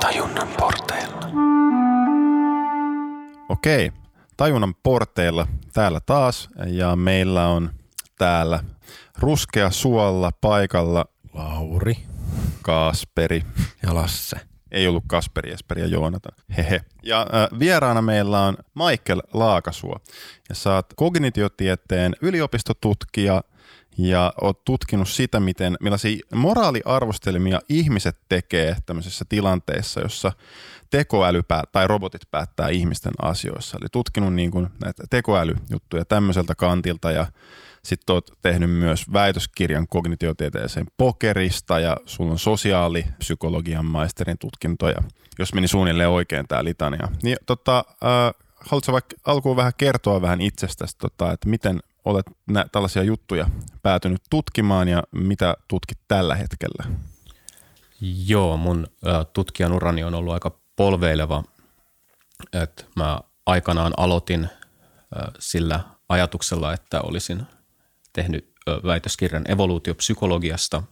Tajunnan porteilla. Okei, tajunnan porteilla täällä taas ja meillä on täällä ruskea suolla paikalla Lauri Kasperi. ja Lasse. Ei ollut Kasperi, Esperi ja Joonatan. Hehe. Ja äh, vieraana meillä on Michael Laakasuo. Ja sä oot kognitiotieteen yliopistotutkija ja oot tutkinut sitä, miten, millaisia moraaliarvostelmia ihmiset tekee tämmöisissä tilanteissa, jossa tekoäly pää, tai robotit päättää ihmisten asioissa. Eli tutkinut niin kuin näitä tekoälyjuttuja tämmöiseltä kantilta ja sitten oot tehnyt myös väitöskirjan kognitiotieteeseen pokerista ja sulla on sosiaalipsykologian maisterin tutkintoja, jos meni suunnilleen oikein tämä litania. Niin tota, äh, haluatko vaikka alkuun vähän kertoa vähän itsestäsi, tota, että miten olet nä- tällaisia juttuja päätynyt tutkimaan ja mitä tutkit tällä hetkellä? Joo, mun ä, tutkijan urani on ollut aika polveileva. Et mä aikanaan aloitin ä, sillä ajatuksella, että olisin tehnyt ä, väitöskirjan evoluutiopsykologiasta,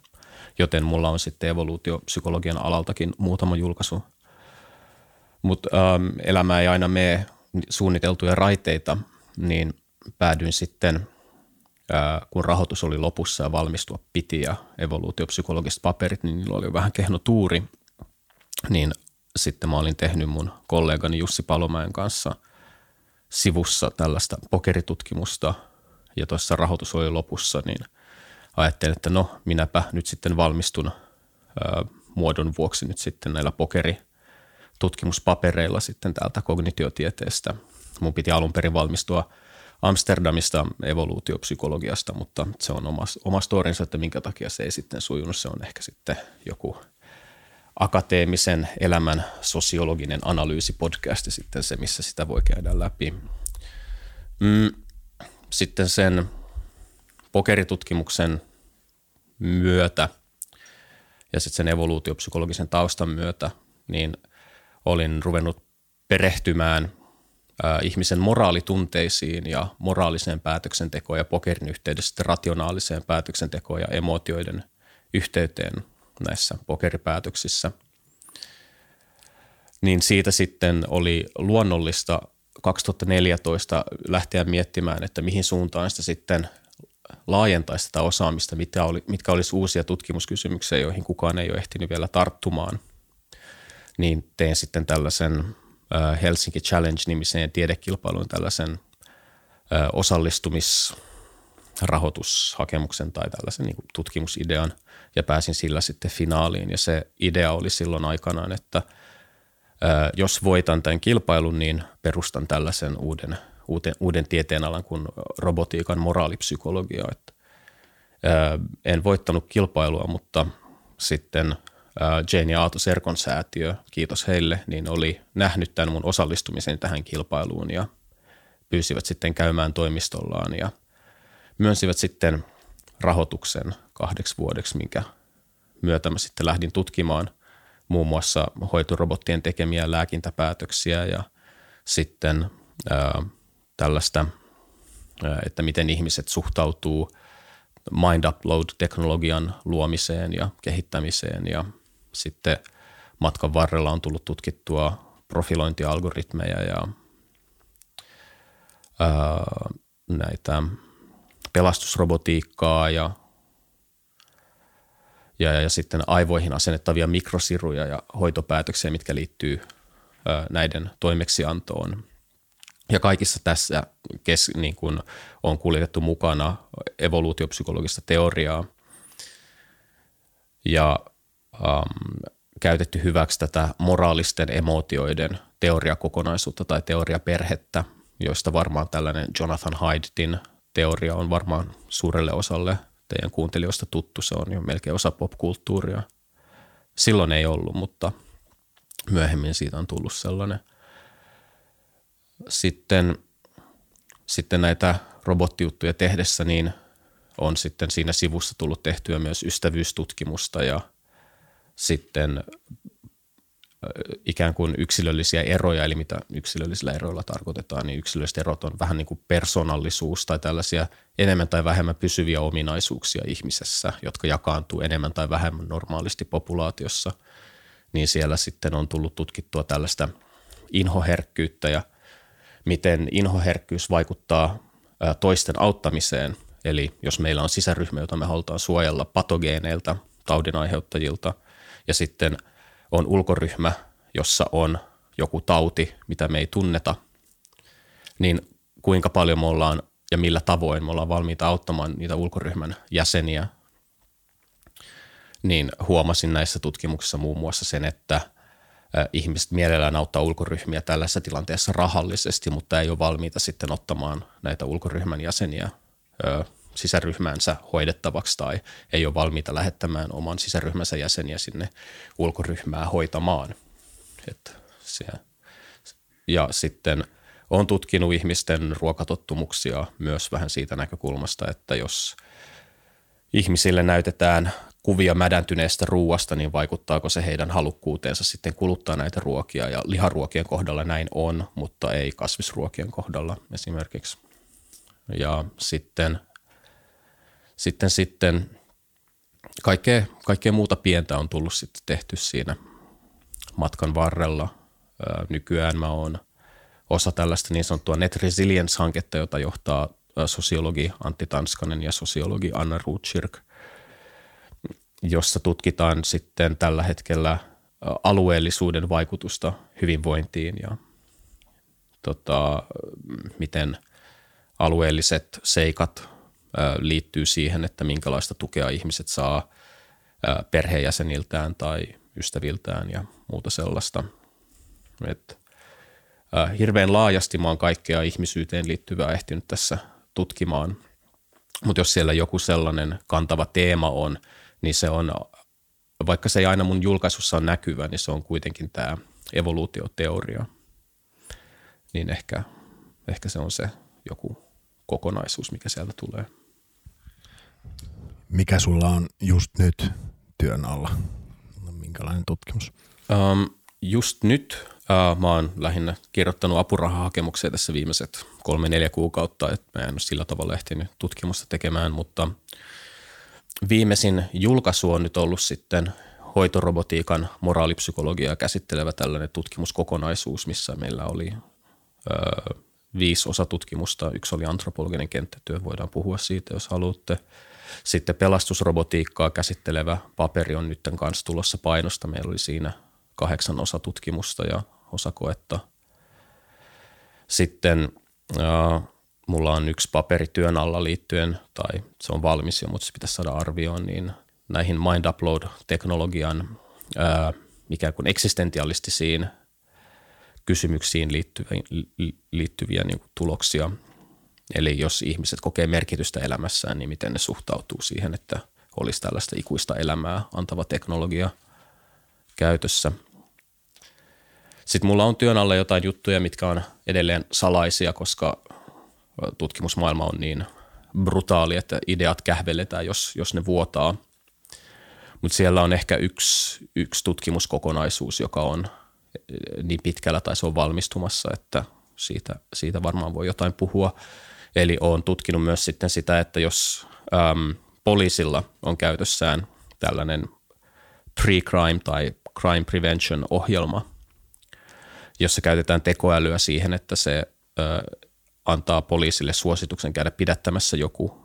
joten mulla on sitten evoluutiopsykologian alaltakin muutama julkaisu. Mutta elämä ei aina mene suunniteltuja raiteita, niin päädyin sitten, kun rahoitus oli lopussa ja valmistua piti ja evoluutiopsykologiset paperit, niin niillä oli vähän kehno tuuri, niin sitten mä olin tehnyt mun kollegani Jussi Palomäen kanssa sivussa tällaista pokeritutkimusta ja tuossa rahoitus oli lopussa, niin ajattelin, että no minäpä nyt sitten valmistun ää, muodon vuoksi nyt sitten näillä pokeritutkimuspapereilla sitten täältä kognitiotieteestä. Mun piti alun perin valmistua Amsterdamista evoluutiopsykologiasta, mutta se on oma, oma storinsa, että minkä takia se ei sitten sujunut. Se on ehkä sitten joku akateemisen elämän sosiologinen analyysipodcasti sitten se, missä sitä voi käydä läpi. Mm, sitten sen pokeritutkimuksen myötä ja sitten sen evoluutiopsykologisen taustan myötä, niin olin ruvennut perehtymään ihmisen moraalitunteisiin ja moraaliseen päätöksentekoon ja pokerin yhteydessä rationaaliseen päätöksentekoon ja emootioiden yhteyteen näissä pokeripäätöksissä. Niin siitä sitten oli luonnollista 2014 lähteä miettimään, että mihin suuntaan sitä sitten laajentaisi sitä osaamista, mitkä, oli, mitkä olisi uusia tutkimuskysymyksiä, joihin kukaan ei ole ehtinyt vielä tarttumaan. Niin tein sitten tällaisen Helsinki Challenge-nimiseen tiedekilpailuun tällaisen osallistumisrahoitushakemuksen tai tällaisen niin tutkimusidean ja pääsin sillä sitten finaaliin. Ja se idea oli silloin aikanaan, että jos voitan tämän kilpailun, niin perustan tällaisen uuden, uuden, uuden tieteenalan kuin robotiikan moraalipsykologia. Että, en voittanut kilpailua, mutta sitten – Jane ja Aato Serkon säätiö, kiitos heille, niin oli nähnyt tämän mun osallistumisen tähän kilpailuun ja pyysivät sitten käymään toimistollaan ja myönsivät sitten rahoituksen kahdeksi vuodeksi, minkä myötä mä sitten lähdin tutkimaan muun muassa hoitorobottien tekemiä lääkintäpäätöksiä ja sitten ää, tällaista, ää, että miten ihmiset suhtautuu mind upload-teknologian luomiseen ja kehittämiseen ja sitten matkan varrella on tullut tutkittua profilointialgoritmeja ja ää, näitä pelastusrobotiikkaa ja, ja, ja sitten aivoihin asennettavia mikrosiruja ja hoitopäätöksiä, mitkä liittyy ää, näiden toimeksiantoon. Ja kaikissa tässä kes, niin kuin on kuljetettu mukana evoluutiopsykologista teoriaa. Ja ähm, käytetty hyväksi tätä moraalisten emootioiden teoriakokonaisuutta tai teoriaperhettä, joista varmaan tällainen Jonathan Haidtin teoria on varmaan suurelle osalle teidän kuuntelijoista tuttu. Se on jo melkein osa popkulttuuria. Silloin ei ollut, mutta myöhemmin siitä on tullut sellainen. Sitten, sitten näitä robottijuttuja tehdessä niin on sitten siinä sivussa tullut tehtyä myös ystävyystutkimusta ja – sitten ikään kuin yksilöllisiä eroja, eli mitä yksilöllisillä eroilla tarkoitetaan, niin yksilölliset erot on vähän niin kuin persoonallisuus tai tällaisia enemmän tai vähemmän pysyviä ominaisuuksia ihmisessä, jotka jakaantuu enemmän tai vähemmän normaalisti populaatiossa. niin siellä sitten on tullut tutkittua tällaista inhoherkkyyttä ja miten inhoherkkyys vaikuttaa toisten auttamiseen. Eli jos meillä on sisäryhmä, jota me halutaan suojella patogeeneilta, taudinaiheuttajilta, ja sitten on ulkoryhmä, jossa on joku tauti, mitä me ei tunneta, niin kuinka paljon me ollaan ja millä tavoin me ollaan valmiita auttamaan niitä ulkoryhmän jäseniä, niin huomasin näissä tutkimuksissa muun muassa sen, että ihmiset mielellään auttaa ulkoryhmiä tällaisessa tilanteessa rahallisesti, mutta ei ole valmiita sitten ottamaan näitä ulkoryhmän jäseniä sisäryhmänsä hoidettavaksi tai ei ole valmiita lähettämään oman sisäryhmänsä jäseniä sinne ulkoryhmää hoitamaan. Että se, ja sitten olen tutkinut ihmisten ruokatottumuksia myös vähän siitä näkökulmasta, että jos ihmisille näytetään kuvia mädäntyneestä ruuasta, niin vaikuttaako se heidän halukkuuteensa sitten kuluttaa näitä ruokia. Ja liharuokien kohdalla näin on, mutta ei kasvisruokien kohdalla esimerkiksi. Ja sitten, sitten, sitten kaikkea, kaikkea muuta pientä on tullut sitten tehty siinä matkan varrella. Nykyään mä oon osa tällaista niin sanottua Net Resilience-hanketta, jota johtaa sosiologi Antti Tanskanen ja sosiologi Anna Rutschirk, jossa tutkitaan sitten tällä hetkellä alueellisuuden vaikutusta hyvinvointiin ja tota, miten alueelliset seikat liittyy siihen, että minkälaista tukea ihmiset saa perheenjäseniltään tai ystäviltään ja muuta sellaista. Et, hirveän laajasti mä oon kaikkea ihmisyyteen liittyvää ehtinyt tässä tutkimaan, mutta jos siellä joku sellainen kantava teema on, niin se on, vaikka se ei aina mun julkaisussa on näkyvä, niin se on kuitenkin tämä evoluutioteoria. Niin ehkä, ehkä se on se joku kokonaisuus, mikä sieltä tulee. Mikä sulla on just nyt työn alla? Minkälainen tutkimus? Um, just nyt uh, mä oon lähinnä kirjoittanut apurahahakemuksia tässä viimeiset kolme-neljä kuukautta, että mä en ole sillä tavalla ehtinyt tutkimusta tekemään, mutta viimeisin julkaisu on nyt ollut sitten hoitorobotiikan moraalipsykologiaa käsittelevä tällainen tutkimuskokonaisuus, missä meillä oli ö, viisi osatutkimusta. Yksi oli antropologinen kenttätyö, voidaan puhua siitä, jos haluatte. Sitten pelastusrobotiikkaa käsittelevä paperi on nyt kanssa tulossa painosta. Meillä oli siinä kahdeksan osatutkimusta ja osakoetta. Sitten äh, mulla on yksi paperi työn alla liittyen, tai se on valmis jo, mutta se pitäisi saada arvioon, niin näihin mind upload-teknologian ää, ikään kuin eksistentialistisiin kysymyksiin liittyviä, liittyviä niin tuloksia. Eli jos ihmiset kokee merkitystä elämässään, niin miten ne suhtautuu siihen, että olisi tällaista ikuista elämää antava teknologia käytössä. Sitten mulla on työn alla jotain juttuja, mitkä on edelleen salaisia, koska tutkimusmaailma on niin brutaali, että ideat kähvelletään, jos, jos ne vuotaa. Mutta siellä on ehkä yksi, yksi tutkimuskokonaisuus, joka on niin pitkällä tai se on valmistumassa, että siitä, siitä varmaan voi jotain puhua. Eli olen tutkinut myös sitten sitä, että jos äm, poliisilla on käytössään tällainen pre-crime tai crime prevention ohjelma, jossa käytetään tekoälyä siihen, että se ö, antaa poliisille suosituksen käydä pidättämässä joku,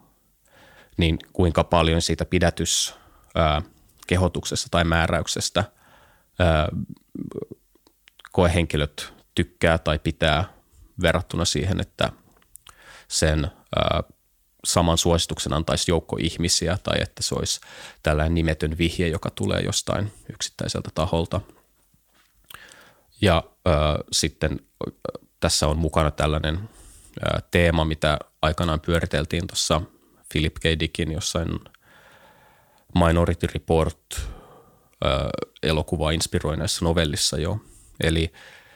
niin kuinka paljon siitä pidätys ää, kehotuksesta tai määräyksestä ää, koehenkilöt tykkää tai pitää verrattuna siihen, että sen ää, saman suosituksen antaisi joukko ihmisiä tai että se olisi tällainen nimetön vihje, joka tulee jostain yksittäiseltä taholta. Ja ää, sitten tässä on mukana tällainen teema, mitä aikanaan pyöriteltiin tuossa Philip K. Dickin jossain Minority Report elokuvaa inspiroineessa novellissa jo. Eli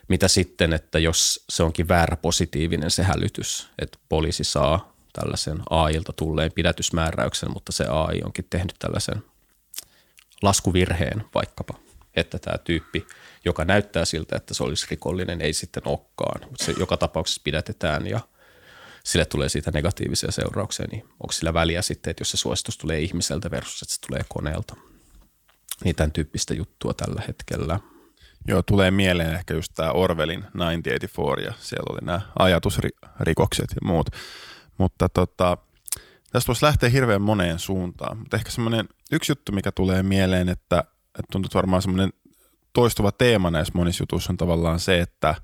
mitä sitten, että jos se onkin väärä positiivinen se hälytys, että poliisi saa tällaisen AIlta tulleen pidätysmääräyksen, mutta se AI onkin tehnyt tällaisen laskuvirheen vaikkapa, että tämä tyyppi, joka näyttää siltä, että se olisi rikollinen, ei sitten olekaan, mutta se joka tapauksessa pidätetään ja – sille tulee siitä negatiivisia seurauksia, niin onko sillä väliä sitten, että jos se suositus tulee ihmiseltä versus että se tulee koneelta. niin tämän tyyppistä juttua tällä hetkellä. Joo, tulee mieleen ehkä just tämä Orwellin 1984 ja siellä oli nämä ajatusrikokset ja muut. Mutta tota, tästä voisi lähteä hirveän moneen suuntaan. Mutta ehkä semmoinen yksi juttu, mikä tulee mieleen, että, että tuntuu varmaan semmoinen toistuva teema näissä monissa jutuissa on tavallaan se, että,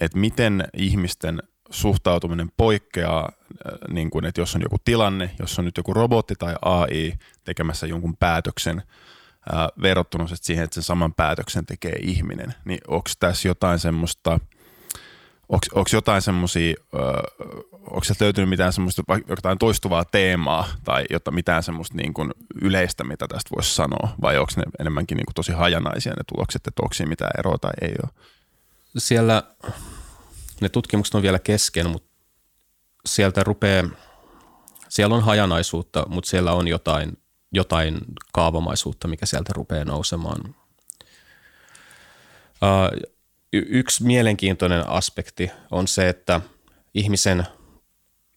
että miten ihmisten suhtautuminen poikkeaa, äh, niin kuin, että jos on joku tilanne, jos on nyt joku robotti tai AI tekemässä jonkun päätöksen, ää, verrattuna siihen, että sen saman päätöksen tekee ihminen, niin onko tässä jotain semmoista, onko jotain semmoisia, onko löytynyt mitään semmoista jotain toistuvaa teemaa tai jotta mitään semmoista niin kuin yleistä, mitä tästä voisi sanoa, vai onko ne enemmänkin niin kuin tosi hajanaisia ne tulokset, että onko siinä mitään eroa tai ei ole? Siellä ne tutkimukset on vielä kesken, mutta sieltä rupeaa, siellä on hajanaisuutta, mutta siellä on jotain jotain kaavamaisuutta, mikä sieltä rupeaa nousemaan. yksi mielenkiintoinen aspekti on se, että ihmisen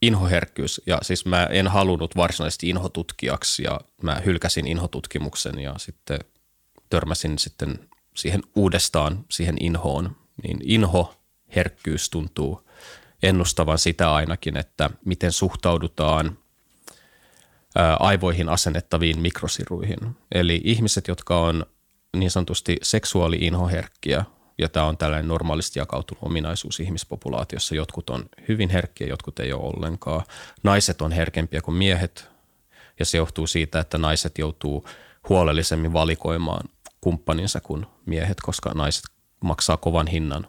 inhoherkkyys, ja siis mä en halunnut varsinaisesti inhotutkijaksi, ja mä hylkäsin inhotutkimuksen, ja sitten törmäsin sitten siihen uudestaan, siihen inhoon, niin inhoherkkyys tuntuu ennustavan sitä ainakin, että miten suhtaudutaan – aivoihin asennettaviin mikrosiruihin. Eli ihmiset, jotka on niin sanotusti seksuaali-inhoherkkiä, ja tämä on tällainen normaalisti jakautunut ominaisuus ihmispopulaatiossa. Jotkut on hyvin herkkiä, jotkut ei ole ollenkaan. Naiset on herkempiä kuin miehet, ja se johtuu siitä, että naiset joutuu huolellisemmin valikoimaan kumppaninsa kuin miehet, koska naiset maksaa kovan hinnan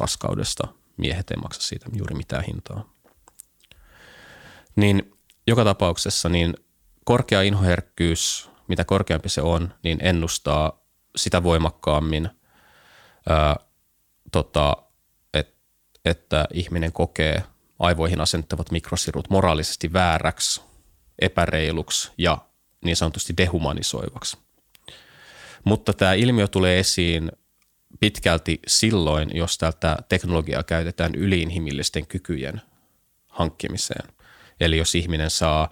raskaudesta. Miehet ei maksa siitä juuri mitään hintaa. Niin joka tapauksessa niin korkea inhoherkkyys, mitä korkeampi se on, niin ennustaa sitä voimakkaammin, ää, tota, et, että ihminen kokee aivoihin asennettavat mikrosirut moraalisesti vääräksi, epäreiluksi ja niin sanotusti dehumanisoivaksi. Mutta tämä ilmiö tulee esiin pitkälti silloin, jos tältä teknologiaa käytetään yliinhimillisten kykyjen hankkimiseen. Eli jos ihminen saa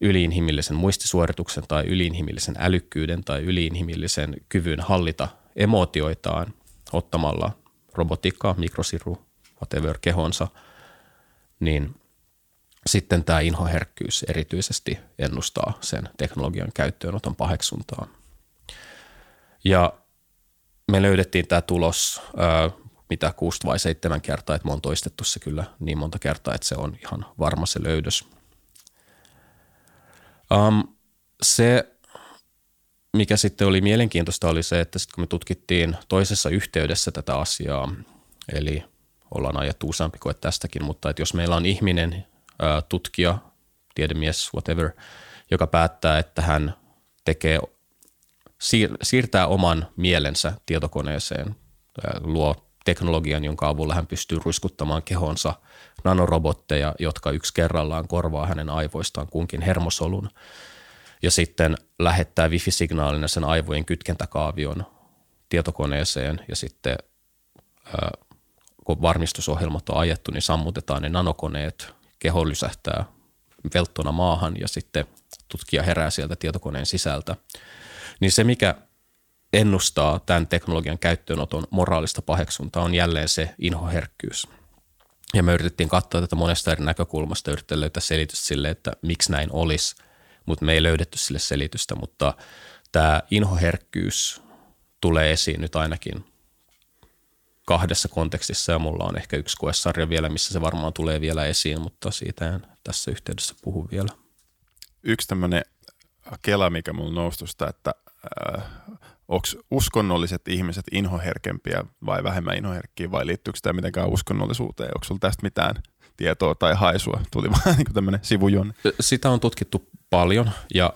yliinhimillisen muistisuorituksen tai yliinhimillisen älykkyyden tai yliinhimillisen kyvyn hallita emootioitaan ottamalla robotiikkaa, mikrosiru, whatever kehonsa, niin sitten tämä inhoherkkyys erityisesti ennustaa sen teknologian käyttöönoton paheksuntaa. Ja me löydettiin tämä tulos mitä kuusi vai seitsemän kertaa, että me on toistettu se kyllä niin monta kertaa, että se on ihan varma se löydös. Um, se, mikä sitten oli mielenkiintoista, oli se, että sitten kun me tutkittiin toisessa yhteydessä tätä asiaa, eli ollaan ajettu useampi koe tästäkin, mutta että jos meillä on ihminen, tutkija, tiedemies, whatever, joka päättää, että hän tekee, siirtää oman mielensä tietokoneeseen, luo teknologian, jonka avulla hän pystyy ruiskuttamaan kehonsa nanorobotteja, jotka yksi kerrallaan korvaa hänen aivoistaan kunkin hermosolun ja sitten lähettää wifi-signaalina sen aivojen kytkentäkaavion tietokoneeseen ja sitten kun varmistusohjelmat on ajettu, niin sammutetaan ne nanokoneet, keho lysähtää velttona maahan ja sitten tutkija herää sieltä tietokoneen sisältä. Niin se, mikä ennustaa tämän teknologian käyttöönoton moraalista paheksuntaa on jälleen se inhoherkkyys. Ja me yritettiin katsoa tätä monesta eri näkökulmasta, yritettiin löytää selitystä sille, että miksi näin olisi, mutta me ei löydetty sille selitystä, mutta tämä inhoherkkyys tulee esiin nyt ainakin kahdessa kontekstissa ja mulla on ehkä yksi koesarja vielä, missä se varmaan tulee vielä esiin, mutta siitä en tässä yhteydessä puhu vielä. Yksi tämmöinen kela, mikä mulla nousi että äh, onko uskonnolliset ihmiset inhoherkempiä vai vähemmän inhoherkkiä vai liittyykö tämä mitenkään uskonnollisuuteen? Onko sinulla tästä mitään tietoa tai haisua? Tuli vaan niin tämmöinen sivujon. Sitä on tutkittu paljon ja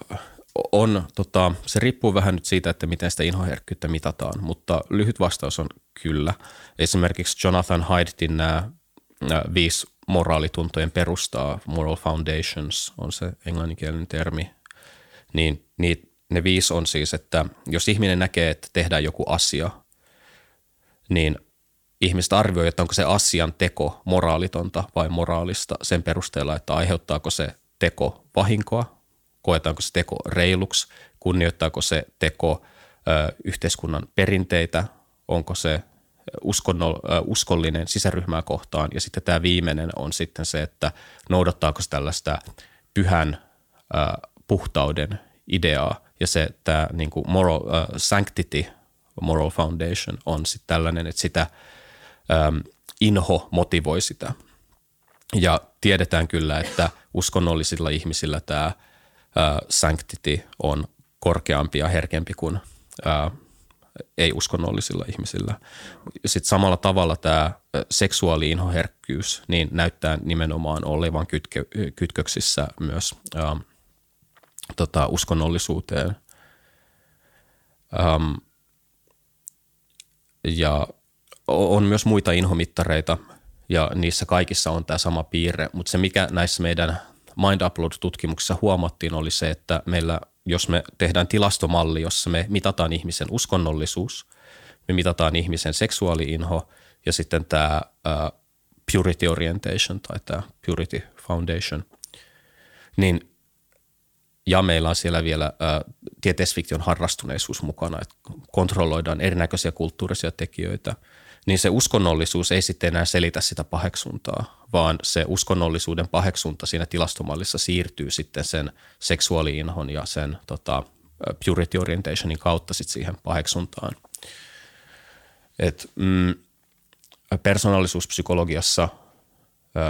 on, tota, se riippuu vähän nyt siitä, että miten sitä inhoherkkyyttä mitataan, mutta lyhyt vastaus on kyllä. Esimerkiksi Jonathan Haidtin nämä, nämä viisi moraalituntojen perustaa, moral foundations on se englanninkielinen termi, niin niitä ne viisi on siis, että jos ihminen näkee, että tehdään joku asia, niin ihmiset arvioi, että onko se asian teko moraalitonta vai moraalista sen perusteella, että aiheuttaako se teko vahinkoa, koetaanko se teko reiluksi, kunnioittaako se teko ö, yhteiskunnan perinteitä, onko se uskonno, ö, uskollinen sisäryhmää kohtaan. Ja sitten tämä viimeinen on sitten se, että noudattaako se tällaista pyhän ö, puhtauden ideaa ja se tämä niin kuin moral uh, sanctity, moral foundation on sitten tällainen, että sitä um, inho motivoi sitä. Ja tiedetään kyllä, että uskonnollisilla ihmisillä tämä uh, sanctity on korkeampi ja herkempi kuin uh, ei-uskonnollisilla ihmisillä. Sitten samalla tavalla tämä seksuaali-inhoherkkyys niin näyttää nimenomaan olevan kytke, kytköksissä myös uh, tota, uskonnollisuuteen. Um, ja on myös muita inhomittareita ja niissä kaikissa on tämä sama piirre, mutta se mikä näissä meidän Mind Upload-tutkimuksissa huomattiin oli se, että meillä, jos me tehdään tilastomalli, jossa me mitataan ihmisen uskonnollisuus, me mitataan ihmisen seksuaaliinho ja sitten tämä uh, purity orientation tai tämä purity foundation, niin ja meillä on siellä vielä ä, tieteisfiktion harrastuneisuus mukana, että kontrolloidaan erinäköisiä kulttuurisia tekijöitä, niin se uskonnollisuus ei sitten enää selitä sitä paheksuntaa, vaan se uskonnollisuuden paheksunta siinä tilastomallissa siirtyy sitten sen seksuaaliinhon ja sen tota, purity orientationin kautta sitten siihen paheksuntaan. Et, mm, persoonallisuuspsykologiassa –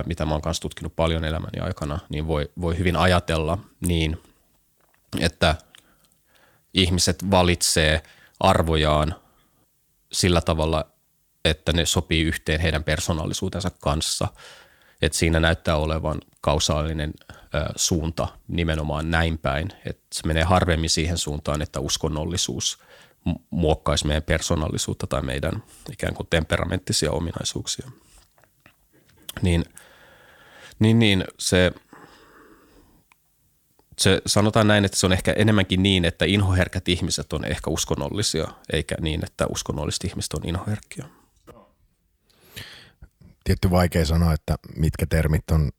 mitä mä oon kanssa tutkinut paljon elämäni aikana, niin voi, voi hyvin ajatella niin, että ihmiset valitsee arvojaan sillä tavalla, että ne sopii yhteen heidän persoonallisuutensa kanssa. Että siinä näyttää olevan kausaalinen ö, suunta nimenomaan näin päin. Että se menee harvemmin siihen suuntaan, että uskonnollisuus muokkaisi meidän persoonallisuutta tai meidän ikään kuin temperamenttisia ominaisuuksia. Niin, niin, niin se – se, sanotaan näin, että se on ehkä enemmänkin niin, että inhoherkät ihmiset on ehkä uskonnollisia, eikä niin, että uskonnolliset ihmiset on inhoherkkiä. Tietty vaikea sanoa, että mitkä termit on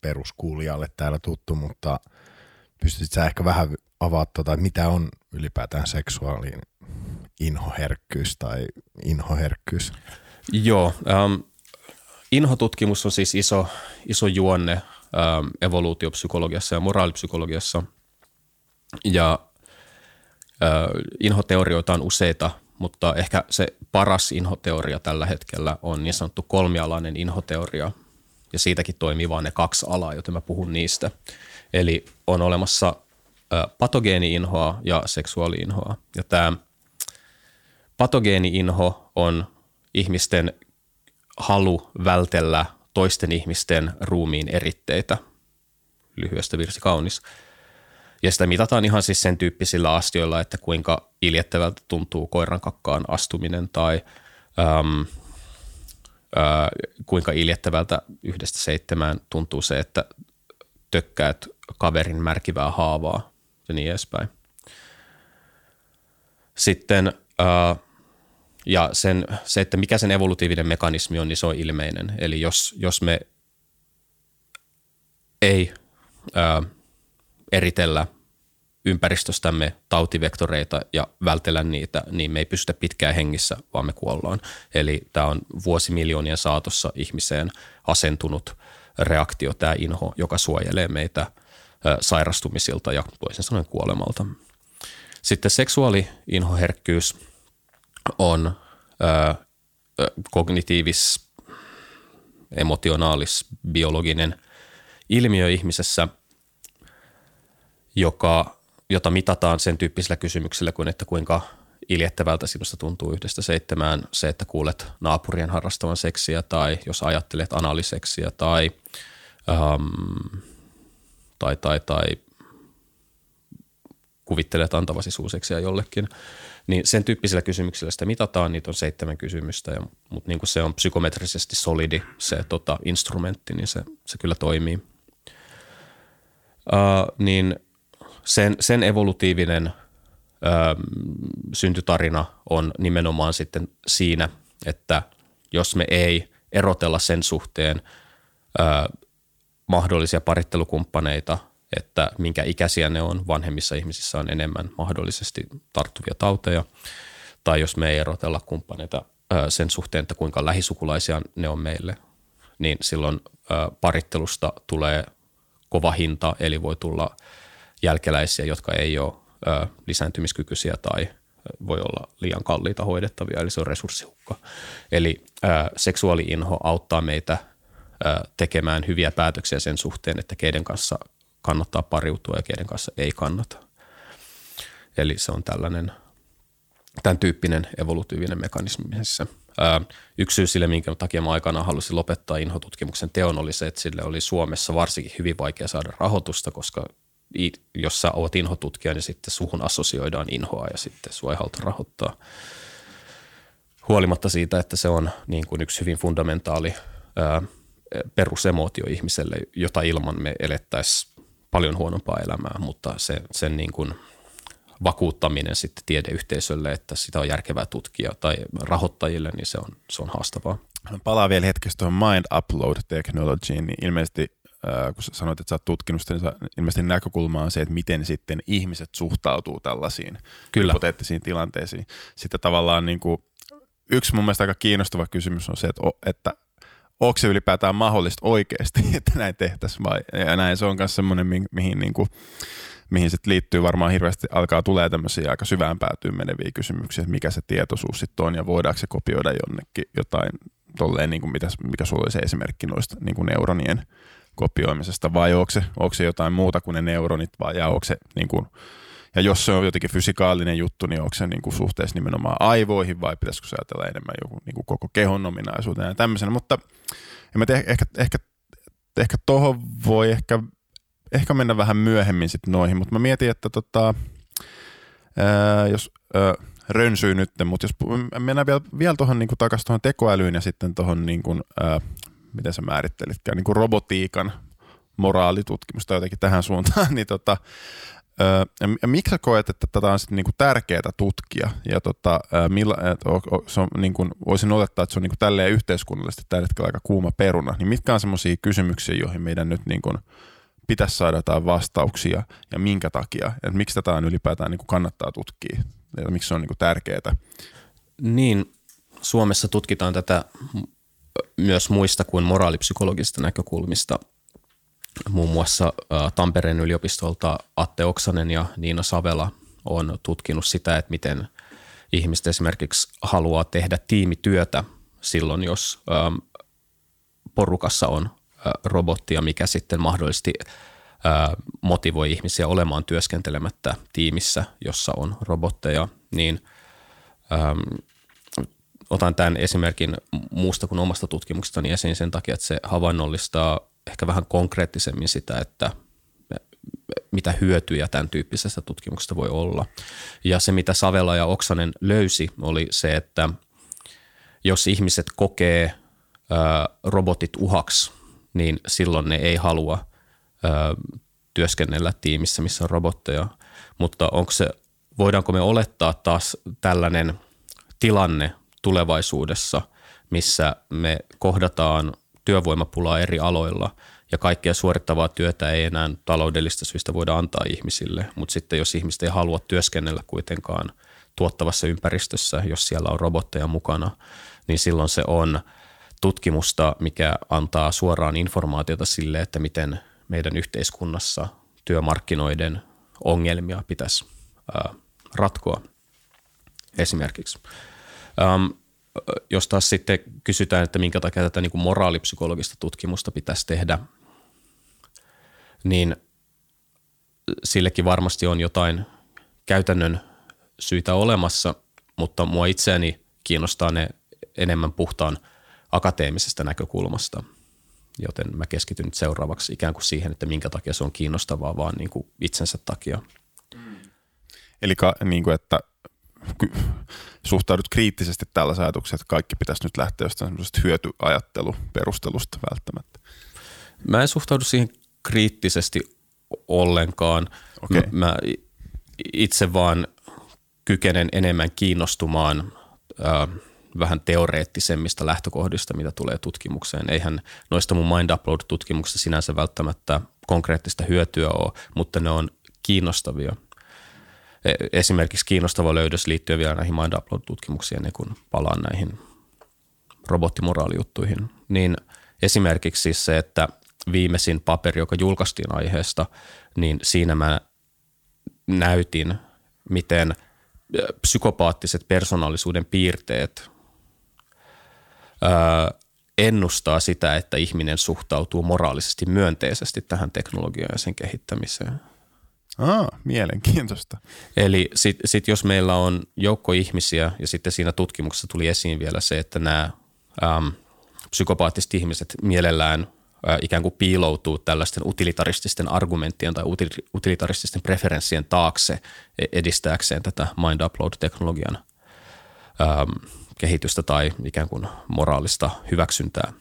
peruskuulijalle täällä tuttu, mutta pystyt sä ehkä vähän avaa tuota, että mitä on ylipäätään seksuaalinen inhoherkkyys tai inhoherkkyys? Joo, ähm, inhotutkimus on siis iso, iso juonne evoluutiopsykologiassa ja moraalipsykologiassa. Ja äh, inhoteorioita on useita, mutta ehkä se paras inhoteoria tällä hetkellä on niin sanottu kolmialainen inhoteoria, ja siitäkin toimii vain ne kaksi alaa, joten mä puhun niistä. Eli on olemassa äh, patogeeni-inhoa ja seksuaali-inhoa. Ja tämä patogeeni-inho on ihmisten halu vältellä toisten ihmisten ruumiin eritteitä. Lyhyestä virsi kaunis. Ja sitä mitataan ihan siis sen tyyppisillä astioilla, että kuinka iljettävältä tuntuu koiran kakkaan astuminen tai äm, ää, kuinka iljettävältä yhdestä seitsemään tuntuu se, että tökkäät kaverin märkivää haavaa ja niin edespäin. Sitten ää, ja sen, se, että mikä sen evolutiivinen mekanismi on, niin se on ilmeinen. Eli jos, jos me ei ää, eritellä ympäristöstämme tautivektoreita ja vältellä niitä, niin me ei pystytä pitkään hengissä, vaan me kuollaan. Eli tämä on vuosimiljoonien saatossa ihmiseen asentunut reaktio, tämä inho, joka suojelee meitä sairastumisilta ja toisin sanoen kuolemalta. Sitten seksuaali-inhoherkkyys – on ö, kognitiivis, emotionaalis, biologinen ilmiö ihmisessä, joka, jota mitataan sen tyyppisillä kysymyksillä kuin, että kuinka iljettävältä sinusta tuntuu yhdestä seitsemään se, että kuulet naapurien harrastavan seksiä tai jos ajattelet analiseksiä tai, ähm, tai, tai, tai kuvittelet antavasi suuseksiä jollekin – niin sen tyyppisillä kysymyksillä sitä mitataan, niitä on seitsemän kysymystä, ja, mutta niin kuin se on psykometrisesti solidi se tota, instrumentti, niin se, se kyllä toimii. Uh, niin sen, sen evolutiivinen uh, syntytarina on nimenomaan sitten siinä, että jos me ei erotella sen suhteen uh, mahdollisia parittelukumppaneita, että minkä ikäisiä ne on. Vanhemmissa ihmisissä on enemmän mahdollisesti tarttuvia tauteja. Tai jos me ei erotella kumppaneita sen suhteen, että kuinka lähisukulaisia ne on meille, niin silloin parittelusta tulee kova hinta, eli voi tulla jälkeläisiä, jotka ei ole lisääntymiskykyisiä tai voi olla liian kalliita hoidettavia, eli se on resurssihukka. Eli seksuaaliinho auttaa meitä tekemään hyviä päätöksiä sen suhteen, että keiden kanssa kannattaa pariutua ja keiden kanssa ei kannata. Eli se on tällainen tämän tyyppinen evolutiivinen mekanismi missä Yksi syy sille, minkä takia mä aikanaan halusin lopettaa inhotutkimuksen teon, oli se, että sille oli Suomessa varsinkin hyvin vaikea saada rahoitusta, koska jos sä oot inhotutkija, niin sitten suhun assosioidaan inhoa ja sitten sua ei haluta rahoittaa. Huolimatta siitä, että se on niin kuin yksi hyvin fundamentaali ää, perusemootio ihmiselle, jota ilman me elettäisiin paljon huonompaa elämää, mutta se, sen niin kuin vakuuttaminen sitten tiedeyhteisölle, että sitä on järkevää tutkia tai rahoittajille, niin se on, se on haastavaa. Palaa vielä hetkestä tuohon mind upload technologyin, niin ilmeisesti äh, kun sanoit, että sä oot tutkinut sitä, niin ilmeisesti näkökulma on se, että miten sitten ihmiset suhtautuu tällaisiin Kyllä. hypoteettisiin tilanteisiin. Sitten tavallaan niin kuin, yksi mun mielestä aika kiinnostava kysymys on se, että, että onko se ylipäätään mahdollista oikeasti, että näin tehtäisiin vai, ja näin se on myös semmoinen, mihin, mihin, niin kuin, mihin sit liittyy varmaan hirveästi, alkaa tulee tämmöisiä aika syvään päätyyn meneviä kysymyksiä, että mikä se tietoisuus sitten on ja voidaanko se kopioida jonnekin jotain tolleen, niin kuin mitä, mikä sulla oli se esimerkki noista niin kuin neuronien kopioimisesta vai onko se, onko se jotain muuta kuin ne neuronit vai ja onko se niin kuin, ja jos se on jotenkin fysikaalinen juttu, niin onko se niin kuin suhteessa nimenomaan aivoihin vai pitäisikö se ajatella enemmän joku niin kuin koko kehon ominaisuuteen ja tämmöisenä. Mutta en mä tiedä, ehkä, ehkä, ehkä tuohon voi ehkä, ehkä mennä vähän myöhemmin sitten noihin, mutta mä mietin, että tota, ää, jos ää, rönsyy nyt, mutta jos mennään vielä, vielä tuohon niin takaisin tuohon tekoälyyn ja sitten tuohon, niin kuin, ää, miten sä määrittelitkään, niin kuin robotiikan moraalitutkimusta jotenkin tähän suuntaan, niin tota, ja miksi sä koet, että tätä on sitten niinku tärkeää tutkia? Ja tota, millä, et, o, o, se on, niinku, voisin olettaa, että se on niinku tälleen yhteiskunnallisesti tällä hetkellä aika kuuma peruna. Niin mitkä on semmoisia kysymyksiä, joihin meidän nyt niinku pitäisi saada jotain vastauksia ja minkä takia? Et miksi tätä on ylipäätään niinku kannattaa tutkia? Ja miksi se on niinku tärkeää? Niin, Suomessa tutkitaan tätä myös muista kuin moraalipsykologisista näkökulmista – Muun muassa Tampereen yliopistolta Atte Oksanen ja Niina Savela on tutkinut sitä, että miten ihmiset esimerkiksi haluaa tehdä tiimityötä silloin, jos porukassa on robottia, mikä sitten mahdollisesti motivoi ihmisiä olemaan työskentelemättä tiimissä, jossa on robotteja, niin otan tämän esimerkin muusta kuin omasta tutkimuksestani esiin sen takia, että se havainnollistaa ehkä vähän konkreettisemmin sitä, että mitä hyötyjä tämän tyyppisestä tutkimuksesta voi olla. Ja se, mitä Savela ja Oksanen löysi, oli se, että jos ihmiset kokee robotit uhaksi, niin silloin ne ei halua työskennellä tiimissä, missä on robotteja. Mutta onko se, voidaanko me olettaa taas tällainen tilanne tulevaisuudessa, missä me kohdataan työvoimapulaa eri aloilla ja kaikkea suorittavaa työtä ei enää taloudellista syistä voida antaa ihmisille, mutta sitten jos ihmiset ei halua työskennellä kuitenkaan tuottavassa ympäristössä, jos siellä on robotteja mukana, niin silloin se on tutkimusta, mikä antaa suoraan informaatiota sille, että miten meidän yhteiskunnassa työmarkkinoiden ongelmia pitäisi ratkoa esimerkiksi. Jos taas sitten kysytään, että minkä takia tätä niin kuin moraalipsykologista tutkimusta pitäisi tehdä, niin sillekin varmasti on jotain käytännön syitä olemassa, mutta mua itseäni kiinnostaa ne enemmän puhtaan akateemisesta näkökulmasta, joten mä keskityn nyt seuraavaksi ikään kuin siihen, että minkä takia se on kiinnostavaa, vaan niin kuin itsensä takia. Eli ka, niin kuin, että suhtaudut kriittisesti tällä ajatuksella, että kaikki pitäisi nyt lähteä jostain semmoisesta hyötyajatteluperustelusta välttämättä? Mä en suhtaudu siihen kriittisesti ollenkaan. Okay. Mä itse vaan kykenen enemmän kiinnostumaan äh, vähän teoreettisemmista lähtökohdista, mitä tulee tutkimukseen. Eihän noista mun Mind Upload-tutkimuksista sinänsä välttämättä konkreettista hyötyä ole, mutta ne on kiinnostavia. E, esimerkiksi kiinnostava löydös liittyen vielä näihin Mind Upload-tutkimuksiin ennen kuin palaan näihin robottimoraalijuttuihin, niin esimerkiksi siis se, että viimeisin paperi, joka julkaistiin aiheesta, niin siinä mä näytin, miten psykopaattiset persoonallisuuden piirteet ennustaa sitä, että ihminen suhtautuu moraalisesti myönteisesti tähän teknologiaan ja sen kehittämiseen. Ah, mielenkiintoista. Eli sitten sit jos meillä on joukko ihmisiä ja sitten siinä tutkimuksessa tuli esiin vielä se, että nämä äm, psykopaattiset ihmiset mielellään ä, ikään kuin piiloutuu tällaisten utilitarististen argumenttien tai utilitarististen preferenssien taakse e, edistääkseen tätä mind upload-teknologian äm, kehitystä tai ikään kuin moraalista hyväksyntää.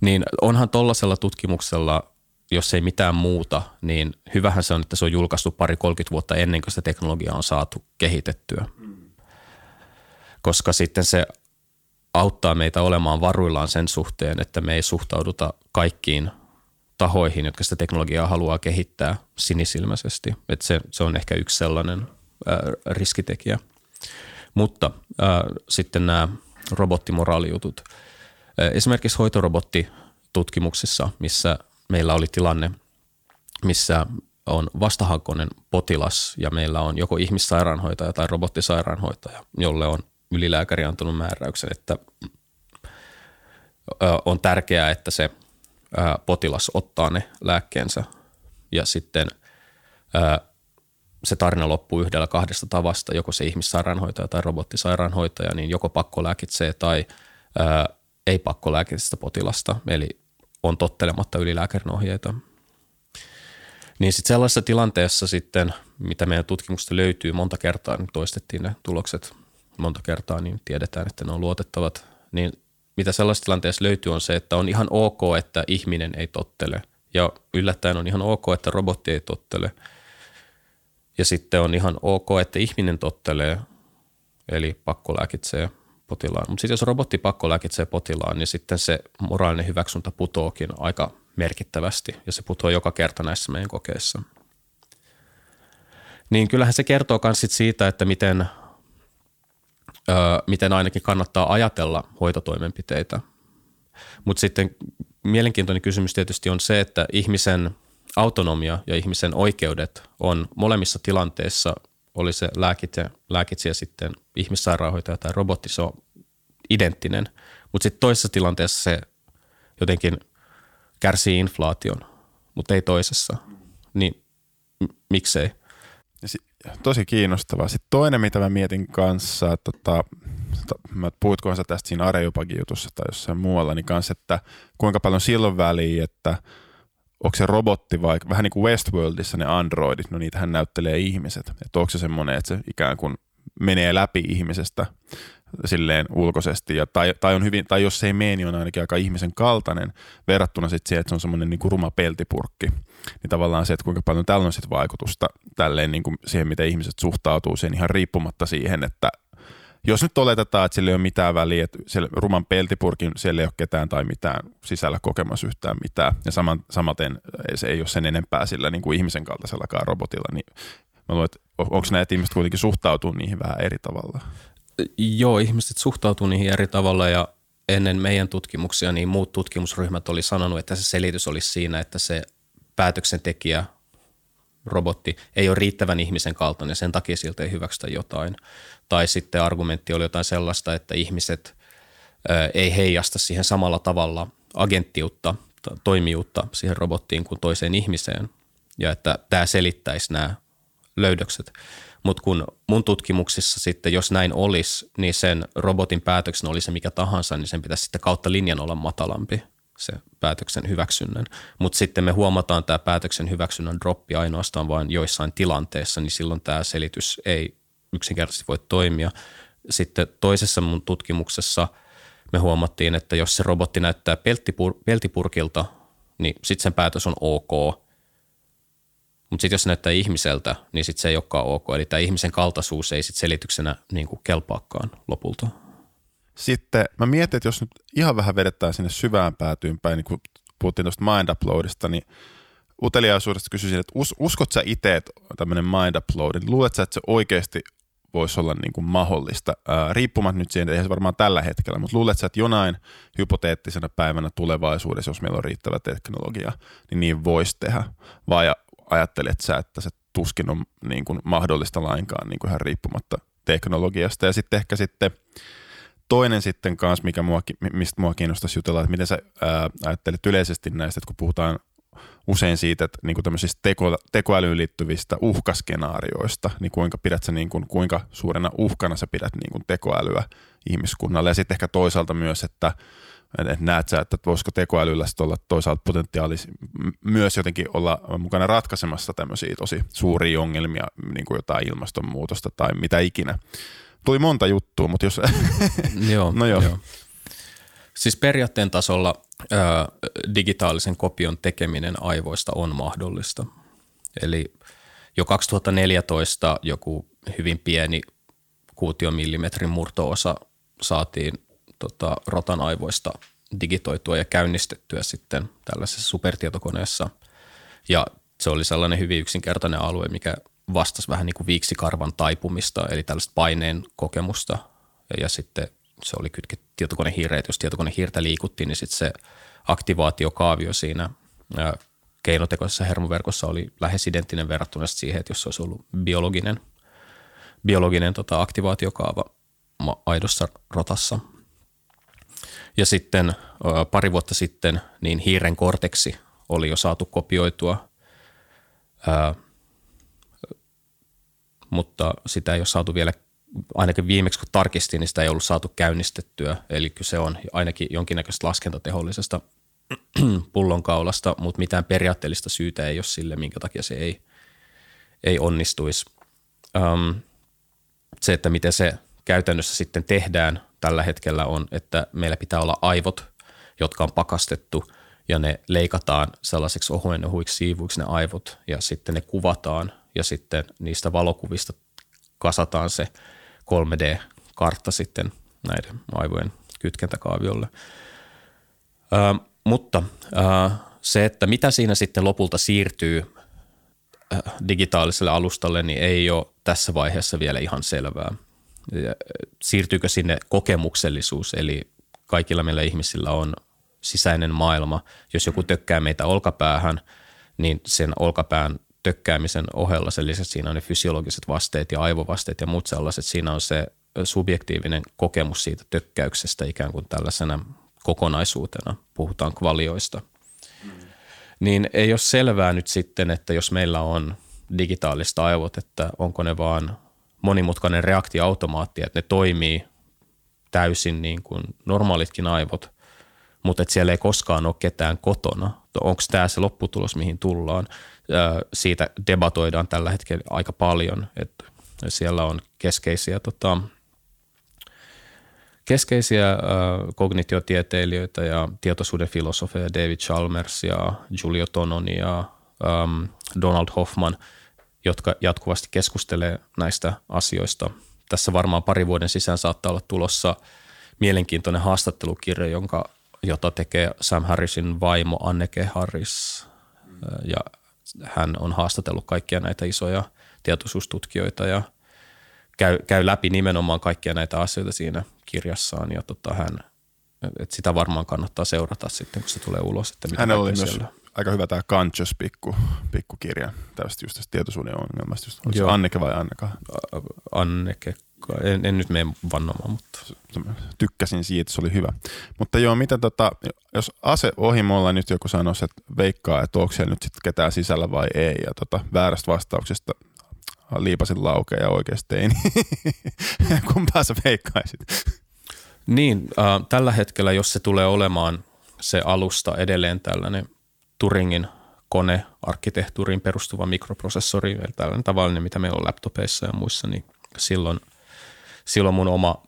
Niin onhan tuollaisella tutkimuksella, jos ei mitään muuta, niin hyvähän se on, että se on julkaistu pari 30 vuotta ennen kuin sitä teknologiaa on saatu kehitettyä. Koska sitten se auttaa meitä olemaan varuillaan sen suhteen, että me ei suhtauduta kaikkiin tahoihin, jotka sitä teknologiaa haluaa kehittää sinisilmäisesti. Että se, se on ehkä yksi sellainen ää, riskitekijä. Mutta ää, sitten nämä robottimoraalijutut. Esimerkiksi hoitorobottitutkimuksissa, missä meillä oli tilanne, missä on vastahakoinen potilas ja meillä on joko ihmissairaanhoitaja tai robottisairaanhoitaja, jolle on ylilääkäri antanut määräyksen, että on tärkeää, että se potilas ottaa ne lääkkeensä. Ja sitten se tarina loppuu yhdellä kahdesta tavasta, joko se ihmissairaanhoitaja tai robottisairaanhoitaja, niin joko pakko lääkitsee tai ei pakko lääkitse potilasta, eli on tottelematta ylilääkärin ohjeita. Niin sitten sellaisessa tilanteessa sitten, mitä meidän tutkimuksesta löytyy monta kertaa, niin toistettiin ne tulokset. Monta kertaa, niin tiedetään, että ne on luotettavat, niin mitä sellaisessa tilanteessa löytyy on se, että on ihan ok, että ihminen ei tottele. Ja yllättäen on ihan ok, että robotti ei tottele – ja sitten on ihan ok, että ihminen tottelee, eli pakkolääkitsee potilaan. Mutta sitten jos robotti pakkolääkitsee potilaan, niin sitten se moraalinen hyväksyntä putoakin aika merkittävästi ja se putoaa joka kerta näissä meidän kokeissa. Niin kyllähän se kertoo myös siitä, että miten, öö, miten ainakin kannattaa ajatella hoitotoimenpiteitä. Mutta sitten mielenkiintoinen kysymys tietysti on se, että ihmisen – autonomia ja ihmisen oikeudet on molemmissa tilanteissa, oli se lääkitsijä, lääkitsijä sitten ihmissairaanhoitaja tai robotti, se on identtinen. Mutta sitten toisessa tilanteessa se jotenkin kärsii inflaation, mutta ei toisessa. Niin m- miksei? Tosi kiinnostavaa. Sitten toinen, mitä mä mietin kanssa, tota, mä puhutkohan sä tästä siinä Areopagi-jutussa tai jossain muualla, niin kanssa, että kuinka paljon silloin väliä, että – onko se robotti vai vähän niin kuin Westworldissa ne androidit, no niitähän näyttelee ihmiset. Että onko se semmoinen, että se ikään kuin menee läpi ihmisestä silleen ulkoisesti, ja, tai, tai, on hyvin, tai jos se ei mene, niin on ainakin aika ihmisen kaltainen verrattuna sitten siihen, että se on semmoinen niin kuin ruma peltipurkki. Niin tavallaan se, että kuinka paljon tällä on sitten vaikutusta tälleen niin kuin siihen, miten ihmiset suhtautuu siihen ihan riippumatta siihen, että jos nyt oletetaan, että sillä ei ole mitään väliä, että siellä ruman peltipurkin siellä ei ole ketään tai mitään sisällä kokemassa yhtään mitään, ja saman, samaten se ei ole sen enempää sillä niin kuin ihmisen kaltaisellakaan robotilla, niin mä luulen, että onko näitä ihmiset kuitenkin suhtautuu niihin vähän eri tavalla? Joo, ihmiset suhtautuu niihin eri tavalla ja ennen meidän tutkimuksia niin muut tutkimusryhmät oli sanonut, että se selitys olisi siinä, että se päätöksentekijä robotti ei ole riittävän ihmisen kaltainen, sen takia siltä ei hyväksytä jotain. Tai sitten argumentti oli jotain sellaista, että ihmiset ei heijasta siihen samalla tavalla agenttiutta, toimijuutta siihen robottiin kuin toiseen ihmiseen. Ja että tämä selittäisi nämä löydökset. Mutta kun mun tutkimuksissa sitten, jos näin olisi, niin sen robotin päätöksen oli se mikä tahansa, niin sen pitäisi sitten kautta linjan olla matalampi – se päätöksen hyväksynnän. Mutta sitten me huomataan tämä päätöksen hyväksynnän droppi ainoastaan vain joissain tilanteissa, niin silloin tämä selitys ei yksinkertaisesti voi toimia. Sitten toisessa mun tutkimuksessa me huomattiin, että jos se robotti näyttää peltipur- peltipurkilta, niin sitten sen päätös on ok. Mutta sitten jos se näyttää ihmiseltä, niin sitten se ei olekaan ok. Eli tämä ihmisen kaltaisuus ei sitten selityksenä niin kuin kelpaakaan lopulta. Sitten mä mietin, että jos nyt ihan vähän vedetään sinne syvään päätyyn päin, niin kuin puhuttiin tuosta mind uploadista, niin uteliaisuudesta kysyisin, että us, uskot sä itse, tämmöinen mind upload, niin luulet sä, että se oikeasti voisi olla niin kuin mahdollista, ää, riippumatta nyt siihen, eihän se varmaan tällä hetkellä, mutta luulet sä, että jonain hypoteettisena päivänä tulevaisuudessa, jos meillä on riittävä teknologia, niin niin voisi tehdä, vai ajattelet sä, että se tuskin on niin kuin mahdollista lainkaan niin kuin ihan riippumatta teknologiasta, ja sitten ehkä sitten toinen sitten kanssa, mikä mua, mistä mua kiinnostaisi jutella, että miten sä ää, ajattelet yleisesti näistä, että kun puhutaan usein siitä, että niin kuin tämmöisistä teko, tekoälyyn liittyvistä uhkaskenaarioista, niin kuinka pidät sä, niin kuin, kuinka suurena uhkana sä pidät niin kuin tekoälyä ihmiskunnalle. Ja sitten ehkä toisaalta myös, että että näet sä, että voisiko tekoälyllä olla toisaalta potentiaalis myös jotenkin olla mukana ratkaisemassa tämmöisiä tosi suuria ongelmia, niin kuin jotain ilmastonmuutosta tai mitä ikinä. Tuli monta juttua, mutta jos... joo, no joo. joo. Siis periaatteen tasolla ää, digitaalisen kopion tekeminen aivoista on mahdollista. Eli jo 2014 joku hyvin pieni kuutiomillimetrin murtoosa saatiin tota, rotan aivoista digitoitua ja käynnistettyä sitten tällaisessa supertietokoneessa. Ja se oli sellainen hyvin yksinkertainen alue, mikä vastasi vähän niin kuin viiksikarvan taipumista, eli tällaista paineen kokemusta. Ja sitten se oli kytketty tietokonehiireen, jos tietokonehiirtä liikuttiin, niin sitten se aktivaatiokaavio siinä keinotekoisessa hermoverkossa oli lähes identtinen verrattuna siihen, että jos se olisi ollut biologinen, biologinen tota, aktivaatiokaava aidossa rotassa. Ja sitten pari vuotta sitten niin hiiren korteksi oli jo saatu kopioitua, ää, mutta sitä ei ole saatu vielä ainakin viimeksi kun tarkistin, niin sitä ei ollut saatu käynnistettyä. Eli se on ainakin jonkinnäköistä laskentatehollisesta pullonkaulasta, mutta mitään periaatteellista syytä ei ole sille, minkä takia se ei, ei onnistuisi. Um, se, että miten se käytännössä sitten tehdään tällä hetkellä on, että meillä pitää olla aivot, jotka on pakastettu ja ne leikataan sellaiseksi ohuen ohuiksi siivuiksi ne aivot ja sitten ne kuvataan ja sitten niistä valokuvista kasataan se 3D-kartta sitten näiden aivojen kytkentäkaaviolle. Ö, mutta ö, se, että mitä siinä sitten lopulta siirtyy digitaaliselle alustalle, niin ei ole tässä vaiheessa vielä ihan selvää. Siirtyykö sinne kokemuksellisuus, eli kaikilla meillä ihmisillä on sisäinen maailma. Jos joku tökkää meitä olkapäähän, niin sen olkapään tökkäämisen ohella sen lisäksi siinä on ne fysiologiset vasteet ja aivovasteet ja muut sellaiset. Siinä on se subjektiivinen kokemus siitä tökkäyksestä ikään kuin tällaisena kokonaisuutena, puhutaan kvalioista. Niin ei ole selvää nyt sitten, että jos meillä on digitaalista aivot, että onko ne vaan monimutkainen reaktioautomaatti, että ne toimii täysin niin kuin normaalitkin aivot, mutta että siellä ei koskaan ole ketään kotona. Onko tämä se lopputulos, mihin tullaan? Siitä debatoidaan tällä hetkellä aika paljon, että siellä on keskeisiä, tota, keskeisiä äh, kognitiotieteilijöitä ja tietoisuuden filosofeja David Chalmers ja Giulio Tononi ja ähm, Donald Hoffman, jotka jatkuvasti keskustelee näistä asioista. Tässä varmaan pari vuoden sisään saattaa olla tulossa mielenkiintoinen haastattelukirja, jonka, jota tekee Sam Harrisin vaimo Anneke Harris. Ja hän on haastatellut kaikkia näitä isoja tietoisuustutkijoita ja käy, käy läpi nimenomaan kaikkia näitä asioita siinä kirjassaan ja tota, hän, et sitä varmaan kannattaa seurata sitten, kun se tulee ulos. Että mitä Hänellä oli myös siellä. aika hyvä tämä Conscious pikku, pikkukirja tästä just tästä tietoisuuden ongelmasta. Just, Joo. Anneke vai Anneka? Anneke en, en nyt mene vannomaan, mutta... Tykkäsin siitä, se oli hyvä. Mutta joo, mitä tota, jos ase ohimolla nyt joku sanoisi, että veikkaa, että onko siellä nyt sitten ketään sisällä vai ei, ja tota, väärästä vastauksesta liipasin laukea ja oikeasti tein. Kumpaa sä veikkaisit? Niin, äh, tällä hetkellä, jos se tulee olemaan se alusta edelleen tällainen Turingin kone, arkkitehtuuriin perustuva mikroprosessori, eli tällainen tavallinen, mitä meillä on laptopeissa ja muissa, niin silloin – silloin mun oma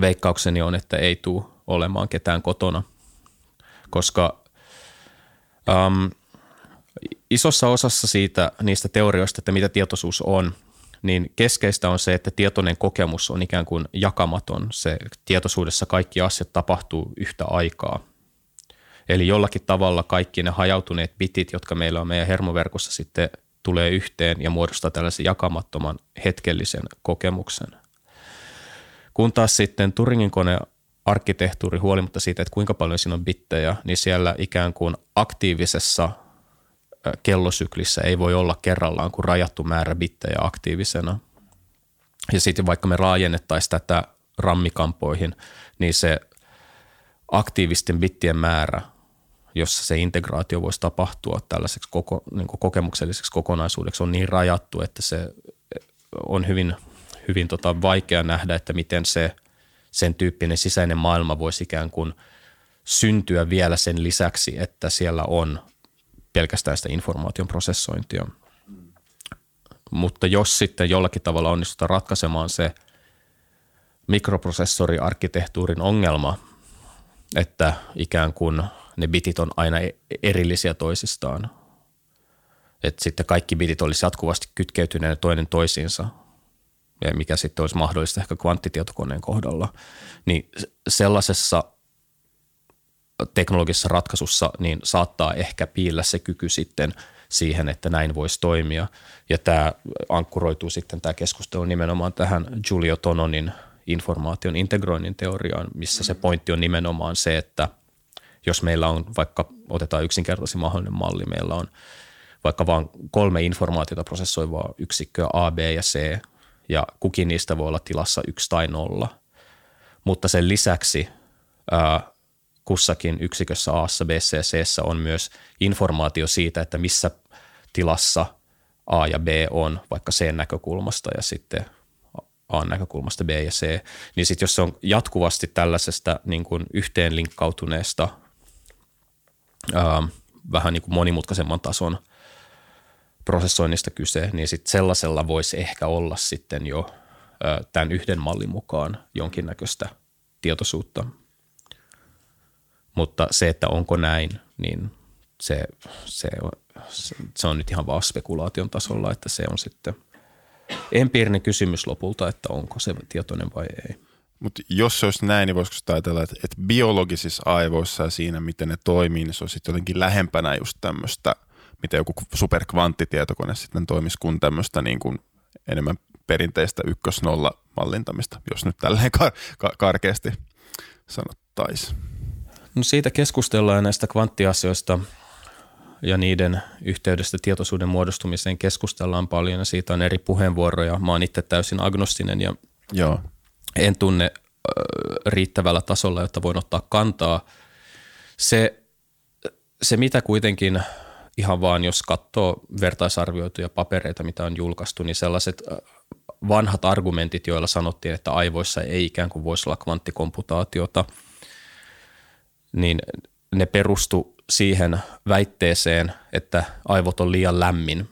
veikkaukseni on, että ei tule olemaan ketään kotona, koska um, isossa osassa siitä niistä teorioista, että mitä tietoisuus on, niin keskeistä on se, että tietoinen kokemus on ikään kuin jakamaton. Se tietoisuudessa kaikki asiat tapahtuu yhtä aikaa. Eli jollakin tavalla kaikki ne hajautuneet bitit, jotka meillä on meidän hermoverkossa sitten tulee yhteen ja muodostaa tällaisen jakamattoman hetkellisen kokemuksen. Kun taas sitten Turingin kone arkkitehtuuri huolimatta siitä, että kuinka paljon siinä on bittejä, niin siellä ikään kuin aktiivisessa kellosyklissä ei voi olla kerrallaan kuin rajattu määrä bittejä aktiivisena. Ja sitten vaikka me raajennettaisiin tätä rammikampoihin, niin se aktiivisten bittien määrä, jossa se integraatio voisi tapahtua tällaiseksi koko, niin kokemukselliseksi kokonaisuudeksi, on niin rajattu, että se on hyvin, hyvin tota vaikea nähdä, että miten se sen tyyppinen sisäinen maailma voisi ikään kuin syntyä vielä sen lisäksi, että siellä on pelkästään sitä informaation prosessointia. Mutta jos sitten jollakin tavalla onnistutaan ratkaisemaan se mikroprosessoriarkkitehtuurin ongelma, että ikään kuin ne bitit on aina e- erillisiä toisistaan, että sitten kaikki bitit olisi jatkuvasti kytkeytyneen toinen toisiinsa, ja mikä sitten olisi mahdollista ehkä kvanttitietokoneen kohdalla, niin sellaisessa teknologisessa ratkaisussa niin saattaa ehkä piillä se kyky sitten siihen, että näin voisi toimia. Ja tämä ankkuroituu sitten tämä keskustelu nimenomaan tähän Giulio Tononin informaation integroinnin teoriaan, missä se pointti on nimenomaan se, että jos meillä on vaikka, otetaan yksinkertaisin mahdollinen malli, meillä on vaikka vain kolme informaatiota prosessoivaa yksikköä A, B ja C, ja kukin niistä voi olla tilassa yksi tai nolla. Mutta sen lisäksi ää, kussakin yksikössä A, B ja C on myös informaatio siitä, että missä tilassa A ja B on vaikka C näkökulmasta ja sitten A näkökulmasta B ja C, niin sitten jos se on jatkuvasti tällaisesta niin kuin yhteenlinkkautuneesta ää, vähän niin kuin monimutkaisemman tason prosessoinnista kyse, niin sitten sellaisella voisi ehkä olla sitten jo tämän yhden mallin mukaan jonkinnäköistä tietoisuutta. Mutta se, että onko näin, niin se, se, se on nyt ihan vaan spekulaation tasolla, että se on sitten – empiirinen kysymys lopulta, että onko se tietoinen vai ei. Mutta jos se olisi näin, niin voisiko ajatella, että, että biologisissa aivoissa ja siinä, miten ne toimii, niin se olisi jotenkin lähempänä just tämmöistä, miten joku superkvanttitietokone sitten toimisi, kuin tämmöistä niin kuin enemmän perinteistä ykkös-nolla mallintamista, jos nyt tälleen kar- kar- karkeasti sanottaisiin. No siitä keskustellaan näistä kvanttiasioista ja niiden yhteydestä tietoisuuden muodostumiseen keskustellaan paljon ja siitä on eri puheenvuoroja. Mä oon itse täysin agnostinen ja Joo. en tunne riittävällä tasolla, jotta voin ottaa kantaa. Se, se mitä kuitenkin ihan vaan, jos katsoo vertaisarvioituja papereita, mitä on julkaistu, niin sellaiset vanhat argumentit, joilla sanottiin, että aivoissa ei ikään kuin voisi olla kvanttikomputaatiota, niin ne perustu siihen väitteeseen, että aivot on liian lämmin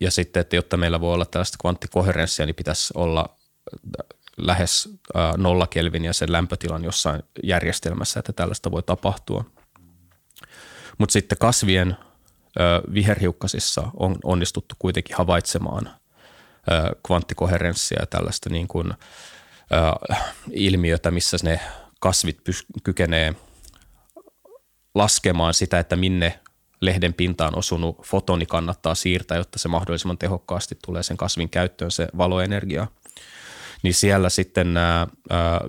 ja sitten, että jotta meillä voi olla tällaista kvanttikoherenssia, niin pitäisi olla lähes nolla kelvin ja sen lämpötilan jossain järjestelmässä, että tällaista voi tapahtua. Mutta sitten kasvien viherhiukkasissa on onnistuttu kuitenkin havaitsemaan kvanttikoherenssia ja tällaista niin kuin, ilmiötä, missä ne kasvit kykenee – laskemaan sitä, että minne lehden pintaan osunut fotoni kannattaa siirtää, jotta se mahdollisimman tehokkaasti tulee sen kasvin käyttöön se valoenergia. Niin siellä sitten nämä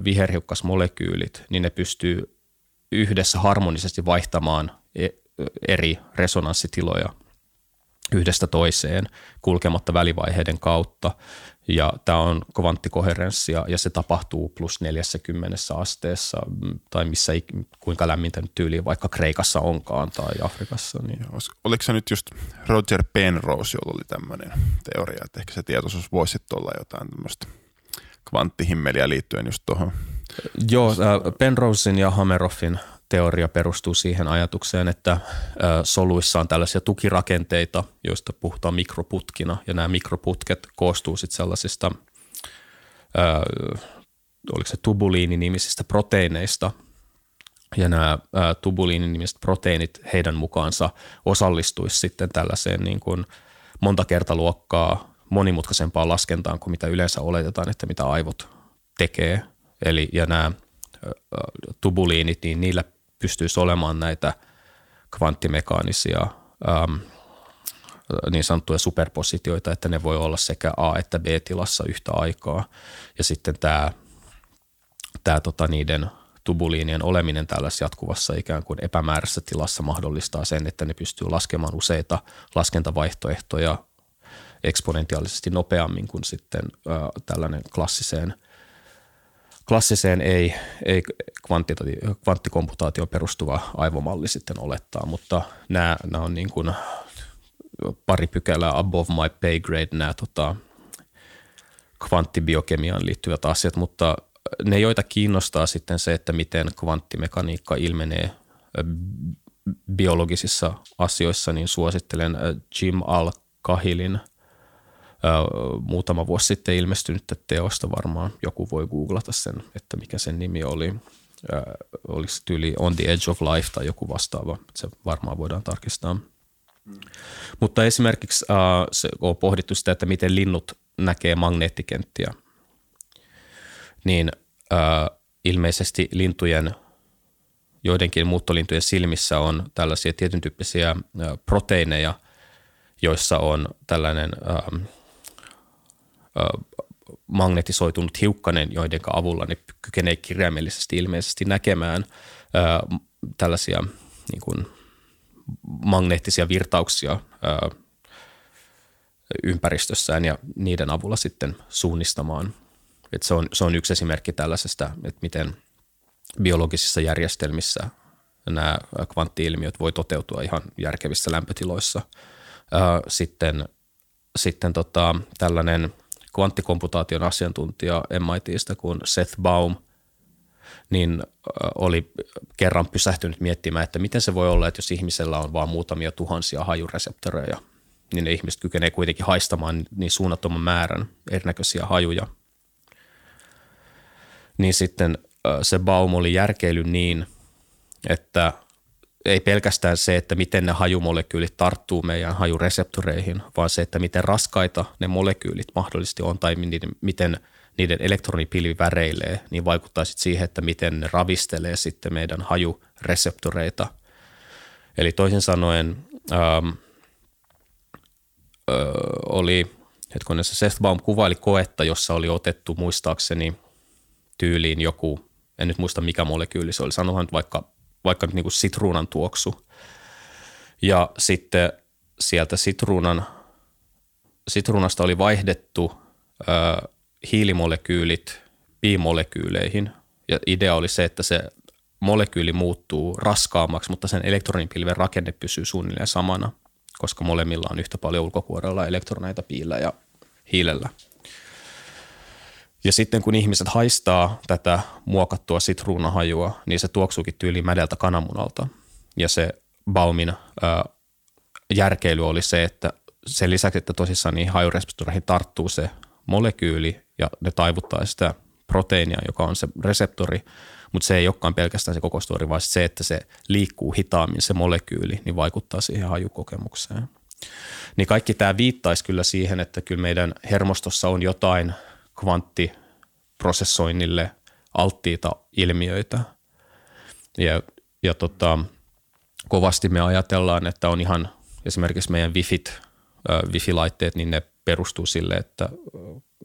viherhiukkasmolekyylit, niin ne pystyy yhdessä harmonisesti vaihtamaan e, eri resonanssitiloja yhdestä toiseen kulkematta välivaiheiden kautta ja tämä on kvanttikoherenssia ja se tapahtuu plus 40 asteessa mm, tai missä kuinka lämmintä nyt tyyliin vaikka Kreikassa onkaan tai Afrikassa. Niin. Oliko se nyt just Roger Penrose, jolla oli tämmöinen teoria, että ehkä se tietoisuus voisi olla jotain tämmöistä kvanttihimmeliä liittyen just tuohon? Joo, äh, Penrosein ja Hameroffin teoria perustuu siihen ajatukseen, että soluissa on tällaisia tukirakenteita, joista puhutaan mikroputkina, ja nämä mikroputket koostuu sitten sellaisista, oliko se tubuliini-nimisistä proteiineista, ja nämä tubuliini-nimiset proteiinit heidän mukaansa osallistuisi sitten tällaiseen niin kuin monta kertaluokkaa monimutkaisempaan laskentaan kuin mitä yleensä oletetaan, että mitä aivot tekee. Eli ja nämä tubuliinit, niin niillä pystyisi olemaan näitä kvanttimekaanisia ähm, niin sanottuja superpositioita, että ne voi olla sekä A- että B-tilassa yhtä aikaa. Ja sitten tämä, tämä tota niiden tubuliinien oleminen tällaisessa jatkuvassa ikään kuin epämääräisessä tilassa mahdollistaa sen, että ne pystyy laskemaan useita laskentavaihtoehtoja eksponentiaalisesti nopeammin kuin sitten äh, tällainen klassiseen, klassiseen ei, ei kvanttikomputaatioon perustuva aivomalli sitten olettaa, mutta nämä, nämä on niin kuin pari pykälää above my pay grade nämä tota, kvanttibiokemiaan liittyvät asiat, mutta ne, joita kiinnostaa sitten se, että miten kvanttimekaniikka ilmenee biologisissa asioissa, niin suosittelen Jim Al-Kahilin muutama vuosi sitten ilmestynyttä teosta varmaan. Joku voi googlata sen, että mikä sen nimi oli. Oliko se tyyli On the Edge of Life tai joku vastaava. Se varmaan voidaan tarkistaa. Mm. Mutta esimerkiksi äh, se on pohdittu sitä, että miten linnut näkee magneettikenttiä – niin äh, ilmeisesti lintujen, joidenkin muuttolintujen silmissä on tällaisia tietyn tyyppisiä proteiineja, joissa on tällainen äh, äh, magnetisoitunut hiukkanen, joiden avulla ne kykenee kirjaimellisesti ilmeisesti näkemään äh, tällaisia niin kuin magneettisia virtauksia äh, ympäristössään ja niiden avulla sitten suunnistamaan et se, on, se on yksi esimerkki tällaisesta, että miten biologisissa järjestelmissä nämä kvanttiilmiöt voi toteutua ihan järkevissä lämpötiloissa. Sitten, sitten tota, tällainen kvanttikomputaation asiantuntija MITistä kuin Seth Baum, niin oli kerran pysähtynyt miettimään, että miten se voi olla, että jos ihmisellä on vain muutamia tuhansia hajureseptoreja, niin ne ihmiset kykenee kuitenkin haistamaan niin suunnattoman määrän erinäköisiä hajuja – niin sitten se Baum oli järkeily niin, että ei pelkästään se, että miten ne hajumolekyylit tarttuu meidän hajureseptoreihin, vaan se, että miten raskaita ne molekyylit mahdollisesti on tai niiden, miten niiden elektronipilvi väreilee, niin vaikuttaa sitten siihen, että miten ne ravistelee sitten meidän hajureseptoreita. Eli toisin sanoen ähm, ö, oli, hetkonen se Seth Baum kuvaili koetta, jossa oli otettu muistaakseni – tyyliin joku, en nyt muista mikä molekyyli se oli, sanohan vaikka, vaikka nyt niin kuin sitruunan tuoksu. Ja sitten sieltä sitruunan, sitruunasta oli vaihdettu ö, hiilimolekyylit piimolekyyleihin. Ja idea oli se, että se molekyyli muuttuu raskaammaksi, mutta sen elektronipilven rakenne pysyy suunnilleen samana, koska molemmilla on yhtä paljon ulkokuorella elektroneita piillä ja hiilellä. Ja sitten kun ihmiset haistaa tätä muokattua sitruunahajua, niin se tuoksuukin tyyliin mädeltä kananmunalta. Ja se Baumin ää, järkeily oli se, että sen lisäksi, että tosissaan niin hajureseptoreihin tarttuu se molekyyli ja ne taivuttaa sitä proteiinia, joka on se reseptori, mutta se ei olekaan pelkästään se koko story, vaan se, että se liikkuu hitaammin se molekyyli, niin vaikuttaa siihen hajukokemukseen. Niin kaikki tämä viittaisi kyllä siihen, että kyllä meidän hermostossa on jotain – kvanttiprosessoinnille alttiita ilmiöitä. Ja, ja tota, kovasti me ajatellaan, että on ihan esimerkiksi meidän wifit, wifi-laitteet, niin ne perustuu sille, että,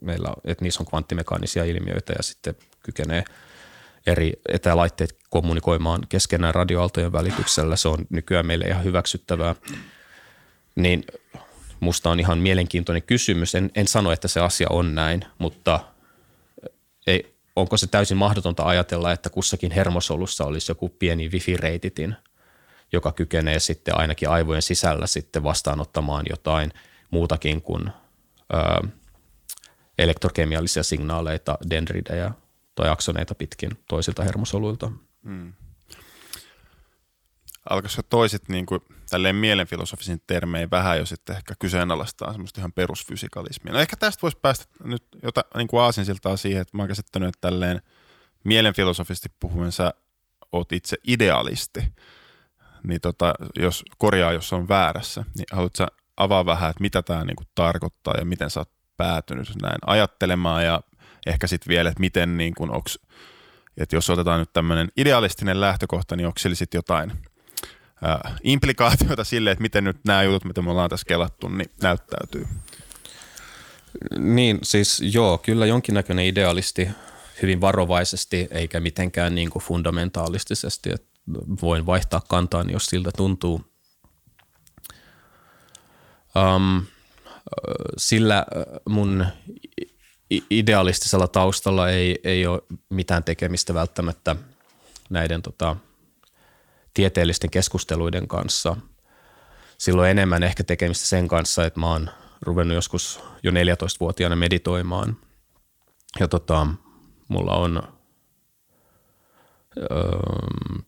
meillä, että niissä on kvanttimekaanisia ilmiöitä ja sitten kykenee eri etälaitteet kommunikoimaan keskenään radioaaltojen välityksellä. Se on nykyään meille ihan hyväksyttävää. Niin musta on ihan mielenkiintoinen kysymys. En, en sano, että se asia on näin, mutta ei, onko se täysin mahdotonta ajatella, että kussakin hermosolussa olisi joku pieni wifi-reititin, joka kykenee sitten ainakin aivojen sisällä sitten vastaanottamaan jotain muutakin kuin ö, elektrokemiallisia signaaleita, dendridejä tai aksoneita pitkin toisilta hermosoluilta. Hmm alkaisiko toiset niin kuin, tälleen mielenfilosofisin termein vähän jo sitten ehkä kyseenalaistaa semmoista ihan perusfysikalismia. No ehkä tästä voisi päästä nyt jota, niin kuin aasinsiltaa siihen, että mä oon käsittänyt, että tälleen mielenfilosofisesti puhuen sä oot itse idealisti. Niin tota, jos korjaa, jos on väärässä, niin haluatko sä avaa vähän, että mitä tämä niin tarkoittaa ja miten sä oot päätynyt näin ajattelemaan ja ehkä sitten vielä, että miten niin kuin, onks, että jos otetaan nyt tämmöinen idealistinen lähtökohta, niin onko sillä sitten jotain – implikaatioita sille, että miten nyt nämä jutut, mitä me ollaan tässä kelattu, niin näyttäytyy. Niin, siis joo, kyllä jonkinnäköinen idealisti hyvin varovaisesti eikä mitenkään niin kuin fundamentaalistisesti. Että voin vaihtaa kantaan, jos siltä tuntuu. Um, sillä mun idealistisella taustalla ei, ei ole mitään tekemistä välttämättä näiden tota, tieteellisten keskusteluiden kanssa. Silloin enemmän ehkä tekemistä sen kanssa, että mä oon ruvennut joskus jo 14-vuotiaana meditoimaan. Ja tota, mulla on öö,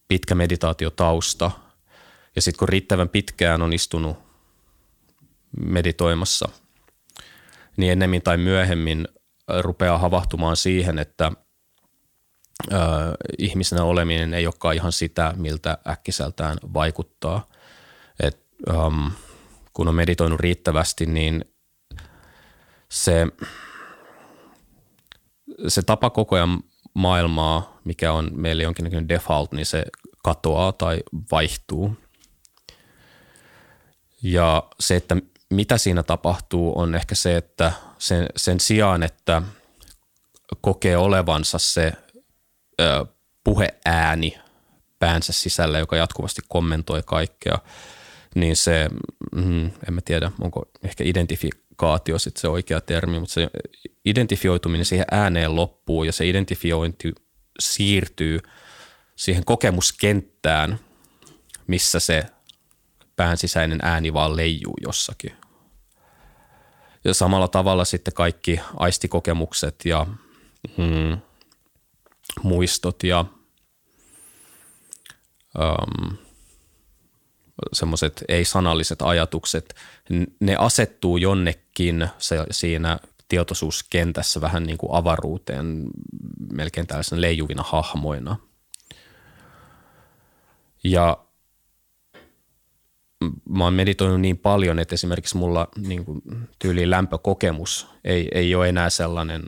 pitkä meditaatiotausta. Ja sitten kun riittävän pitkään on istunut meditoimassa, niin ennemmin tai myöhemmin rupeaa havahtumaan siihen, että ö, ihmisenä oleminen ei olekaan ihan sitä, miltä äkkiseltään vaikuttaa. Et, um, kun on meditoinut riittävästi, niin se, se tapa koko ajan maailmaa, mikä on meille jonkinlainen default, niin se katoaa tai vaihtuu. Ja se, että mitä siinä tapahtuu, on ehkä se, että sen, sen sijaan, että kokee olevansa se ö, puheääni päänsä sisällä, joka jatkuvasti kommentoi kaikkea, niin se, mm, en mä tiedä, onko ehkä identifikaatio sitten se oikea termi, mutta se identifioituminen siihen ääneen loppuu ja se identifiointi siirtyy siihen kokemuskenttään, missä se pään sisäinen ääni vaan leijuu jossakin. Ja samalla tavalla sitten kaikki aistikokemukset ja mm, muistot ja um, semmoiset ei-sanalliset ajatukset, ne asettuu jonnekin se, siinä tietoisuuskentässä vähän niin kuin avaruuteen melkein tällaisena leijuvina hahmoina. Ja mä oon meditoinut niin paljon, että esimerkiksi mulla niin kuin tyyliin lämpökokemus ei, ei ole enää sellainen,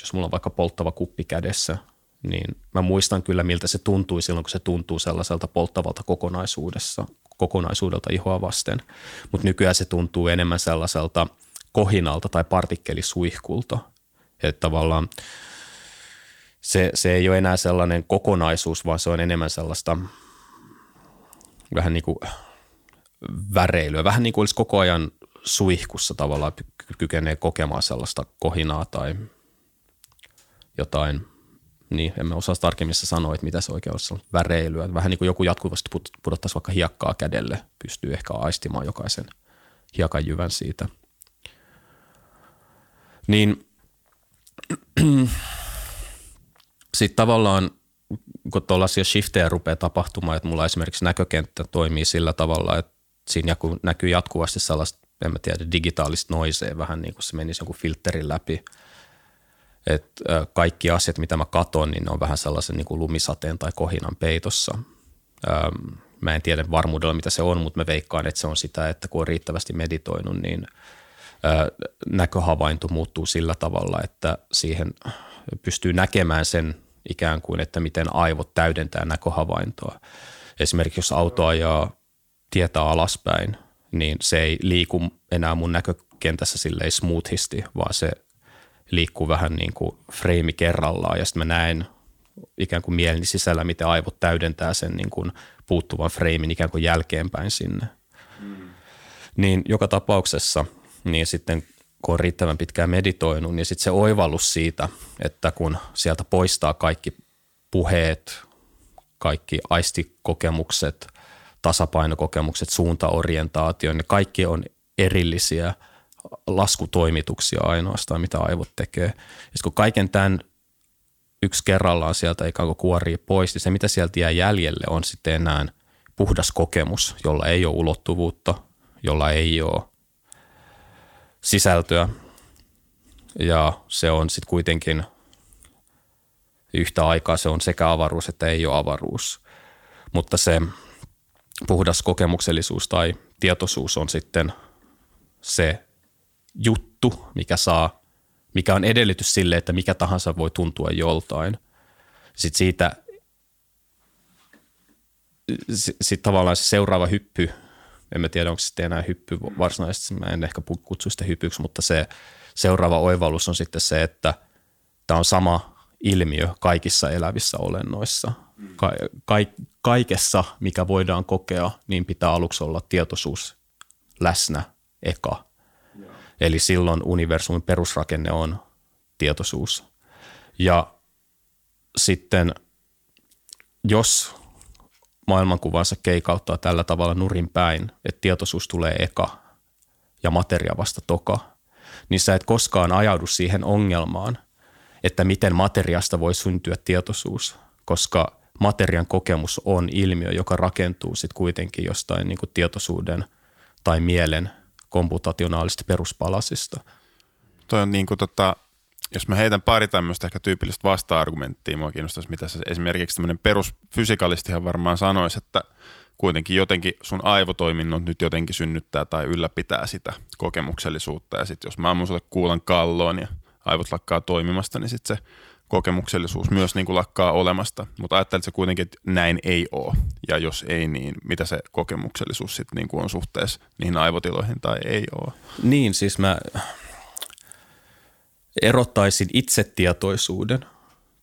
jos mulla on vaikka polttava kuppi kädessä, niin mä muistan kyllä, miltä se tuntui silloin, kun se tuntuu sellaiselta polttavalta kokonaisuudessa, kokonaisuudelta ihoa vasten. Mutta nykyään se tuntuu enemmän sellaiselta kohinalta tai partikkelisuihkulta. Että tavallaan se, se ei ole enää sellainen kokonaisuus, vaan se on enemmän sellaista vähän niin kuin väreilyä. Vähän niin kuin olisi koko ajan suihkussa tavallaan kykenee kokemaan sellaista kohinaa tai jotain, niin emme osaa tarkemmin sanoa, että mitä se oikein on väreilyä. Vähän niin kuin joku jatkuvasti pudottaisi vaikka hiekkaa kädelle, pystyy ehkä aistimaan jokaisen hiekan siitä. Niin sitten tavallaan kun tuollaisia shiftejä rupeaa tapahtumaan, että mulla esimerkiksi näkökenttä toimii sillä tavalla, että siinä näkyy jatkuvasti sellaista, en mä tiedä, digitaalista noisea, vähän niin kuin se menisi jonkun filterin läpi. Et kaikki asiat, mitä mä katon, niin ne on vähän sellaisen niin kuin lumisateen tai kohinan peitossa. Mä en tiedä varmuudella, mitä se on, mutta mä veikkaan, että se on sitä, että kun on riittävästi meditoinut, niin näköhavainto muuttuu sillä tavalla, että siihen pystyy näkemään sen ikään kuin, että miten aivot täydentää näköhavaintoa. Esimerkiksi jos auto ajaa tietää alaspäin, niin se ei liiku enää mun näkökentässä silleen smoothisti, vaan se liikkuu vähän niin kuin freimi kerrallaan ja sitten mä näen ikään kuin mieleni sisällä, miten aivot täydentää sen niin kuin puuttuvan freimin ikään kuin jälkeenpäin sinne. Mm. Niin joka tapauksessa, niin sitten kun on riittävän pitkään meditoinut, niin sitten se oivallus siitä, että kun sieltä poistaa kaikki puheet, kaikki aistikokemukset – tasapainokokemukset, suuntaorientaatio, ne kaikki on erillisiä laskutoimituksia ainoastaan, mitä aivot tekee. Ja kun kaiken tämän yksi kerrallaan sieltä ikään kuin kuorii pois, niin se mitä sieltä jää jäljelle on sitten enää puhdas kokemus, jolla ei ole ulottuvuutta, jolla ei ole sisältöä. Ja se on sitten kuitenkin yhtä aikaa se on sekä avaruus että ei ole avaruus. Mutta se puhdas kokemuksellisuus tai tietoisuus on sitten se juttu, mikä saa, mikä on edellytys sille, että mikä tahansa voi tuntua joltain. Sitten siitä sitten tavallaan se seuraava hyppy, en mä tiedä onko se enää hyppy varsinaisesti, mä en ehkä kutsu sitä hypyksi, mutta se seuraava oivallus on sitten se, että tämä on sama ilmiö kaikissa elävissä olennoissa. Ka- ka- kaikessa, mikä voidaan kokea, niin pitää aluksi olla tietoisuus läsnä eka. Eli silloin universumin perusrakenne on tietoisuus. Ja sitten jos maailmankuvansa keikauttaa tällä tavalla nurin päin, että tietoisuus tulee eka ja materia vasta toka, niin sä et koskaan ajaudu siihen ongelmaan, että miten materiasta voi syntyä tietoisuus, koska materian kokemus on ilmiö, joka rakentuu sitten kuitenkin jostain niin kuin tietoisuuden tai mielen komputationaalista peruspalasista. Toi on niin kuin tota, jos mä heitän pari tämmöistä ehkä tyypillistä vasta-argumenttia, mua kiinnostaisi, mitä se esimerkiksi tämmöinen perusfysikalistihan varmaan sanoisi, että kuitenkin jotenkin sun aivotoiminnot nyt jotenkin synnyttää tai ylläpitää sitä kokemuksellisuutta. Ja sitten jos mä ammun sulle kuulan kalloon ja aivot lakkaa toimimasta, niin sitten se kokemuksellisuus myös niin kuin lakkaa olemasta. Mutta ajattelet se kuitenkin, että näin ei ole. Ja jos ei, niin mitä se kokemuksellisuus sitten niin kuin on suhteessa niihin aivotiloihin tai ei ole? Niin, siis mä erottaisin itsetietoisuuden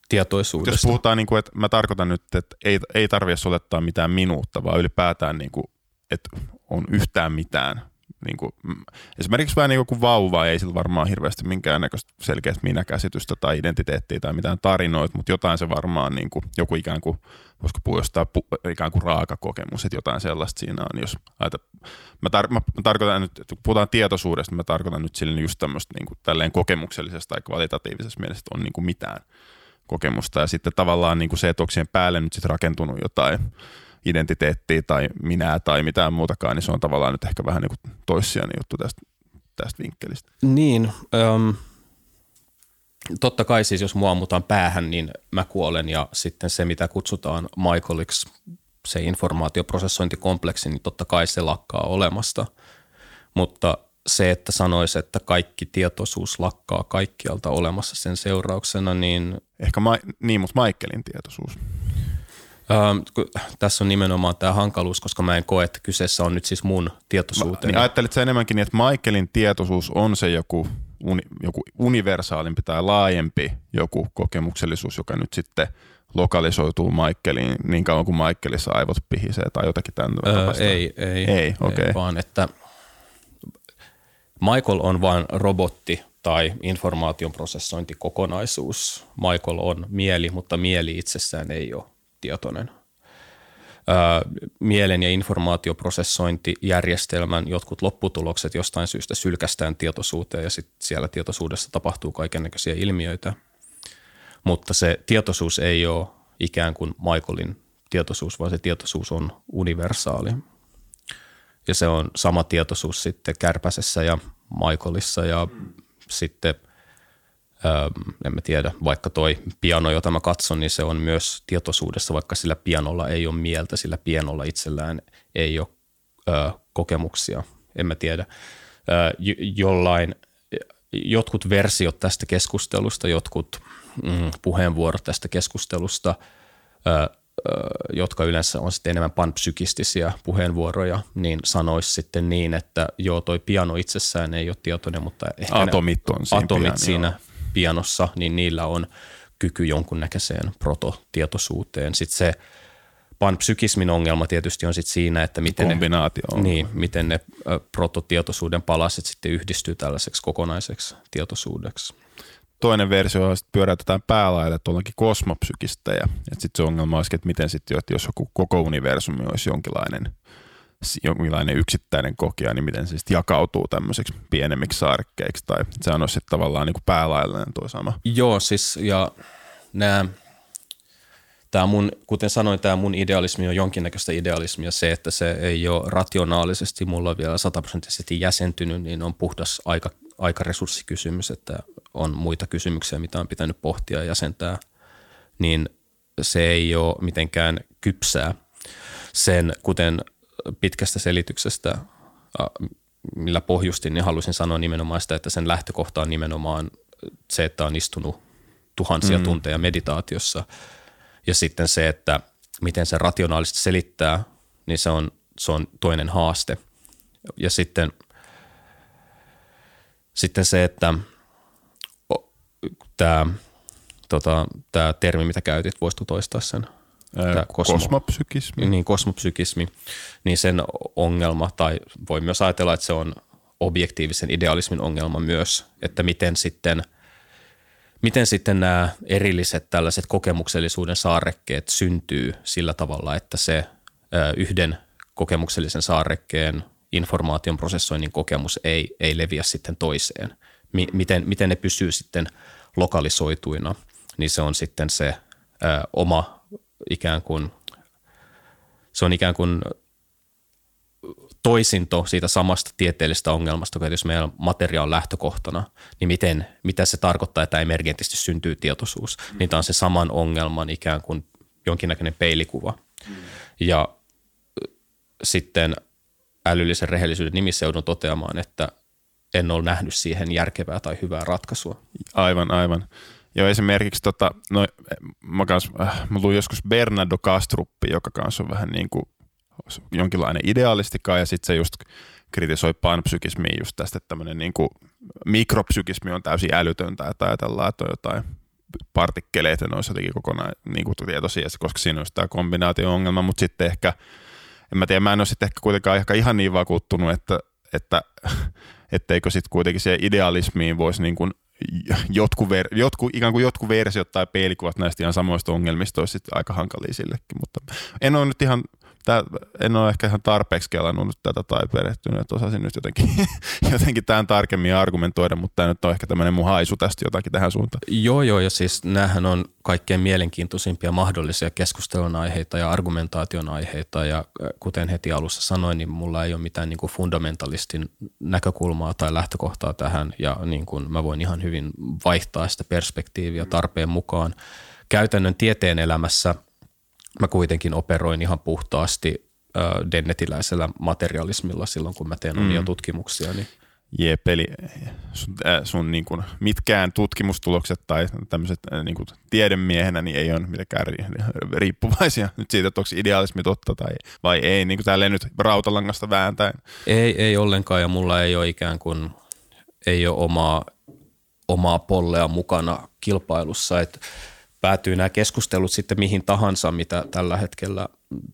tietoisuudesta. Jos puhutaan, niin kuin, että mä tarkoitan nyt, että ei, ei tarvitse olettaa mitään minuutta, vaan ylipäätään, niin kuin, että on yhtään mitään. Niin kuin, mm, esimerkiksi vähän niin kuin vauva ei sillä varmaan hirveästi minkäännäköistä selkeästä minäkäsitystä tai identiteettiä tai mitään tarinoita, mutta jotain se varmaan niin kuin, joku ikään kuin, voisiko puhua jostain pu, ikään kuin raaka kokemus, että jotain sellaista siinä on. Jos ajata, mä, tar, mä, tarkoitan nyt, että kun puhutaan tietoisuudesta, mä tarkoitan nyt sille just tämmöistä niin kuin, tälleen kokemuksellisesta tai kvalitatiivisesta mielestä on niin kuin mitään kokemusta. Ja sitten tavallaan niin kuin se, että onko siihen päälle nyt sitten rakentunut jotain identiteettiä tai minää tai mitään muutakaan, niin se on tavallaan nyt ehkä vähän niin kuin toissijainen juttu tästä, tästä vinkkelistä. Niin, um, totta kai siis jos mua ammutaan päähän, niin mä kuolen ja sitten se, mitä kutsutaan Michaeliksi, se informaatioprosessointikompleksi, niin totta kai se lakkaa olemasta. Mutta se, että sanoisi, että kaikki tietoisuus lakkaa kaikkialta olemassa sen seurauksena, niin... Ehkä ma- niin, mutta Michaelin tietoisuus. Tässä on nimenomaan tämä hankaluus, koska mä en koe, että kyseessä on nyt siis mun tietoisuuteni. Niin ajattelit sä enemmänkin että Michaelin tietoisuus on se joku, uni, joku universaalimpi tai laajempi joku kokemuksellisuus, joka nyt sitten lokalisoituu Michaeliin niin kauan kuin Michaelissa aivot pihisee tai jotakin tämän öö, Ei, ei, ei, okay. ei, vaan että Michael on vain robotti tai informaation prosessointikokonaisuus. Michael on mieli, mutta mieli itsessään ei ole tietoinen. mielen ja informaatioprosessointijärjestelmän jotkut lopputulokset jostain syystä sylkästään tietoisuuteen ja sitten siellä tietoisuudessa tapahtuu kaikennäköisiä ilmiöitä. Mutta se tietoisuus ei ole ikään kuin Michaelin tietoisuus, vaan se tietoisuus on universaali. Ja se on sama tietoisuus sitten Kärpäsessä ja Michaelissa ja sitten – en mä tiedä, vaikka toi piano, jota mä katson, niin se on myös tietoisuudessa, vaikka sillä pianolla ei ole mieltä, sillä pianolla itsellään ei ole ö, kokemuksia, en mä tiedä. Ö, jollain, jotkut versiot tästä keskustelusta, jotkut mm, puheenvuorot tästä keskustelusta, ö, jotka yleensä on sitten enemmän panpsykistisiä puheenvuoroja, niin sanoisi sitten niin, että joo, toi piano itsessään ei ole tietoinen, mutta ehkä atomit on siinä, atomit pian, siinä pianossa, niin niillä on kyky jonkunnäköiseen prototietoisuuteen. Sitten se panpsykismin ongelma tietysti on sitten siinä, että miten ne, niin, miten ne prototietoisuuden palaset sitten yhdistyy tällaiseksi kokonaiseksi tietoisuudeksi. Toinen versio on, että pyöräytetään päälaille tuollakin kosmopsykistä ja sitten se ongelma olisi, että miten sitten, jos joku koko universumi olisi jonkinlainen – jonkinlainen yksittäinen kokija, niin miten se sitten jakautuu tämmöiseksi pienemmiksi saarekkeiksi, tai se on sitten tavallaan niin päälaillinen tuo sama. Joo, siis ja nämä, tämä mun, kuten sanoin, tämä mun idealismi on jonkinnäköistä idealismia. Se, että se ei ole rationaalisesti mulla vielä sataprosenttisesti jäsentynyt, niin on puhdas aika, aikaresurssikysymys, että on muita kysymyksiä, mitä on pitänyt pohtia ja jäsentää, niin se ei ole mitenkään kypsää. Sen, kuten pitkästä selityksestä, millä pohjustin, niin halusin sanoa nimenomaan sitä, että sen lähtökohta on nimenomaan se, että on istunut tuhansia mm. tunteja meditaatiossa. Ja sitten se, että miten se rationaalisesti selittää, niin se on, se on toinen haaste. Ja sitten, sitten se, että tämä, tota, termi, mitä käytit, voisitko toistaa sen? Tämä kosmo, kosmopsykismi. Niin, kosmopsykismi, niin sen ongelma, tai voi myös ajatella, että se on objektiivisen idealismin ongelma myös, että miten sitten, miten sitten nämä erilliset tällaiset kokemuksellisuuden saarekkeet syntyy sillä tavalla, että se yhden kokemuksellisen saarekkeen informaation prosessoinnin kokemus ei, ei leviä sitten toiseen. miten, miten ne pysyy sitten lokalisoituina, niin se on sitten se ö, oma ikään kuin, se on ikään kuin toisinto siitä samasta tieteellisestä ongelmasta, että jos meillä materia on lähtökohtana, niin miten, mitä se tarkoittaa, että emergentisti syntyy tietoisuus. Mm. Niin tämä on se saman ongelman ikään kuin jonkinnäköinen peilikuva. Mm. Ja sitten älyllisen rehellisyyden nimissä joudun toteamaan, että en ole nähnyt siihen järkevää tai hyvää ratkaisua. Aivan, aivan. Joo, esimerkiksi tota, no, mä, kans, äh, mä luin joskus Bernardo Castruppi, joka kanssa on vähän niin kuin jonkinlainen idealistika ja sitten se just kritisoi panpsykismiä just tästä, että tämmöinen niin kuin mikropsykismi on täysin älytöntä, että ajatellaan, että on jotain partikkeleita, ne olisi jotenkin kokonaan niin kuin tietoisia, koska siinä on tämä kombinaatio-ongelma, mutta sitten ehkä, en mä tiedä, mä en ole sitten ehkä kuitenkaan ehkä ihan niin vakuuttunut, että, että etteikö sitten kuitenkin se idealismiin voisi niin kuin jotkut, ver, jotkut, ikään kuin jotkut versiot tai peilikuvat näistä ihan samoista ongelmista olisi aika hankalia sillekin, mutta en ole nyt ihan tää, en ole ehkä ihan tarpeeksi kelannut tätä tai perehtynyt, että osasin nyt jotenkin, jotenkin tämän tarkemmin argumentoida, mutta tämä nyt on ehkä tämmöinen mun haisu tästä jotakin tähän suuntaan. Joo, joo, ja siis näähän on kaikkein mielenkiintoisimpia mahdollisia keskustelun aiheita ja argumentaation aiheita, ja äh, kuten heti alussa sanoin, niin mulla ei ole mitään niin kuin fundamentalistin näkökulmaa tai lähtökohtaa tähän, ja niin kuin mä voin ihan hyvin vaihtaa sitä perspektiiviä tarpeen mukaan. Käytännön tieteen elämässä – mä kuitenkin operoin ihan puhtaasti äh, dennetiläisellä materialismilla silloin, kun mä teen omia mm. tutkimuksia. Niin. Jep, eli sun, äh, sun niin kuin, mitkään tutkimustulokset tai tämmöiset äh, niin kuin tiedemiehenä niin ei ole mitenkään riippuvaisia nyt siitä, että onko idealismi totta tai vai ei, niin kuin tälleen nyt rautalangasta vääntäen. Ei, ei ollenkaan ja mulla ei ole ikään kuin, ei ole omaa, omaa pollea mukana kilpailussa, että päätyy nämä keskustelut sitten mihin tahansa, mitä tällä hetkellä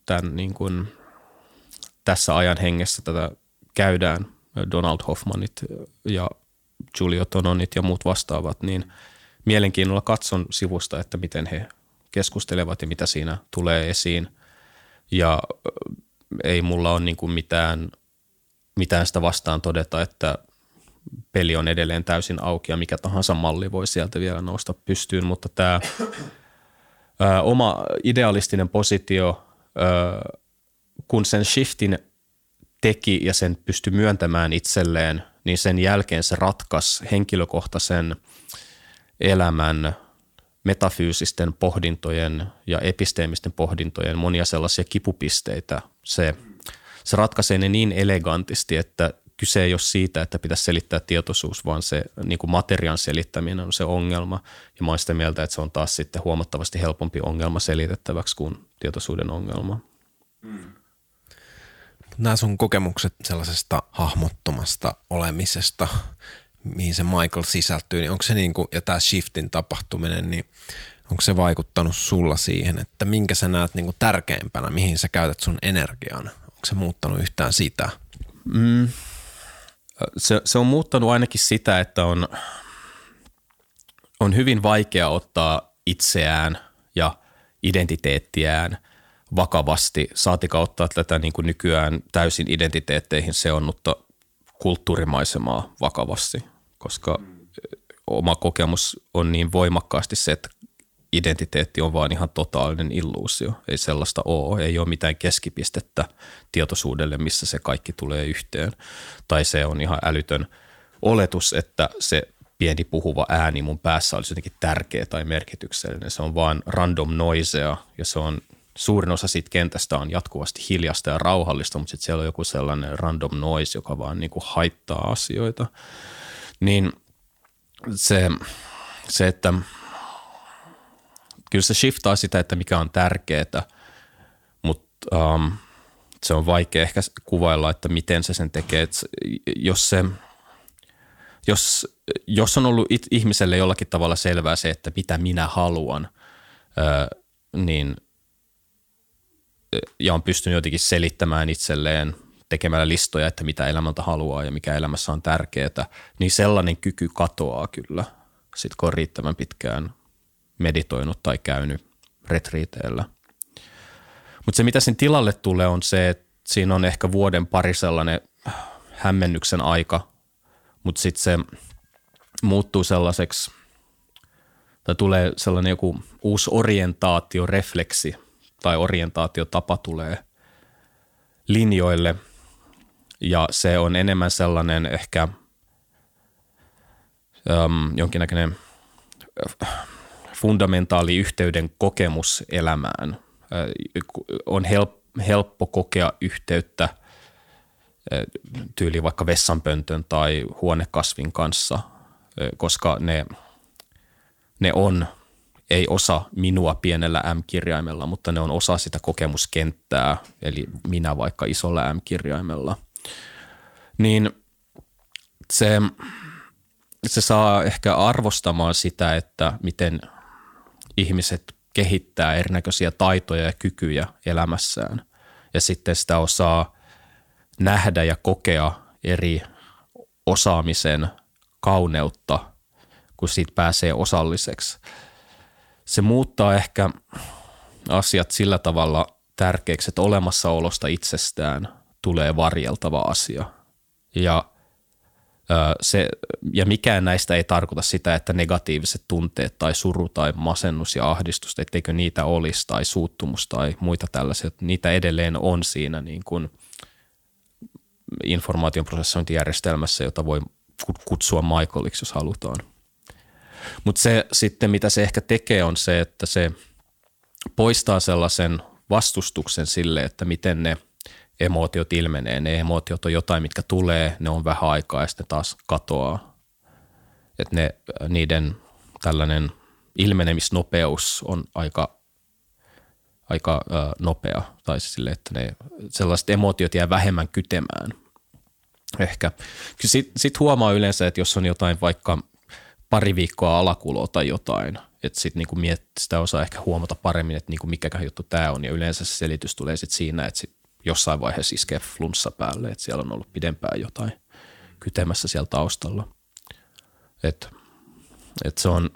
tämän, niin kuin, tässä ajan hengessä tätä käydään, Donald Hoffmanit ja Julio Tononit ja muut vastaavat, niin mielenkiinnolla katson sivusta, että miten he keskustelevat ja mitä siinä tulee esiin. Ja ei mulla ole niin kuin mitään, mitään sitä vastaan todeta, että peli on edelleen täysin auki ja mikä tahansa malli voi sieltä vielä nousta pystyyn, mutta tämä ö, oma idealistinen positio, ö, kun sen shiftin teki ja sen pystyi myöntämään itselleen, niin sen jälkeen se ratkas henkilökohtaisen elämän metafyysisten pohdintojen ja episteemisten pohdintojen monia sellaisia kipupisteitä. Se, se ratkaisee ne niin elegantisti, että kyse ei ole siitä, että pitäisi selittää tietoisuus, vaan se niin kuin materiaan selittäminen on se ongelma. Ja mä oon sitä mieltä, että se on taas sitten huomattavasti helpompi ongelma selitettäväksi kuin tietoisuuden ongelma. Mm. Nämä sun kokemukset sellaisesta hahmottomasta olemisesta, mihin se Michael sisältyy, niin onko se niin kuin, ja tämä shiftin tapahtuminen, niin onko se vaikuttanut sulla siihen, että minkä sä näet niin kuin tärkeimpänä, mihin sä käytät sun energian? Onko se muuttanut yhtään sitä? Mm, se, se on muuttanut ainakin sitä, että on, on hyvin vaikea ottaa itseään ja identiteettiään vakavasti, saatika ottaa tätä niin kuin nykyään täysin identiteetteihin seonnutta kulttuurimaisemaa vakavasti, koska oma kokemus on niin voimakkaasti se, että identiteetti on vaan ihan totaalinen illuusio. Ei sellaista ole, ei ole mitään keskipistettä tietoisuudelle, missä se kaikki tulee yhteen. Tai se on ihan älytön oletus, että se pieni puhuva ääni mun päässä olisi jotenkin tärkeä tai merkityksellinen. Se on vaan random noisea ja se on suurin osa siitä kentästä on jatkuvasti hiljasta ja rauhallista, mutta sitten siellä on joku sellainen random noise, joka vaan niin kuin haittaa asioita. Niin se, se että – kyllä se shiftaa sitä, että mikä on tärkeää um, se on vaikea ehkä kuvailla, että miten se sen tekee. Et jos, se, jos, jos on ollut it, ihmiselle jollakin tavalla selvää se, että mitä minä haluan, ö, niin ja on pystynyt jotenkin selittämään itselleen tekemällä listoja, että mitä elämältä haluaa ja mikä elämässä on tärkeää, niin sellainen kyky katoaa kyllä, sit kun on riittävän pitkään meditoinut tai käynyt retriiteillä – mutta se, mitä sen tilalle tulee, on se, että siinä on ehkä vuoden pari sellainen hämmennyksen aika, mutta sitten se muuttuu sellaiseksi, tai tulee sellainen joku uusi orientaatiorefleksi tai orientaatiotapa tulee linjoille, ja se on enemmän sellainen ehkä um, jonkinnäköinen fundamentaali yhteyden kokemus elämään – on helppo kokea yhteyttä tyyli vaikka vessanpöntön tai huonekasvin kanssa, koska ne, ne on, ei osa minua pienellä M-kirjaimella, mutta ne on osa sitä kokemuskenttää, eli minä vaikka isolla M-kirjaimella. Niin se, se saa ehkä arvostamaan sitä, että miten ihmiset kehittää erinäköisiä taitoja ja kykyjä elämässään. Ja sitten sitä osaa nähdä ja kokea eri osaamisen kauneutta, kun siitä pääsee osalliseksi. Se muuttaa ehkä asiat sillä tavalla tärkeäksi, että olemassaolosta itsestään tulee varjeltava asia. Ja se, ja mikään näistä ei tarkoita sitä, että negatiiviset tunteet tai suru tai masennus ja ahdistus, etteikö niitä olisi tai suuttumus tai muita tällaisia, niitä edelleen on siinä niin kuin informaation prosessointijärjestelmässä, jota voi kutsua Michaeliksi, jos halutaan. Mutta se sitten, mitä se ehkä tekee, on se, että se poistaa sellaisen vastustuksen sille, että miten ne – emootiot ilmenee. Ne emootiot on jotain, mitkä tulee, ne on vähän aikaa ja sitten taas katoaa. Että ne, niiden tällainen ilmenemisnopeus on aika, aika äh, nopea. Tai siis sille, että ne sellaiset emootiot jää vähemmän kytemään. Ehkä. Sitten sit huomaa yleensä, että jos on jotain vaikka pari viikkoa alakuloa tai jotain, että sitten niinku miet, sitä osaa ehkä huomata paremmin, että niinku mikä juttu tämä on. Ja yleensä se selitys tulee sitten siinä, että sit jossain vaiheessa iskee flunssa päälle, että siellä on ollut pidempään jotain kytemässä siellä taustalla. Et, et se on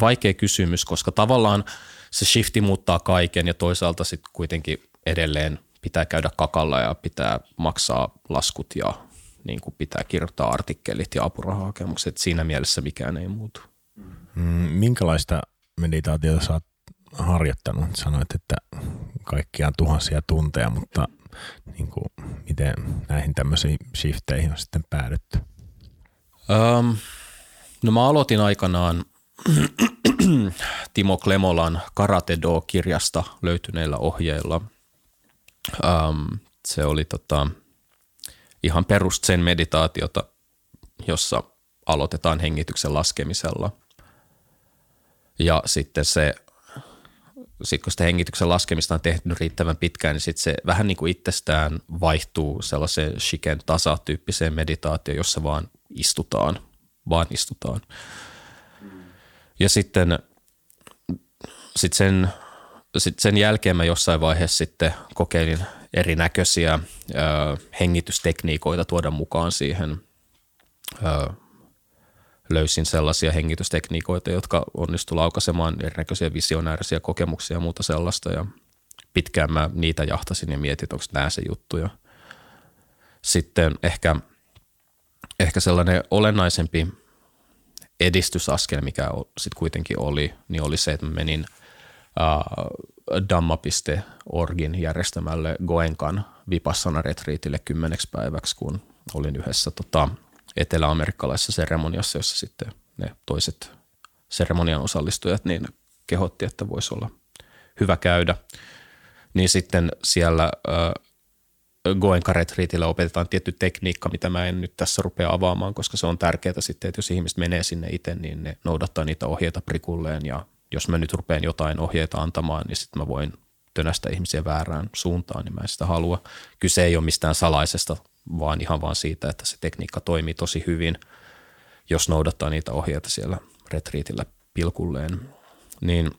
vaikea kysymys, koska tavallaan se shifti muuttaa kaiken ja toisaalta sitten kuitenkin edelleen pitää käydä kakalla ja pitää maksaa laskut ja niin kuin pitää kirjoittaa artikkelit ja apurahahakemukset. Siinä mielessä mikään ei muutu. Mm, minkälaista meditaatiota sä oot harjoittanut? Sanoit, että kaikkiaan tuhansia tunteja, mutta niin kuin, miten näihin tämmöisiin shifteihin on sitten päädytty? Um, no mä aloitin aikanaan Timo Klemolan Karate Do-kirjasta löytyneillä ohjeilla. Um, se oli tota, ihan perust sen meditaatiota, jossa aloitetaan hengityksen laskemisella. Ja sitten se sitten kun sitä hengityksen laskemista on tehnyt riittävän pitkään, niin sitten se vähän niin kuin itsestään vaihtuu sellaiseen shiken tasatyyppiseen meditaatioon, jossa vaan istutaan, vaan istutaan. Ja sitten sit sen, sit sen jälkeen mä jossain vaiheessa sitten kokeilin erinäköisiä ö, hengitystekniikoita tuoda mukaan siihen ö, löysin sellaisia hengitystekniikoita, jotka onnistu laukaisemaan erinäköisiä visionäärisiä kokemuksia ja muuta sellaista. Ja pitkään mä niitä jahtasin ja mietin, onko nämä se juttu. Ja sitten ehkä, ehkä sellainen olennaisempi edistysaskel, mikä sitten kuitenkin oli, niin oli se, että mä menin uh, damma.orgin järjestämälle Goenkan Vipassana-retriitille kymmeneksi päiväksi, kun olin yhdessä tota, etelä-amerikkalaisessa seremoniassa, jossa sitten ne toiset seremonian osallistujat niin kehotti, että voisi olla hyvä käydä. Niin sitten siellä äh, Goenka Retriitillä opetetaan tietty tekniikka, mitä mä en nyt tässä rupea avaamaan, koska se on tärkeää sitten, että jos ihmiset menee sinne itse, niin ne noudattaa niitä ohjeita prikulleen ja jos mä nyt rupean jotain ohjeita antamaan, niin sitten mä voin tönästä ihmisiä väärään suuntaan, niin mä en sitä halua. Kyse ei ole mistään salaisesta, vaan ihan vaan siitä, että se tekniikka toimii tosi hyvin, jos noudattaa niitä ohjeita siellä retriitillä pilkulleen. Niin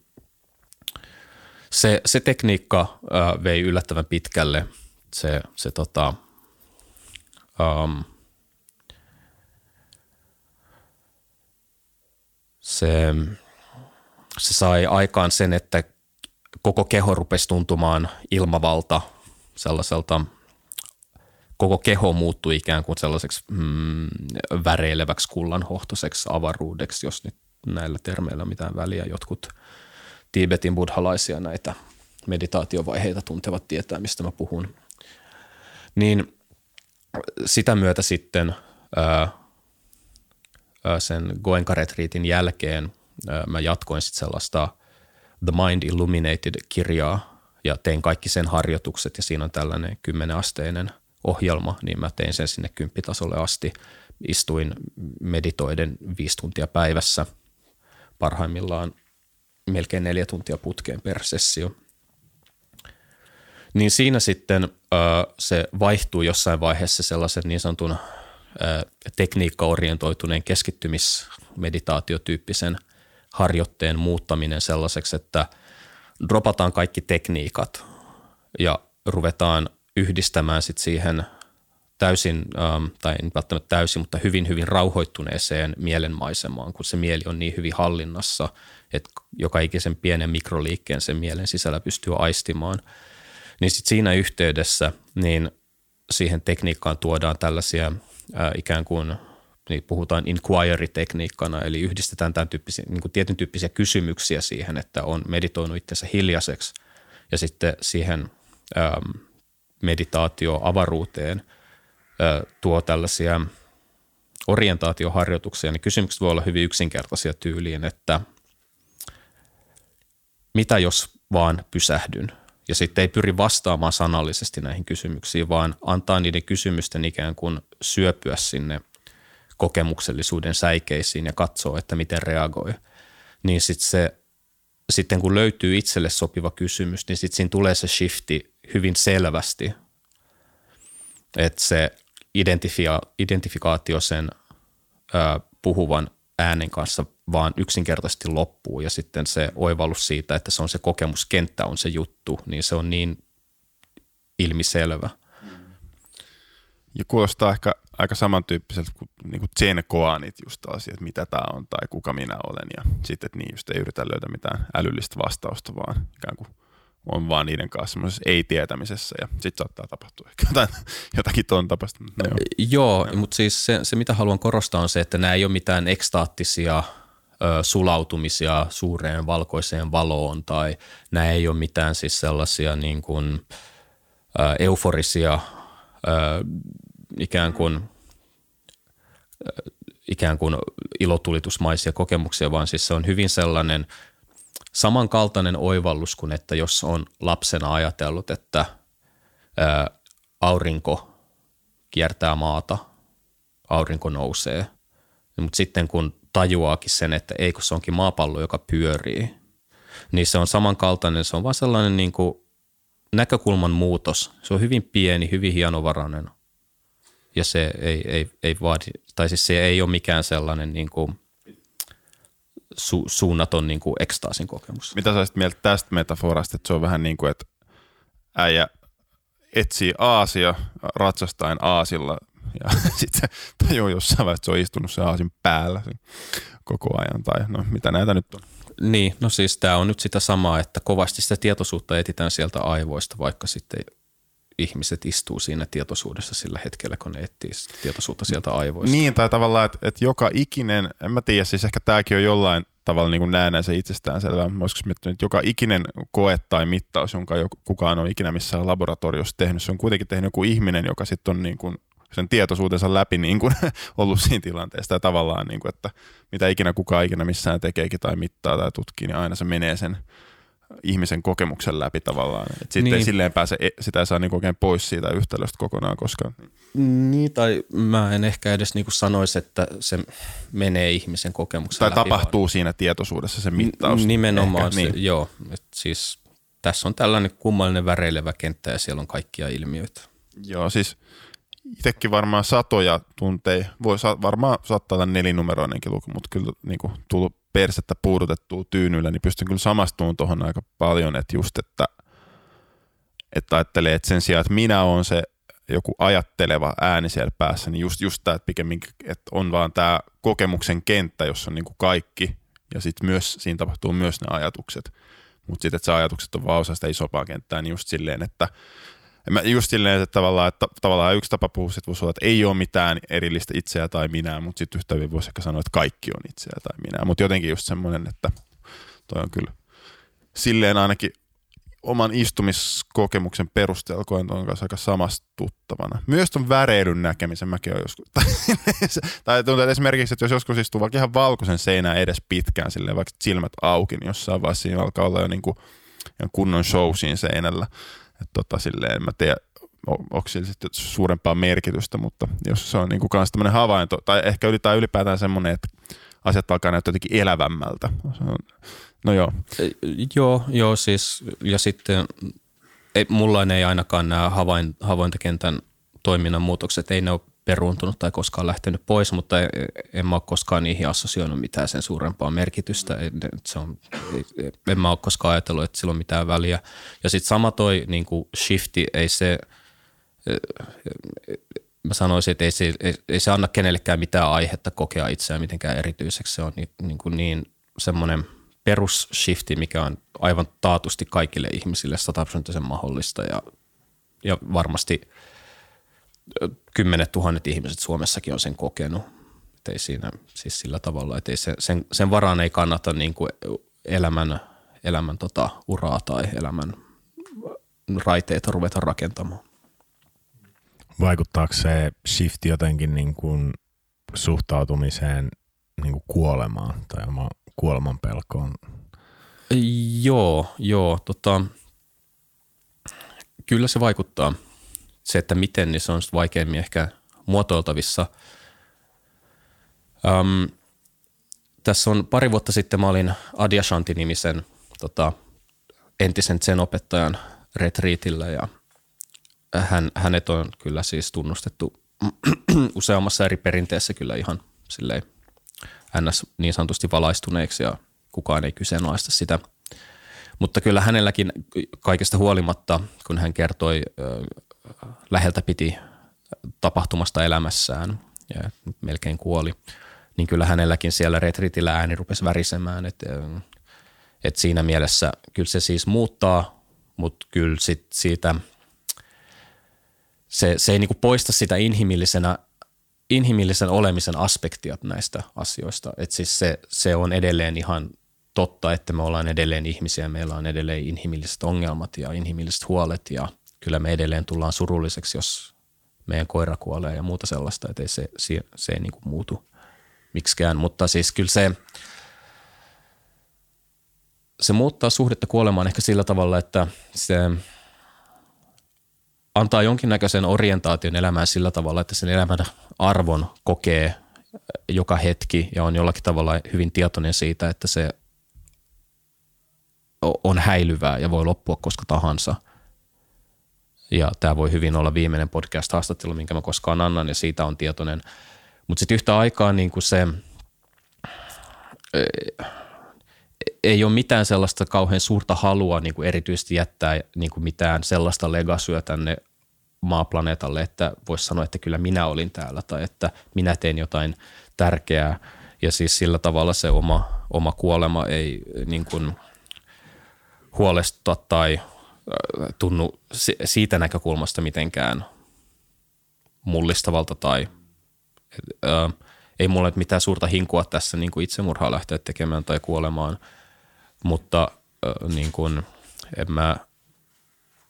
se, se tekniikka äh, vei yllättävän pitkälle. Se, se tota, um, se, se sai aikaan sen, että koko keho rupesi tuntumaan ilmavalta sellaiselta, koko keho muuttui ikään kuin sellaiseksi mm, väreileväksi kullanhohtoiseksi avaruudeksi, jos nyt näillä termeillä mitään väliä jotkut Tibetin buddhalaisia näitä meditaatiovaiheita tuntevat tietää, mistä mä puhun. Niin sitä myötä sitten ää, sen Goenka-retriitin jälkeen ää, mä jatkoin sitten sellaista – The Mind Illuminated-kirjaa ja tein kaikki sen harjoitukset ja siinä on tällainen kymmeneasteinen ohjelma, niin mä tein sen sinne kymppitasolle asti. Istuin meditoiden viisi tuntia päivässä, parhaimmillaan melkein neljä tuntia putkeen per sessio. Niin siinä sitten se vaihtuu jossain vaiheessa sellaisen niin sanotun tekniikkaorientoituneen keskittymismeditaatiotyyppisen – harjoitteen muuttaminen sellaiseksi, että dropataan kaikki tekniikat ja ruvetaan yhdistämään sit siihen täysin, ähm, tai ei välttämättä täysin, mutta hyvin, hyvin rauhoittuneeseen mielenmaisemaan, kun se mieli on niin hyvin hallinnassa, että joka ikisen pienen mikroliikkeen sen mielen sisällä pystyy aistimaan. Niin sit siinä yhteydessä niin siihen tekniikkaan tuodaan tällaisia äh, ikään kuin – niin puhutaan inquiry-tekniikkana, eli yhdistetään tämän tyyppisiä, niin kuin tietyn tyyppisiä kysymyksiä siihen, että on meditoinut itsensä hiljaiseksi ja sitten siihen ähm, meditaatio-avaruuteen äh, tuo tällaisia orientaatioharjoituksia, niin kysymykset voi olla hyvin yksinkertaisia tyyliin, että mitä jos vaan pysähdyn? Ja sitten ei pyri vastaamaan sanallisesti näihin kysymyksiin, vaan antaa niiden kysymysten ikään kuin syöpyä sinne kokemuksellisuuden säikeisiin ja katsoo, että miten reagoi, niin sitten se sitten kun löytyy itselle sopiva kysymys, niin sitten siinä tulee se shifti hyvin selvästi, että se identifia- identifikaatio sen ö, puhuvan äänen kanssa vaan yksinkertaisesti loppuu ja sitten se oivallus siitä, että se on se kokemuskenttä on se juttu, niin se on niin ilmiselvä. Ja kuulostaa ehkä aika samantyyppiseltä kuin, niin kuin Zen Koanit just asiat, mitä tämä on tai kuka minä olen. Ja sitten, että niin just ei yritä löytää mitään älyllistä vastausta, vaan ikään kuin on vaan niiden kanssa semmoisessa ei-tietämisessä ja sitten saattaa tapahtua ehkä jotain, jotakin tuon tapasta. No, joo, joo no. mutta siis se, se, mitä haluan korostaa on se, että nämä ei ole mitään ekstaattisia ö, sulautumisia suureen valkoiseen valoon tai nämä ei ole mitään siis sellaisia niin kuin, ö, euforisia ö, ikään kuin, ikään kuin ilotulitusmaisia kokemuksia, vaan siis se on hyvin sellainen samankaltainen oivallus kuin, että jos on lapsena ajatellut, että ää, aurinko kiertää maata, aurinko nousee, mutta sitten kun tajuaakin sen, että ei kun se onkin maapallo, joka pyörii, niin se on samankaltainen, se on vaan sellainen niin kuin näkökulman muutos. Se on hyvin pieni, hyvin hienovarainen ja se ei, ei, ei vaadi, tai siis se ei ole mikään sellainen niin kuin su, suunnaton niin kuin ekstaasin kokemus. Mitä sä mieltä tästä metaforasta, että se on vähän niin kuin, että äijä etsii aasia ratsastain aasilla ja sitten se tajuu jossain vaiheessa, että se on istunut se aasin päällä koko ajan tai no mitä näitä nyt on. Niin, no siis tämä on nyt sitä samaa, että kovasti sitä tietoisuutta etitään sieltä aivoista, vaikka sitten ihmiset istuu siinä tietoisuudessa sillä hetkellä, kun ne etsii tietoisuutta sieltä aivoista. Niin, tai tavallaan, että, että joka ikinen, en mä tiedä, siis ehkä tämäkin on jollain tavalla niin näen se itsestäänselvää. Olisiko miettinyt, että joka ikinen koe tai mittaus, jonka kukaan on ikinä missään laboratoriossa tehnyt, se on kuitenkin tehnyt joku ihminen, joka sitten on niin kuin sen tietoisuutensa läpi niin kuin ollut siinä tilanteessa. Ja tavallaan, niin kuin, että mitä ikinä kukaan ikinä missään tekeekin tai mittaa tai tutkii, niin aina se menee sen ihmisen kokemuksen läpi tavallaan. Et sitten niin. silleen pääse, e, sitä ei saa niinku oikein pois siitä yhtälöstä kokonaan koskaan. Niin, tai mä en ehkä edes niinku sanoisi, että se menee ihmisen kokemuksen tai läpi. Tai tapahtuu vaan. siinä tietoisuudessa se mittaus. Nimenomaan, ehkä, se, niin. joo. Et siis tässä on tällainen kummallinen väreilevä kenttä ja siellä on kaikkia ilmiöitä. Joo, siis itsekin varmaan satoja tunteja, voi varmaan saattaa olla nelinumeroinenkin luku, mutta kyllä niin kuin, tullut persettä puudutettua tyynyllä, niin pystyn kyllä samastumaan tuohon aika paljon, että just, että, että ajattelee, että sen sijaan, että minä olen se joku ajatteleva ääni siellä päässä, niin just, just tämä, että pikemminkin, että on vaan tämä kokemuksen kenttä, jossa on niin kuin kaikki, ja sitten myös siinä tapahtuu myös ne ajatukset. Mutta sitten, että se ajatukset on vaan osa sitä isompaa kenttää, niin just silleen, että Mä just silleen, että tavallaan, että tavallaan yksi tapa puhua että voisi olla, että ei ole mitään erillistä itseä tai minä, mutta sitten yhtä hyvin voisi ehkä sanoa, että kaikki on itseä tai minä. Mutta jotenkin just semmoinen, että toi on kyllä silleen ainakin oman istumiskokemuksen perusteella koen tuon kanssa aika samastuttavana. Myös tuon väreilyn näkemisen mäkin olen joskus. tai tuntuu, että esimerkiksi, että jos joskus istuu vaikka ihan valkoisen seinään edes pitkään, silleen vaikka silmät auki, niin jossain vaiheessa siinä alkaa olla jo niin kuin kunnon show siinä seinällä. Että tota, silleen, en mä tiedä, onko sillä sitten suurempaa merkitystä, mutta jos se on niin kuin kans tämmöinen havainto, tai ehkä ylipäätään, ylipäätään semmoinen, että asiat alkaa näyttää jotenkin elävämmältä. No joo. Joo, joo siis, ja sitten ei, mulla ei ainakaan nämä havain, havaintakentän toiminnan muutokset, ei ne ole peruuntunut tai koskaan lähtenyt pois, mutta en mä ole koskaan niihin assosioinut mitään sen suurempaa merkitystä. Se on, en mä ole koskaan ajatellut, että sillä on mitään väliä. Ja sitten sama toi niin kuin shifti, ei se, mä sanoisin, että ei se, ei, ei se anna kenellekään mitään aihetta kokea itseään mitenkään erityiseksi. Se on niin, niin, kuin niin semmoinen perusshifti, mikä on aivan taatusti kaikille ihmisille sataprosenttisen mahdollista ja, ja varmasti – kymmenet tuhannet ihmiset Suomessakin on sen kokenut. Et ei siinä siis sillä tavalla, että ei se, sen, sen varaan ei kannata niin kuin elämän, elämän tota, uraa tai elämän raiteita ruveta rakentamaan. Vaikuttaako se shift jotenkin niin kuin suhtautumiseen niin kuin kuolemaan tai oma kuoleman pelkoon? Joo, joo. Tota, kyllä se vaikuttaa – se, että miten, niin se on vaikeammin ehkä muotoiltavissa. Um, tässä on pari vuotta sitten mä olin Adyashanti-nimisen tota, entisen sen opettajan retriitillä ja hän, hänet on kyllä siis tunnustettu useammassa eri perinteessä kyllä ihan silleen ns. niin sanotusti valaistuneeksi ja kukaan ei kyseenalaista sitä. Mutta kyllä hänelläkin kaikesta huolimatta, kun hän kertoi läheltä piti tapahtumasta elämässään ja melkein kuoli, niin kyllä hänelläkin siellä retritillä ääni rupesi värisemään. Että et siinä mielessä kyllä se siis muuttaa, mutta kyllä sit siitä, se, se ei niinku poista sitä inhimillisenä, inhimillisen olemisen aspektia näistä asioista. Et siis se, se on edelleen ihan totta, että me ollaan edelleen ihmisiä, meillä on edelleen inhimilliset ongelmat ja inhimilliset huolet ja kyllä me edelleen tullaan surulliseksi, jos meidän koira kuolee ja muuta sellaista, että ei se, se, se ei niin kuin muutu miksikään. Mutta siis kyllä se, se muuttaa suhdetta kuolemaan ehkä sillä tavalla, että se antaa jonkinnäköisen orientaation elämään sillä tavalla, että sen elämän arvon kokee joka hetki ja on jollakin tavalla hyvin tietoinen siitä, että se on häilyvää ja voi loppua koska tahansa – ja tämä voi hyvin olla viimeinen podcast-haastattelu, minkä mä koskaan annan ja siitä on tietoinen. Mutta sitten yhtä aikaa niin kuin se ei ole mitään sellaista kauhean suurta halua niin kuin erityisesti jättää niin kuin mitään sellaista legasyä tänne maaplaneetalle, että voisi sanoa, että kyllä minä olin täällä tai että minä tein jotain tärkeää. Ja siis sillä tavalla se oma, oma kuolema ei niin kuin huolestuta tai tunnu siitä näkökulmasta mitenkään mullistavalta tai ää, ei mulle mitään suurta hinkua tässä niin kuin itsemurhaa lähteä tekemään tai kuolemaan, mutta ää, niin kuin, en, mä,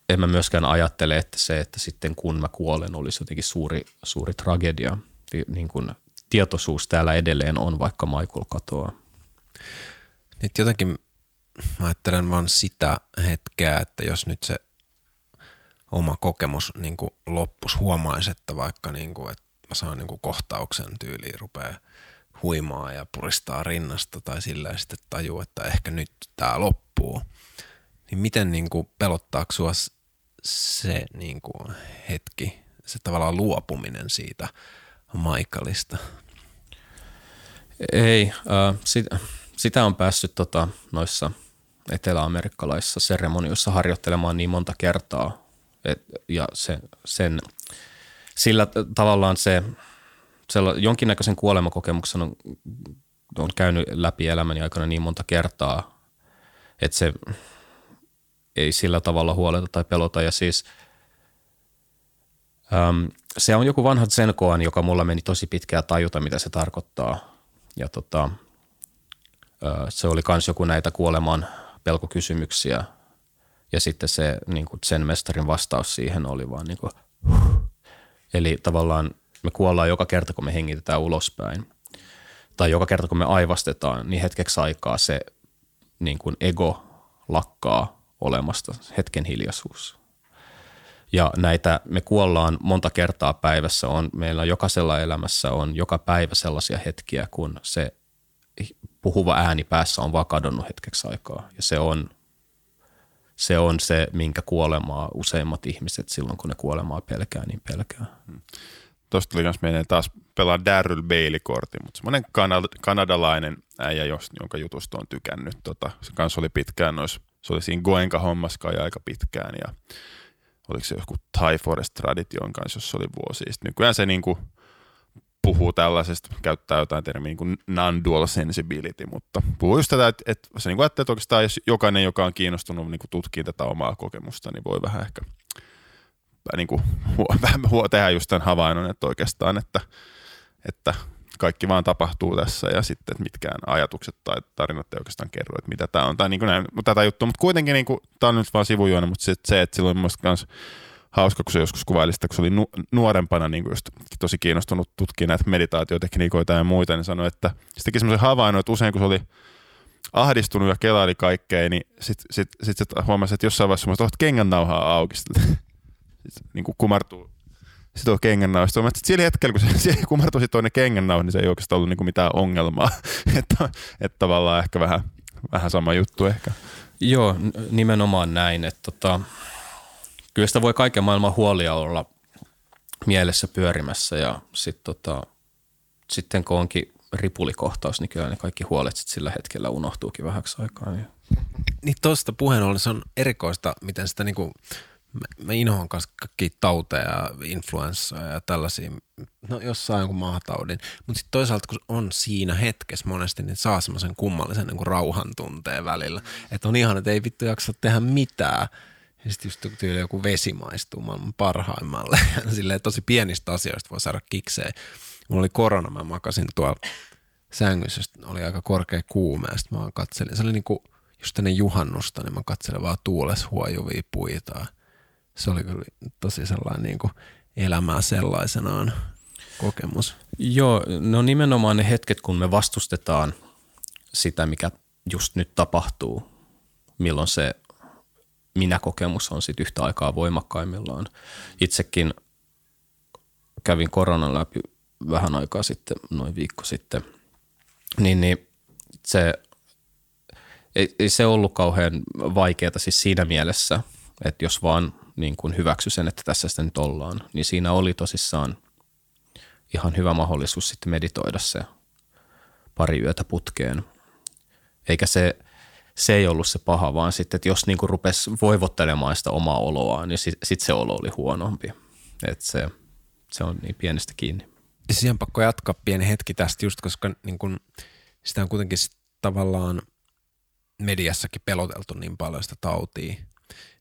en mä myöskään ajattele, että se, että sitten kun mä kuolen, olisi jotenkin suuri, suuri tragedia. Niin kuin tietoisuus täällä edelleen on, vaikka Michael katoaa. Nyt jotenkin mä ajattelen vaan sitä hetkeä, että jos nyt se oma kokemus niin kuin loppus huomaisi, että vaikka niin kuin, että mä saan niin kuin kohtauksen tyyliin rupeaa huimaa ja puristaa rinnasta tai sillä sitten tajuu, että ehkä nyt tämä loppuu. niin miten niin kuin pelottaako sua se niin kuin hetki, se tavallaan luopuminen siitä Michaelista? Ei, äh, sit, sitä on päässyt tota, noissa eteläamerikkalaisissa seremonioissa harjoittelemaan niin monta kertaa. Et, ja se, sen, sillä tavallaan se, se jonkinnäköisen kuolemakokemuksen on, on käynyt läpi elämäni aikana niin monta kertaa, että se ei sillä tavalla huoleta tai pelota. Ja siis äm, se on joku vanha Zenkoan, joka mulla meni tosi pitkään tajuta, mitä se tarkoittaa. Ja tota, se oli myös joku näitä kuoleman pelkokysymyksiä. Ja sitten se niin kuin sen mestarin vastaus siihen oli vaan niin kuin, Eli tavallaan me kuollaan joka kerta, kun me hengitetään ulospäin. Tai joka kerta, kun me aivastetaan, niin hetkeksi aikaa se niin kuin ego lakkaa olemasta, hetken hiljaisuus. Ja näitä me kuollaan monta kertaa päivässä. On, meillä jokaisella elämässä on joka päivä sellaisia hetkiä, kun se puhuva ääni päässä on vaan kadonnut hetkeksi aikaa. Ja se on se, on se minkä kuolemaa useimmat ihmiset silloin, kun ne kuolemaa pelkää, niin pelkää. Hmm. Tuosta tuli myös meidän taas pelaa Darryl Bailey-kortti, mutta semmoinen kanad- kanadalainen äijä, jonka jutusta on tykännyt. Tota, se kanssa oli pitkään nois, se oli siinä Goenka-hommaskaan aika pitkään ja oliko se joku Thai Forest Tradition kanssa, jossa oli vuosi. Sitten nykyään se niinku puhuu tällaisesta, käyttää jotain termiä niin kuin non-dual sensibility, mutta puhuu just tätä, että, että se niin kuin että oikeastaan jos jokainen, joka on kiinnostunut niin tutkimaan tätä omaa kokemusta, niin voi vähän ehkä niin kuin, vähän tehdä just tämän havainnon, että oikeastaan, että, että kaikki vaan tapahtuu tässä ja sitten, että mitkään ajatukset tai tarinat ei oikeastaan kerro, että mitä tämä on. Tai niin kuin näin, tätä juttua, mutta kuitenkin niin kuin, tämä on nyt vaan sivujuone, mutta se, se että silloin myös hauska, kun se joskus kuvaili sitä, kun se oli nu- nuorempana niin just tosi kiinnostunut tutkia näitä meditaatiotekniikoita ja muita, niin sanoi, että se teki semmoisen havainnon, että usein kun se oli ahdistunut ja kelaili kaikkea, niin sitten sit, sit, sit huomasi, että jossain vaiheessa semmoista, kengän nauhaa auki. Sitten, niin kuin kumartuu sitoo kengännauhista. Sitten sillä hetkellä, kun se, se kumartui toinen kengännauha, niin se ei oikeastaan ollut kuin mitään ongelmaa. että, että tavallaan ehkä vähän, vähän sama juttu ehkä. Joo, nimenomaan näin. Että tota, kyllä sitä voi kaiken maailman huolia olla mielessä pyörimässä ja sit tota, sitten kun onkin ripulikohtaus, niin kyllä ne kaikki huolet sit sillä hetkellä unohtuukin vähäksi aikaa. Niin, niin tuosta puheen ollen se on erikoista, miten sitä niinku, mä, inhoan kanssa kaikki tauteja, influenssoja ja tällaisia, no jossain jonkun maataudin, mutta sitten toisaalta kun on siinä hetkessä monesti, niin saa semmoisen kummallisen niin rauhan tunteen välillä, että on ihan, että ei vittu jaksa tehdä mitään – ja sitten just tyyli joku vesi maistuu maailman parhaimmalle. Silleen tosi pienistä asioista voi saada kikseen. Mulla oli korona, mä makasin tuolla sängyssä, oli aika korkea kuume, ja sitten mä katselin. Se oli niinku just ennen juhannusta, niin mä katselin vaan tuules huojuvia puita. Se oli kyllä tosi sellainen niinku elämää sellaisenaan kokemus. Joo, no nimenomaan ne hetket, kun me vastustetaan sitä, mikä just nyt tapahtuu, milloin se minä-kokemus on sitten yhtä aikaa voimakkaimmillaan. Itsekin kävin koronan läpi vähän aikaa sitten, noin viikko sitten, niin, niin se ei, ei se ollut kauhean vaikeaa siis siinä mielessä, että jos vaan niin kuin hyväksy sen, että tässä sitä nyt ollaan, niin siinä oli tosissaan ihan hyvä mahdollisuus sitten meditoida se pari yötä putkeen. Eikä se – se ei ollut se paha, vaan sitten, että jos niinku rupesi voivottelemaan sitä omaa oloaan, niin sitten sit se olo oli huonompi. Että se, se on niin pienestä kiinni. Siihen pakko jatkaa pieni hetki tästä just, koska niin kun, sitä on kuitenkin tavallaan mediassakin peloteltu niin paljon sitä tautia.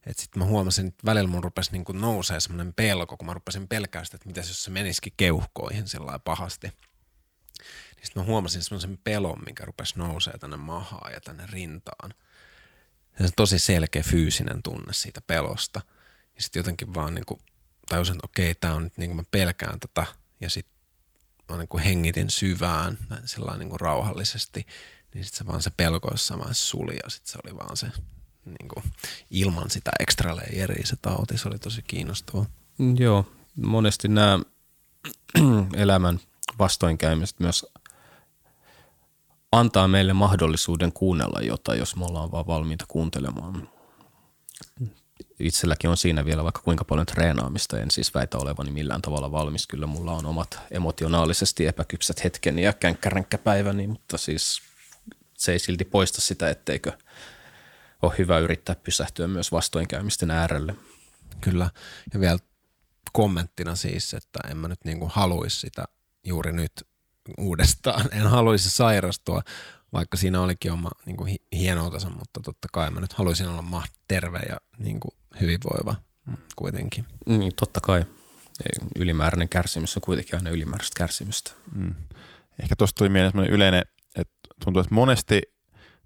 Että sitten mä huomasin, että välillä mun rupesi niin nousee semmoinen pelko, kun mä rupesin pelkää sitä, että mitä jos se menisikin keuhkoihin sellainen pahasti – niin sitten mä huomasin semmoisen pelon, mikä rupesi nousee tänne mahaan ja tänne rintaan. Ja se tosi selkeä fyysinen tunne siitä pelosta. Ja sitten jotenkin vaan niin kuin tajusin, että okei, tämä on nyt niin kuin mä pelkään tätä. Ja sitten mä niin kuin hengitin syvään, näin sellainen niin kuin rauhallisesti. Niin sitten se vaan se pelko jossain vaiheessa suli ja sitten se oli vaan se niin kuin, ilman sitä extra layeria se tauti. Se oli tosi kiinnostava. Joo, monesti nämä elämän vastoinkäymiset myös antaa meille mahdollisuuden kuunnella jotain, jos me ollaan vaan valmiita kuuntelemaan. itselläkin on siinä vielä vaikka kuinka paljon treenaamista. En siis väitä olevani millään tavalla valmis. Kyllä mulla on omat emotionaalisesti epäkypsät hetkeni ja känkkäränkkäpäiväni, mutta siis se ei silti poista sitä, etteikö ole hyvä yrittää pysähtyä myös vastoinkäymisten äärelle. Kyllä. Ja vielä kommenttina siis, että en mä nyt niinku haluaisi sitä juuri nyt uudestaan. En haluaisi sairastua, vaikka siinä olikin oma niin kuin hienoutensa, mutta totta kai mä nyt haluaisin olla maht terve ja niin kuin hyvinvoiva kuitenkin. Niin, totta kai. Ylimääräinen kärsimys on kuitenkin aina ylimääräistä kärsimystä. Mm. Ehkä tuosta tuli mieleen yleinen, että tuntuu, että monesti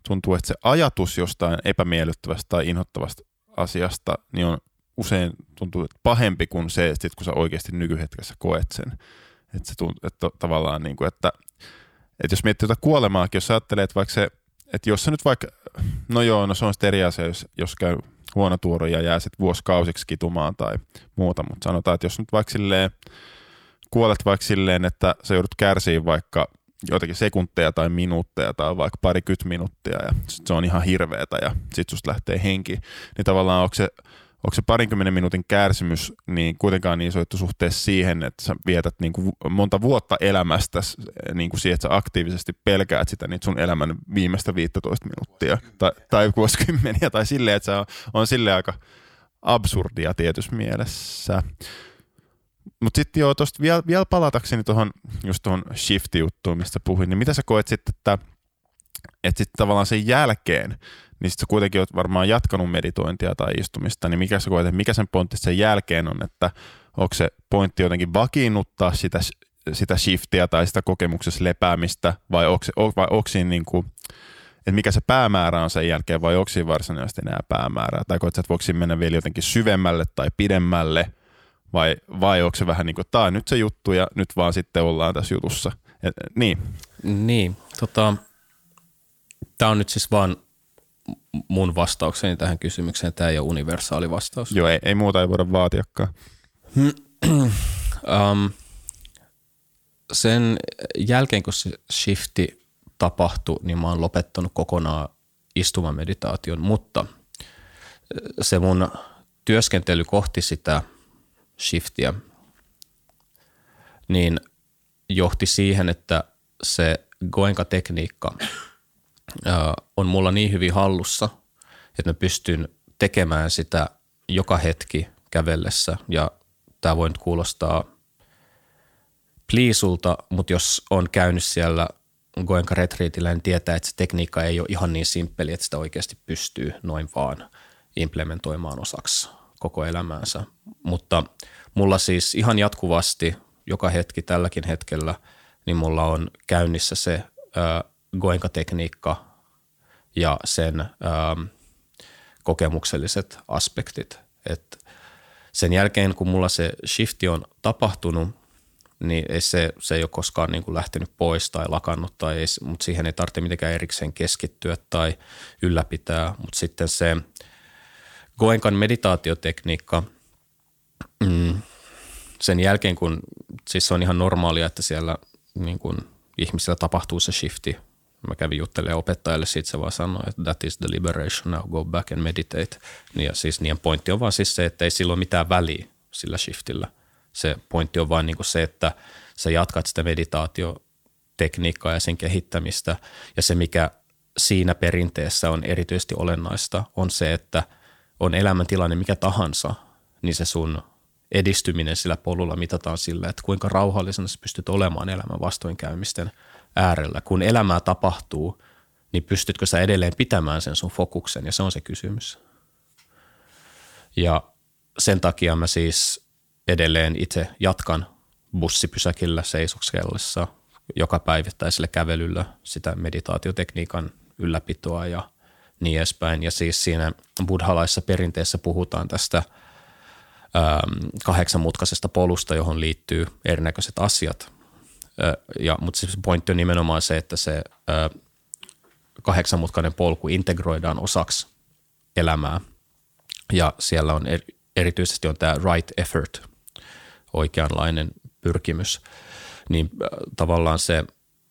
tuntuu, että se ajatus jostain epämiellyttävästä tai inhottavasta asiasta niin on usein tuntuu että pahempi kuin se, että sit kun sä oikeasti nykyhetkessä koet sen. Että se tuntuu, että tavallaan niin kuin, että, että jos miettii tätä kuolemaakin, jos ajattelee, että vaikka se, että jos se nyt vaikka, no joo, no se on sitten eri asia, jos, jos käy huono tuoro ja jää sitten vuosikausiksi kitumaan tai muuta, mutta sanotaan, että jos nyt vaikka silleen, kuolet vaikka silleen, että sä joudut kärsiin vaikka joitakin sekunteja tai minuutteja tai vaikka parikymmentä minuuttia ja sit se on ihan hirveetä ja sit susta lähtee henki, niin tavallaan onko se onko se parinkymmenen minuutin kärsimys niin kuitenkaan niin iso suhteessa siihen, että sä vietät niin kuin monta vuotta elämästä niin kuin siihen, että sä aktiivisesti pelkäät sitä niin sun elämän viimeistä 15 minuuttia tai, tai vuosikymmeniä tai silleen, että se on, on silleen aika absurdia tietyssä mielessä. Mutta sitten joo, tuosta vielä, vielä palatakseni tuohon just tuohon shift-juttuun, mistä puhuin, niin mitä sä koet sitten, että, että sitten tavallaan sen jälkeen, niin sitten sä kuitenkin oot varmaan jatkanut meditointia tai istumista, niin mikä sä koet, että mikä sen pointti sen jälkeen on, että onko se pointti jotenkin vakiinnuttaa sitä, sitä shiftiä tai sitä kokemuksessa lepäämistä, vai onko, vai onko siinä niin kuin, että mikä se päämäärä on sen jälkeen, vai onko siinä varsinaisesti enää päämäärää, tai koet että voiko siinä mennä vielä jotenkin syvemmälle tai pidemmälle, vai, vai onko se vähän niin kuin, tämä on nyt se juttu ja nyt vaan sitten ollaan tässä jutussa. Et, niin. Niin, tota, tämä on nyt siis vaan mun vastaukseni tähän kysymykseen. Tämä ei ole universaali vastaus. Joo, ei, ei muuta ei voida vaatiakaan. um, sen jälkeen, kun se shifti tapahtui, niin mä oon lopettanut kokonaan istumameditaation, mutta se mun työskentely kohti sitä shiftiä, niin johti siihen, että se Goenka-tekniikka on mulla niin hyvin hallussa, että mä pystyn tekemään sitä joka hetki kävellessä ja tämä voi nyt kuulostaa pliisulta, mutta jos on käynyt siellä Goenka retriitillä, niin tietää, että se tekniikka ei ole ihan niin simppeli, että sitä oikeasti pystyy noin vaan implementoimaan osaksi koko elämäänsä. Mutta mulla siis ihan jatkuvasti, joka hetki tälläkin hetkellä, niin mulla on käynnissä se Goenka-tekniikka ja sen ähm, kokemukselliset aspektit. Et sen jälkeen, kun mulla se shifti on tapahtunut, niin ei se, se ei ole koskaan niin kuin lähtenyt pois tai lakannut, tai ei, mutta siihen ei tarvitse mitenkään erikseen keskittyä tai ylläpitää. Mutta sitten se Goenkan meditaatiotekniikka, mm, sen jälkeen kun, siis se on ihan normaalia, että siellä niin kuin ihmisillä tapahtuu se shifti mä kävin juttelemaan opettajalle, siitä se vaan sanoi, että that is the liberation, now go back and meditate. Ja siis niiden pointti on vaan siis se, että ei silloin mitään väliä sillä shiftillä. Se pointti on vaan niin kuin se, että sä jatkat sitä meditaatiotekniikkaa ja sen kehittämistä. Ja se, mikä siinä perinteessä on erityisesti olennaista, on se, että on elämäntilanne mikä tahansa, niin se sun edistyminen sillä polulla mitataan sillä, että kuinka rauhallisena sä pystyt olemaan elämän vastoinkäymisten – äärellä. Kun elämää tapahtuu, niin pystytkö sä edelleen pitämään sen sun fokuksen ja se on se kysymys. Ja sen takia mä siis edelleen itse jatkan bussipysäkillä seisoskellessa joka päivittäisellä kävelyllä sitä meditaatiotekniikan ylläpitoa ja niin edespäin. Ja siis siinä buddhalaisessa perinteessä puhutaan tästä kahdeksanmutkaisesta polusta, johon liittyy erinäköiset asiat. Ja, mutta siis pointti on nimenomaan se, että se ö, kahdeksanmutkainen polku integroidaan osaksi elämää. Ja siellä on er, erityisesti on tämä right effort, oikeanlainen pyrkimys. Niin ö, tavallaan se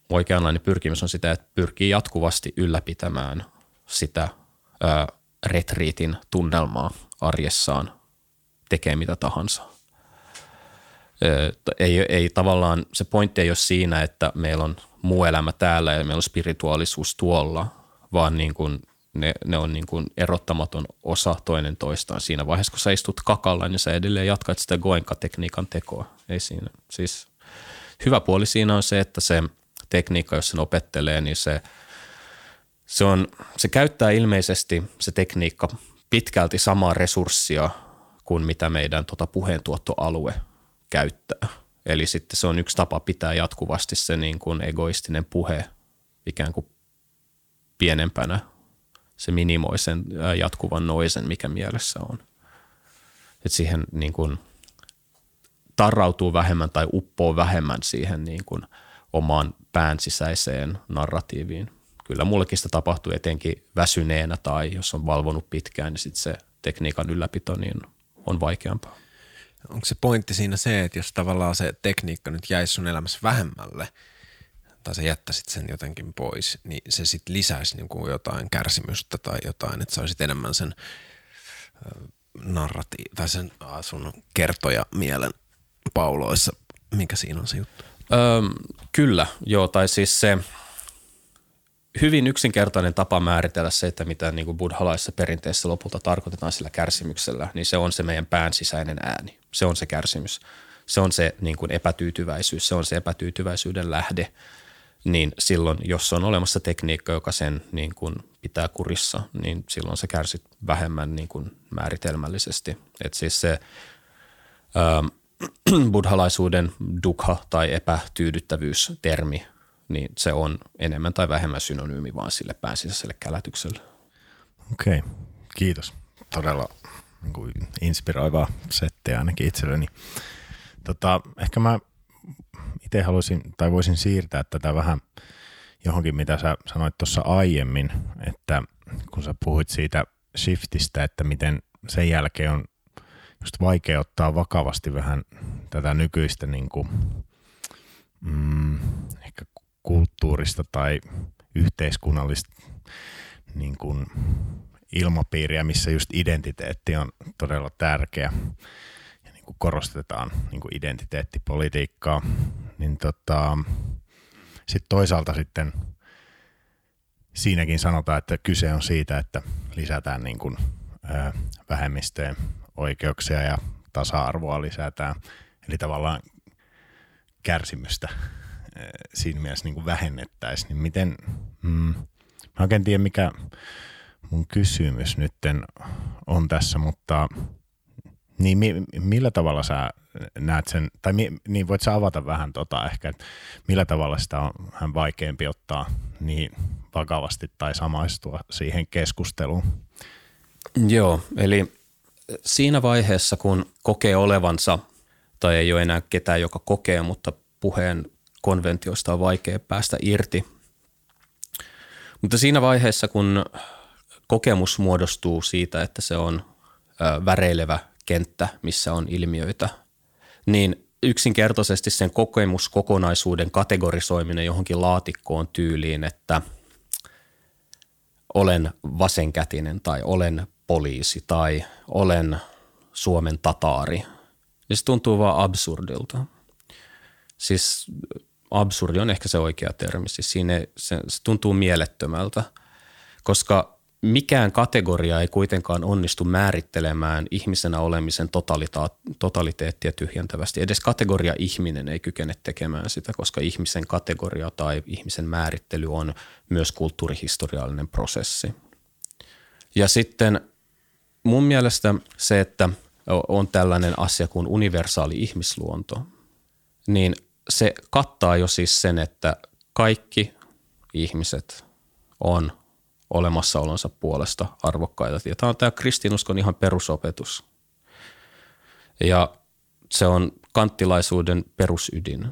oikeanlainen pyrkimys on sitä, että pyrkii jatkuvasti ylläpitämään sitä ö, retriitin tunnelmaa arjessaan tekee mitä tahansa. Ei, ei tavallaan, se pointti ei ole siinä, että meillä on muu elämä täällä ja meillä on spirituaalisuus tuolla, vaan niin kuin ne, ne on niin kuin erottamaton osa toinen toistaan. Siinä vaiheessa, kun sä istut kakalla, niin sä edelleen jatkat sitä goenka-tekniikan tekoa. Ei siinä. Siis hyvä puoli siinä on se, että se tekniikka, jos sen opettelee, niin se, se, on, se käyttää ilmeisesti se tekniikka pitkälti samaa resurssia kuin mitä meidän tota puheentuottoalue käyttää. Eli sitten se on yksi tapa pitää jatkuvasti se niin kuin egoistinen puhe ikään kuin pienempänä. Se minimoi sen jatkuvan noisen, mikä mielessä on. Et siihen niin kuin tarrautuu vähemmän tai uppoo vähemmän siihen niin kuin omaan pään sisäiseen narratiiviin. Kyllä mullekin sitä tapahtuu etenkin väsyneenä tai jos on valvonut pitkään, niin sitten se tekniikan ylläpito niin on vaikeampaa. Onko se pointti siinä se, että jos tavallaan se tekniikka nyt jäisi sun elämässä vähemmälle, tai sä jättäisit sen jotenkin pois, niin se sitten lisäisi niin kuin jotain kärsimystä tai jotain, että sä olisit enemmän sen narrati tai sen sun kertoja mielen pauloissa. Mikä siinä on se juttu? Öö, kyllä, joo, tai siis se hyvin yksinkertainen tapa määritellä se, että mitä niin kuin buddhalaisessa perinteessä lopulta tarkoitetaan sillä kärsimyksellä, niin se on se meidän pään sisäinen ääni. Se on se kärsimys. Se on se niin kuin epätyytyväisyys, se on se epätyytyväisyyden lähde. Niin silloin, jos on olemassa tekniikka, joka sen niin kuin pitää kurissa, niin silloin se kärsit vähemmän niin kuin määritelmällisesti. Et siis se ähm, buddhalaisuuden dukha tai epätyydyttävyys-termi, niin se on enemmän tai vähemmän synonyymi vaan sille pääsisäiselle kälätykselle. Okei, okay. kiitos. Todella niin kuin inspiroivaa settiä ainakin itselleni. Tota, ehkä mä itse haluaisin tai voisin siirtää tätä vähän johonkin, mitä sä sanoit tuossa aiemmin, että kun sä puhuit siitä shiftistä, että miten sen jälkeen on just vaikea ottaa vakavasti vähän tätä nykyistä niin kuin, mm, ehkä kulttuurista tai yhteiskunnallista niin kuin ilmapiiriä, missä just identiteetti on todella tärkeä ja niin kuin korostetaan niin kuin identiteettipolitiikkaa, niin tota, sitten toisaalta sitten siinäkin sanotaan, että kyse on siitä, että lisätään niin kuin, vähemmistöjen oikeuksia ja tasa-arvoa lisätään. Eli tavallaan kärsimystä siinä mielessä niin vähennettäisiin. Niin miten, mm, mä oikein tiedä mikä mun kysymys nyt on tässä, mutta niin mi, millä tavalla sä näet sen, tai mi, niin voit sä avata vähän tota ehkä, että millä tavalla sitä on vähän vaikeampi ottaa niin vakavasti tai samaistua siihen keskusteluun? Joo, eli siinä vaiheessa, kun kokee olevansa tai ei ole enää ketään, joka kokee, mutta puheen konventioista on vaikea päästä irti. Mutta siinä vaiheessa, kun kokemus muodostuu siitä, että se on väreilevä kenttä, missä on ilmiöitä, niin yksinkertaisesti sen kokemuskokonaisuuden kategorisoiminen johonkin laatikkoon tyyliin, että olen vasenkätinen tai olen poliisi tai olen Suomen tataari, niin se tuntuu vaan absurdilta. Siis absurdi on ehkä se oikea termi, siis siinä se, se tuntuu mielettömältä, koska mikään kategoria ei kuitenkaan onnistu määrittelemään ihmisenä olemisen totalita- totaliteettia tyhjentävästi. Edes kategoria ihminen ei kykene tekemään sitä, koska ihmisen kategoria tai ihmisen määrittely on myös kulttuurihistoriallinen prosessi. Ja sitten mun mielestä se, että on tällainen asia kuin universaali ihmisluonto, niin se kattaa jo siis sen, että kaikki ihmiset on olemassaolonsa puolesta arvokkaita. Ja tämä on tämä kristinuskon ihan perusopetus. Ja se on kanttilaisuuden perusydin.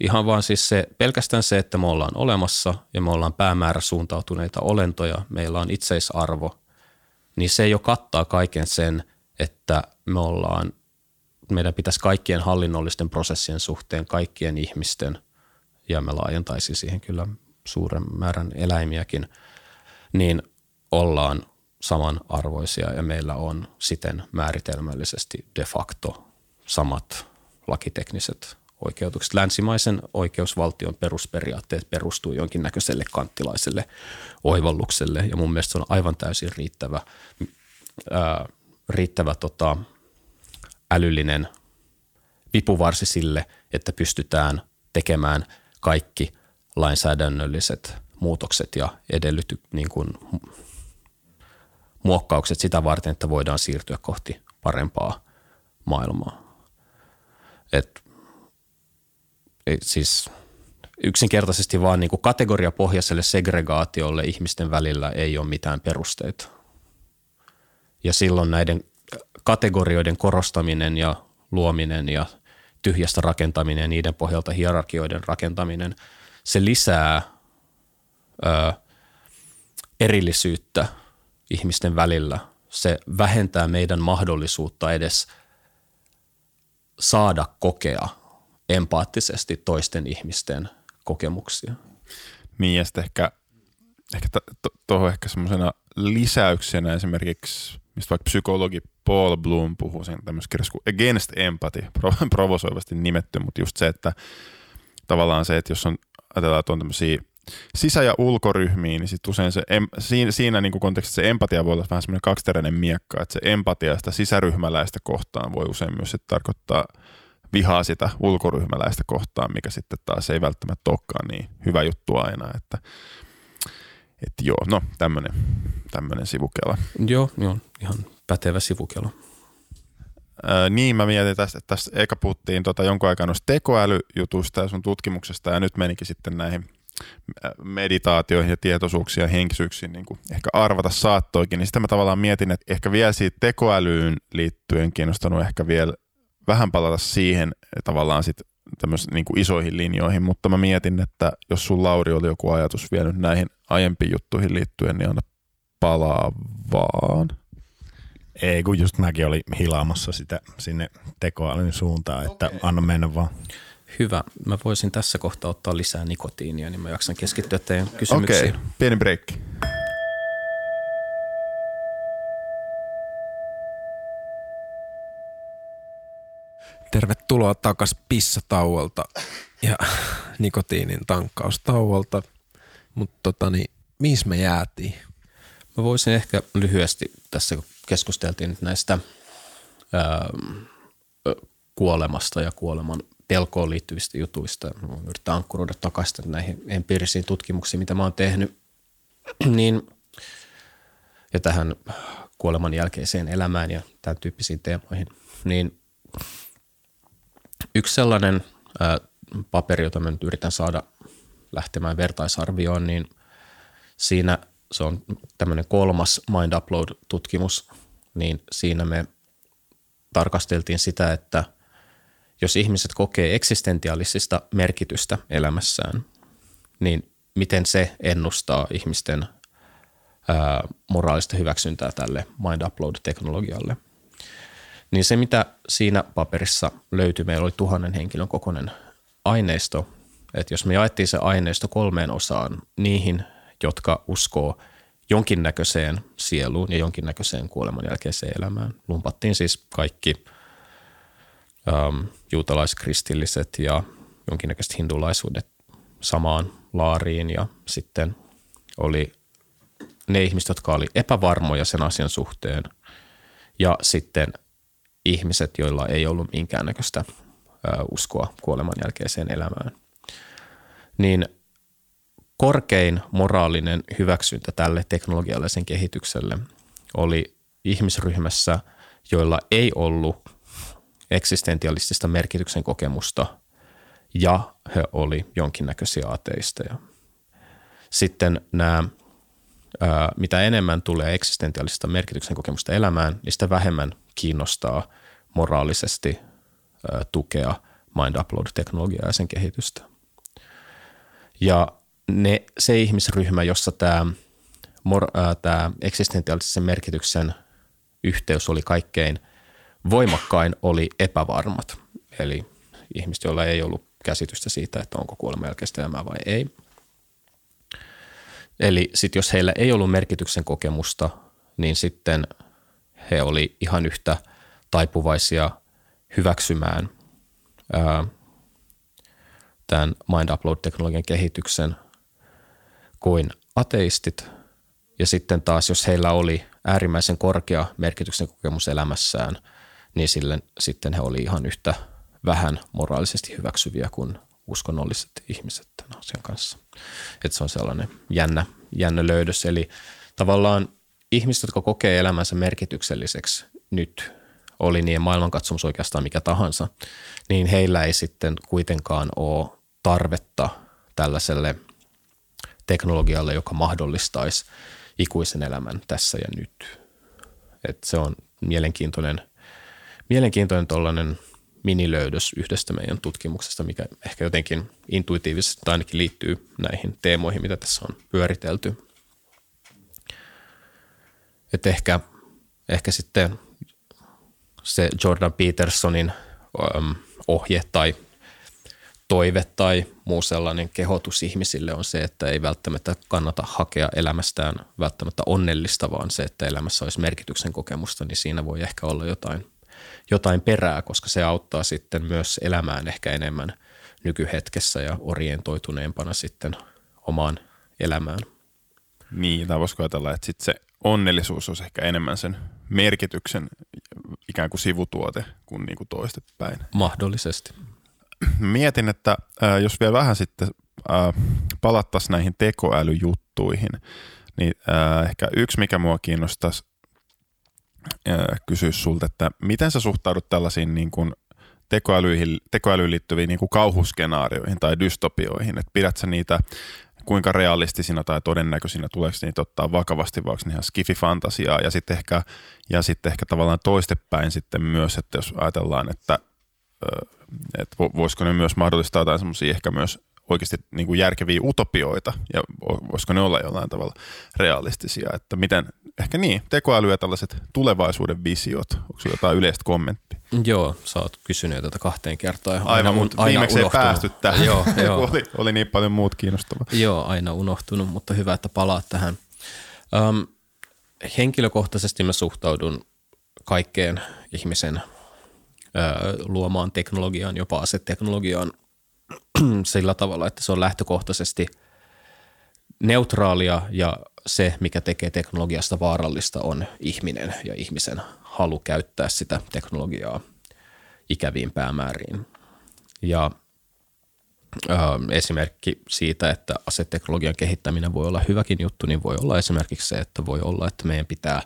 Ihan vaan siis se, pelkästään se, että me ollaan olemassa ja me ollaan päämäärä suuntautuneita olentoja, meillä on itseisarvo, niin se jo kattaa kaiken sen, että me ollaan, meidän pitäisi kaikkien hallinnollisten prosessien suhteen, kaikkien ihmisten, ja me laajentaisi siihen kyllä suuren määrän eläimiäkin – niin ollaan samanarvoisia ja meillä on siten määritelmällisesti de facto samat lakitekniset oikeutukset. Länsimaisen oikeusvaltion perusperiaatteet perustuu jonkinnäköiselle kanttilaiselle oivallukselle ja mun mielestä se on aivan täysin riittävä, ää, riittävä tota, älyllinen vipuvarsi sille, että pystytään tekemään kaikki lainsäädännölliset muutokset ja edellyty, niin kuin, muokkaukset sitä varten, että voidaan siirtyä kohti parempaa maailmaa. Et, siis yksinkertaisesti vaan niin kuin kategoriapohjaiselle segregaatiolle ihmisten välillä ei ole mitään perusteita. Ja silloin näiden kategorioiden korostaminen ja luominen ja tyhjästä rakentaminen ja niiden pohjalta hierarkioiden rakentaminen, se lisää ö, erillisyyttä ihmisten välillä. Se vähentää meidän mahdollisuutta edes saada kokea empaattisesti toisten ihmisten kokemuksia. Niin ja sitten ehkä, ehkä tuohon to, ehkä semmoisena lisäyksenä esimerkiksi, mistä vaikka psykologi Paul Bloom puhuu sen tämmöisessä kirjassa kuin Against Empathy, provosoivasti nimetty, mutta just se, että tavallaan se, että jos on, ajatellaan, että on tämmöisiä sisä- ja ulkoryhmiin, niin sitten usein se, em, siinä, siinä niin kuin kontekstissa se empatia voi olla vähän semmoinen kaksiteräinen miekka, että se empatia sitä sisäryhmäläistä kohtaan voi usein myös sitten tarkoittaa vihaa sitä ulkoryhmäläistä kohtaan, mikä sitten taas ei välttämättä olekaan niin hyvä juttu aina, että että joo, no tämmöinen tämmönen sivukela. Joo, joo, ihan pätevä sivukela. Öö, niin, mä mietin tästä, että tässä eka puhuttiin tota jonkun aikaa noista tekoälyjutuista ja sun tutkimuksesta ja nyt menikin sitten näihin meditaatioihin ja tietoisuuksiin ja henkisyyksiin niin kuin ehkä arvata saattoikin, niin sitten mä tavallaan mietin, että ehkä vielä siitä tekoälyyn liittyen kiinnostanut ehkä vielä vähän palata siihen tavallaan sit niin kuin isoihin linjoihin, mutta mä mietin, että jos sun Lauri oli joku ajatus vielä nyt näihin aiempiin juttuihin liittyen, niin anna palaa vaan. Ei, kun just mäkin olin hilaamassa sitä sinne tekoälyn suuntaan, että okay. anna mennä vaan. Hyvä. Mä voisin tässä kohtaa ottaa lisää nikotiinia, niin mä jaksan keskittyä teidän kysymyksiin. Okei, okay. pieni break. Tervetuloa takas pissatauolta ja nikotiinin tankkaustauolta. Mutta tota, niin, missä me jäätiin? Mä voisin ehkä lyhyesti tässä, kun keskusteltiin nyt näistä ää, kuolemasta ja kuoleman pelkoon liittyvistä jutuista. Yritetään ankkuroida takaisin näihin empiirisiin tutkimuksiin, mitä mä oon tehnyt. niin, ja tähän kuoleman jälkeiseen elämään ja tämän tyyppisiin teemoihin. Niin yksi sellainen ää, paperi, jota mä nyt yritän saada lähtemään vertaisarvioon, niin siinä se on tämmöinen kolmas Mind Upload-tutkimus, niin siinä me tarkasteltiin sitä, että – jos ihmiset kokee eksistentiaalista merkitystä elämässään, niin miten se ennustaa ihmisten ää, moraalista hyväksyntää tälle mind upload-teknologialle. Niin se, mitä siinä paperissa löytyi, meillä oli tuhannen henkilön kokoinen aineisto, että jos me jaettiin se aineisto kolmeen osaan, niihin, jotka uskoo jonkinnäköiseen sieluun ja jonkinnäköiseen kuoleman jälkeiseen elämään. Lumpattiin siis kaikki – ähm, juutalaiskristilliset ja jonkinnäköiset hindulaisuudet samaan laariin ja sitten oli ne ihmiset, jotka oli epävarmoja sen asian suhteen ja sitten ihmiset, joilla ei ollut minkäännäköistä uskoa kuoleman jälkeiseen elämään. Niin korkein moraalinen hyväksyntä tälle teknologialle sen kehitykselle oli ihmisryhmässä, joilla ei ollut eksistentialistista merkityksen kokemusta ja he oli jonkinnäköisiä ateisteja. Sitten nämä, mitä enemmän tulee eksistentialista merkityksen kokemusta elämään, niin sitä vähemmän kiinnostaa moraalisesti tukea mind upload-teknologiaa ja sen kehitystä. Ja ne, se ihmisryhmä, jossa tämä, mor, tämä eksistentiaalisen merkityksen yhteys oli kaikkein – voimakkain oli epävarmat, eli ihmiset, joilla ei ollut käsitystä siitä, että onko kuolema jälkeistä elämää vai ei. Eli sitten jos heillä ei ollut merkityksen kokemusta niin sitten he oli ihan yhtä taipuvaisia hyväksymään ää, tämän mind upload-teknologian kehityksen kuin ateistit. Ja sitten taas, jos heillä oli äärimmäisen korkea merkityksen kokemus elämässään, niin sille, sitten he oli ihan yhtä vähän moraalisesti hyväksyviä kuin uskonnolliset ihmiset tämän asian kanssa. Että se on sellainen jännä, jännä löydös. Eli tavallaan ihmiset, jotka kokee elämänsä merkitykselliseksi nyt, oli niin maailmankatsomus oikeastaan mikä tahansa, niin heillä ei sitten kuitenkaan ole tarvetta tällaiselle teknologialle, joka mahdollistaisi ikuisen elämän tässä ja nyt. Et se on mielenkiintoinen, mielenkiintoinen tuollainen minilöydös yhdestä meidän tutkimuksesta, mikä ehkä jotenkin intuitiivisesti ainakin liittyy näihin teemoihin, mitä tässä on pyöritelty. Et ehkä, ehkä sitten se Jordan Petersonin ohje tai toive tai muu sellainen kehotus ihmisille on se, että ei välttämättä kannata hakea elämästään välttämättä onnellista, vaan se, että elämässä olisi merkityksen kokemusta, niin siinä voi ehkä olla jotain, jotain perää, koska se auttaa sitten myös elämään ehkä enemmän nykyhetkessä ja orientoituneempana sitten omaan elämään. Niin, tai voisiko ajatella, että sitten se onnellisuus olisi ehkä enemmän sen merkityksen ikään kuin sivutuote kuin, niin kuin toistepäin. Mahdollisesti. Mietin, että äh, jos vielä vähän sitten äh, palattaisiin näihin tekoälyjuttuihin, niin äh, ehkä yksi, mikä mua kiinnostaisi äh, kysyä sulta, että miten sä suhtaudut tällaisiin niin kuin tekoälyihin, tekoälyyn liittyviin niin kuin kauhuskenaarioihin tai dystopioihin, että pidät sä niitä kuinka realistisina tai todennäköisinä tuleeko niitä ottaa vakavasti, vaikka ihan skifi-fantasiaa ja sitten ehkä, ja sitten ehkä tavallaan toistepäin sitten myös, että jos ajatellaan, että, että voisiko ne myös mahdollistaa jotain semmoisia ehkä myös oikeasti niin kuin järkeviä utopioita ja voisiko ne olla jollain tavalla realistisia, että miten, ehkä niin, tekoäly ja tällaiset tulevaisuuden visiot, onko jotain yleistä kommenttia? Joo, sä oot kysynyt tätä kahteen kertaan. Aina, aina, mutta aina viimeksi unohtunut. ei päästy tähän, joo, joo. oli, oli niin paljon muut kiinnostavaa. Joo, aina unohtunut, mutta hyvä, että palaat tähän. Um, henkilökohtaisesti mä suhtaudun kaikkeen ihmisen ö, luomaan teknologiaan, jopa aseteknologiaan sillä tavalla, että se on lähtökohtaisesti neutraalia ja se, mikä tekee teknologiasta vaarallista, on ihminen ja ihmisen halu käyttää sitä teknologiaa ikäviin päämääriin. Ja ö, esimerkki siitä, että aseteknologian kehittäminen voi olla hyväkin juttu, niin voi olla esimerkiksi se, että voi olla, että meidän pitää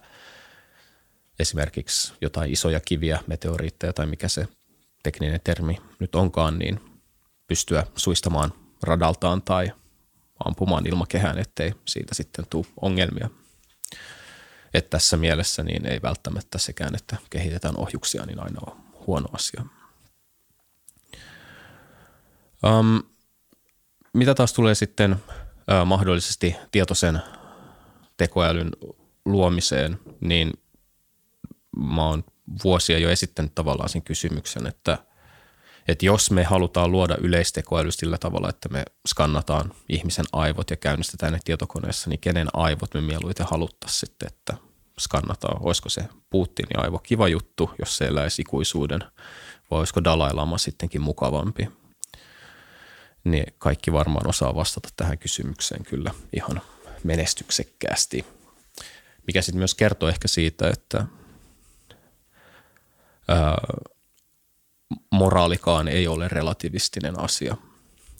esimerkiksi jotain isoja kiviä, meteoriitteja tai mikä se tekninen termi nyt onkaan, niin pystyä suistamaan radaltaan tai ampumaan ilmakehään, ettei siitä sitten tule ongelmia. Että tässä mielessä niin ei välttämättä sekään, että kehitetään ohjuksia, niin aina on huono asia. Um, mitä taas tulee sitten uh, mahdollisesti tietoisen tekoälyn luomiseen, niin mä oon vuosia jo esittänyt tavallaan sen kysymyksen, että, että jos me halutaan luoda yleistekoäly sillä tavalla, että me skannataan ihmisen aivot ja käynnistetään ne tietokoneessa, niin kenen aivot me mieluiten haluttaisiin sitten, että skannataan. Olisiko se Putinin aivo kiva juttu, jos se eläisi ikuisuuden, vai olisiko Dalai Lama sittenkin mukavampi? Niin kaikki varmaan osaa vastata tähän kysymykseen kyllä ihan menestyksekkäästi. Mikä sitten myös kertoo ehkä siitä, että ää, moraalikaan ei ole relativistinen asia,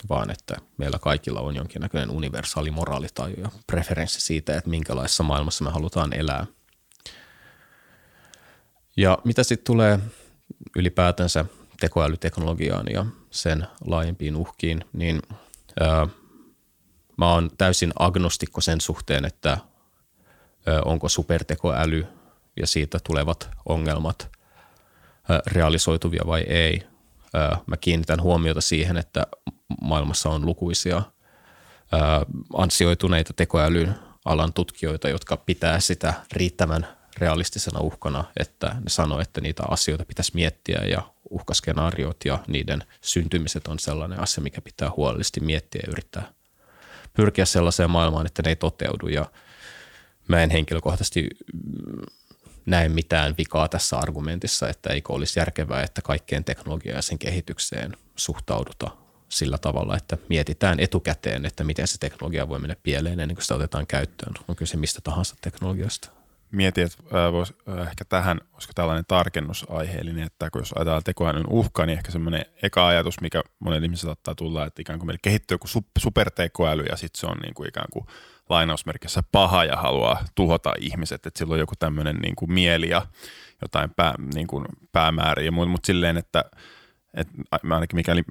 vaan että meillä kaikilla on jonkinnäköinen universaali moraalitaju ja preferenssi siitä, että minkälaisessa maailmassa me halutaan elää. Ja mitä sitten tulee ylipäätänsä tekoälyteknologiaan ja sen laajempiin uhkiin, niin ää, mä oon täysin agnostikko sen suhteen, että ää, onko supertekoäly ja siitä tulevat ongelmat realisoituvia vai ei. Mä kiinnitän huomiota siihen, että maailmassa on lukuisia ansioituneita tekoälyn alan tutkijoita, jotka pitää sitä riittävän realistisena uhkana, että ne sanoo, että niitä asioita pitäisi miettiä ja uhkaskenaariot ja niiden syntymiset on sellainen asia, mikä pitää huolellisesti miettiä ja yrittää pyrkiä sellaiseen maailmaan, että ne ei toteudu. Ja mä en henkilökohtaisesti näe mitään vikaa tässä argumentissa, että eikö olisi järkevää, että kaikkeen teknologiaan ja sen kehitykseen suhtauduta sillä tavalla, että mietitään etukäteen, että miten se teknologia voi mennä pieleen ennen kuin sitä otetaan käyttöön. On kyse mistä tahansa teknologiasta. Mietin, että vois, ehkä tähän, olisiko tällainen tarkennus aiheellinen, että kun jos ajatellaan tekoälyn uhka, niin ehkä semmoinen eka ajatus, mikä monelle ihmiselle saattaa tulla, että ikään kuin meillä kehittyy joku supertekoäly ja sitten se on niin kuin ikään kuin lainausmerkissä paha ja haluaa tuhota ihmiset, että sillä on joku tämmöinen niin kuin mieli ja jotain pää, niin kuin päämääriä, mutta mut silleen, että et ainakin mikäli,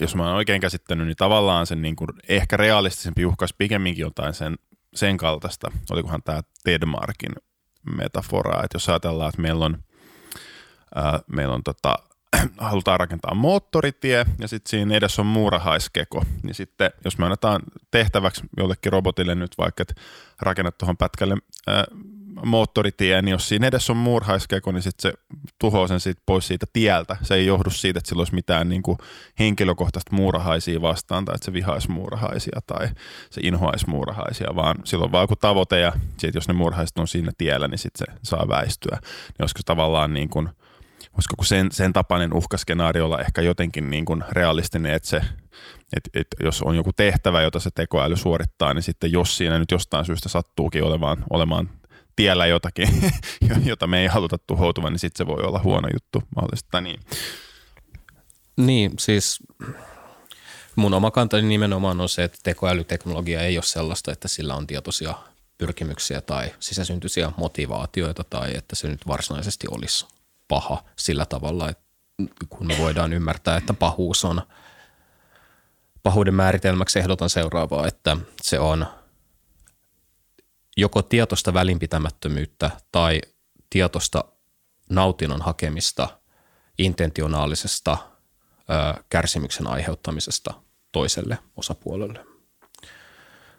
jos mä oon oikein käsittänyt, niin tavallaan sen niin kuin ehkä realistisempi uhkaisi pikemminkin jotain sen, sen kaltaista, olikohan tämä Tedmarkin metafora, että jos ajatellaan, että meillä on, ää, meillä on tota, halutaan rakentaa moottoritie ja sitten siinä edessä on muurahaiskeko, niin sitten jos me annetaan tehtäväksi jollekin robotille nyt vaikka, että rakennat tuohon pätkälle ää, moottoritie, niin jos siinä edessä on muurahaiskeko, niin sitten se tuhoaa sen siitä pois siitä tieltä. Se ei johdu siitä, että sillä olisi mitään niin kuin henkilökohtaista muurahaisia vastaan tai että se vihaisi muurahaisia tai se inhoaisi muurahaisia, vaan silloin vaan joku tavoite ja sit, jos ne muurahaiset on siinä tiellä, niin sitten se saa väistyä. Niin olisiko tavallaan niin kuin – olisiko sen, sen tapainen uhkaskenaario olla ehkä jotenkin niin kuin realistinen, että se, että, että jos on joku tehtävä, jota se tekoäly suorittaa, niin sitten jos siinä nyt jostain syystä sattuukin olemaan, olemaan tiellä jotakin, jota me ei haluta tuhoutuvan, niin sitten se voi olla huono juttu mahdollisesti. Niin. niin, siis mun oma kantani nimenomaan on se, että tekoälyteknologia ei ole sellaista, että sillä on tietoisia pyrkimyksiä tai sisäsyntyisiä motivaatioita tai että se nyt varsinaisesti olisi paha sillä tavalla, että kun me voidaan ymmärtää, että pahuus on pahuuden määritelmäksi ehdotan seuraavaa, että se on joko tietosta välinpitämättömyyttä tai tietosta nautinnon hakemista intentionaalisesta ö, kärsimyksen aiheuttamisesta toiselle osapuolelle.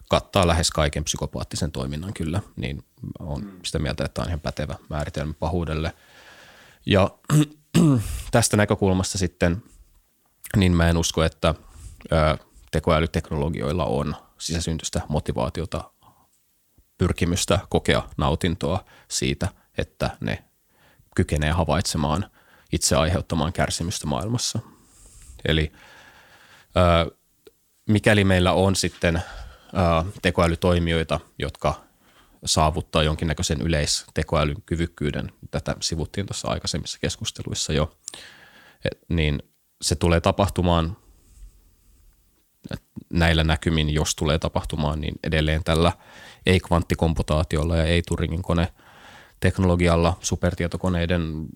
Kattaa lähes kaiken psykopaattisen toiminnan kyllä, niin on sitä mieltä, että on ihan pätevä määritelmä pahuudelle – ja tästä näkökulmasta sitten, niin mä en usko, että tekoälyteknologioilla on sisäsyntystä motivaatiota, pyrkimystä kokea nautintoa siitä, että ne kykenee havaitsemaan itse aiheuttamaan kärsimystä maailmassa. Eli mikäli meillä on sitten tekoälytoimijoita, jotka saavuttaa jonkinnäköisen yleistekoälyn kyvykkyyden, tätä sivuttiin tuossa aikaisemmissa keskusteluissa jo, Et, niin se tulee tapahtumaan näillä näkymin, jos tulee tapahtumaan, niin edelleen tällä ei-kvanttikomputaatiolla ja ei-Turingin kone teknologialla, supertietokoneiden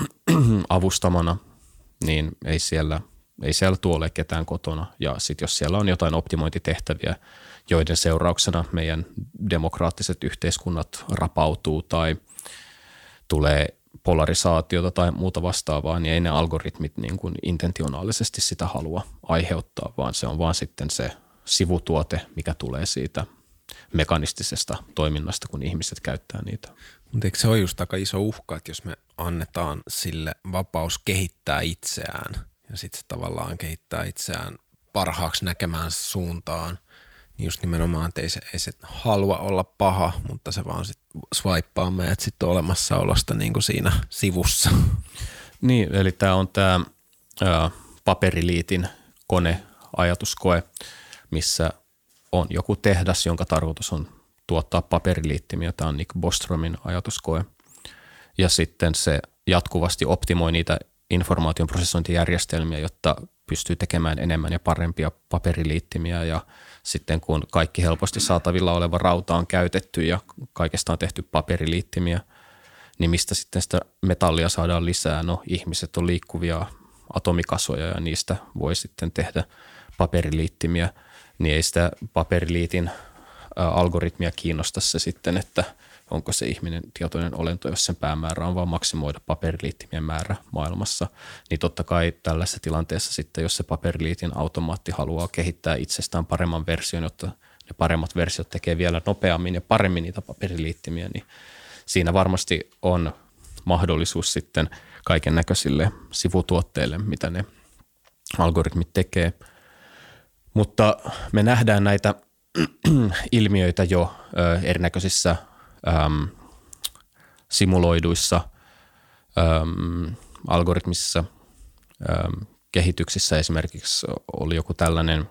avustamana, niin ei siellä, ei siellä tuole ketään kotona. Ja sitten jos siellä on jotain optimointitehtäviä, joiden seurauksena meidän demokraattiset yhteiskunnat rapautuu tai tulee polarisaatiota tai muuta vastaavaa, niin ei ne algoritmit niin kuin intentionaalisesti sitä halua aiheuttaa, vaan se on vaan sitten se sivutuote, mikä tulee siitä mekanistisesta toiminnasta, kun ihmiset käyttää niitä. Mutta eikö se ole just aika iso uhka, että jos me annetaan sille vapaus kehittää itseään ja sitten tavallaan kehittää itseään parhaaksi näkemään suuntaan, just nimenomaan, että ei se, ei se halua olla paha, mutta se vaan sit swipea meidät sitten olemassaolosta niin kuin siinä sivussa. Niin, eli tämä on tämä paperiliitin kone, ajatuskoe, missä on joku tehdas, jonka tarkoitus on tuottaa paperiliittimiä. Tämä on Nick Bostromin ajatuskoe. Ja sitten se jatkuvasti optimoi niitä informaation prosessointijärjestelmiä, jotta pystyy tekemään enemmän ja parempia paperiliittimiä ja sitten kun kaikki helposti saatavilla oleva rauta on käytetty ja kaikesta on tehty paperiliittimiä, niin mistä sitten sitä metallia saadaan lisää? No ihmiset on liikkuvia atomikasoja ja niistä voi sitten tehdä paperiliittimiä, niin ei sitä paperiliitin algoritmia kiinnosta se sitten, että – onko se ihminen tietoinen olento, jos sen päämäärä on vain maksimoida paperiliittimien määrä maailmassa, niin totta kai tällaisessa tilanteessa sitten, jos se paperiliitin automaatti haluaa kehittää itsestään paremman version, jotta ne paremmat versiot tekee vielä nopeammin ja paremmin niitä paperiliittimiä, niin siinä varmasti on mahdollisuus sitten kaiken näköisille sivutuotteille, mitä ne algoritmit tekee. Mutta me nähdään näitä ilmiöitä jo erinäköisissä äm, simuloiduissa äm, algoritmisissa äm, kehityksissä esimerkiksi oli joku tällainen,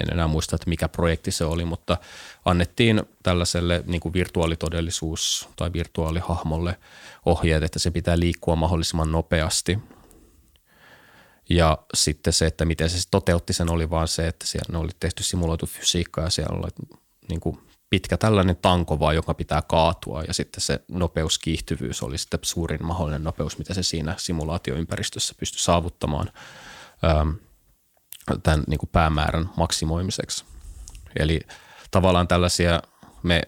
en enää muista, että mikä projekti se oli, mutta annettiin tällaiselle niin kuin virtuaalitodellisuus- tai virtuaalihahmolle ohjeet, että se pitää liikkua mahdollisimman nopeasti. Ja sitten se, että miten se toteutti sen, oli vaan se, että siellä oli tehty simuloitu fysiikka ja siellä oli niin kuin pitkä tällainen tanko vaan, joka pitää kaatua ja sitten se nopeuskiihtyvyys oli sitten suurin mahdollinen nopeus, mitä se siinä simulaatioympäristössä pystyi saavuttamaan ähm, tämän niin kuin päämäärän maksimoimiseksi. Eli tavallaan tällaisia me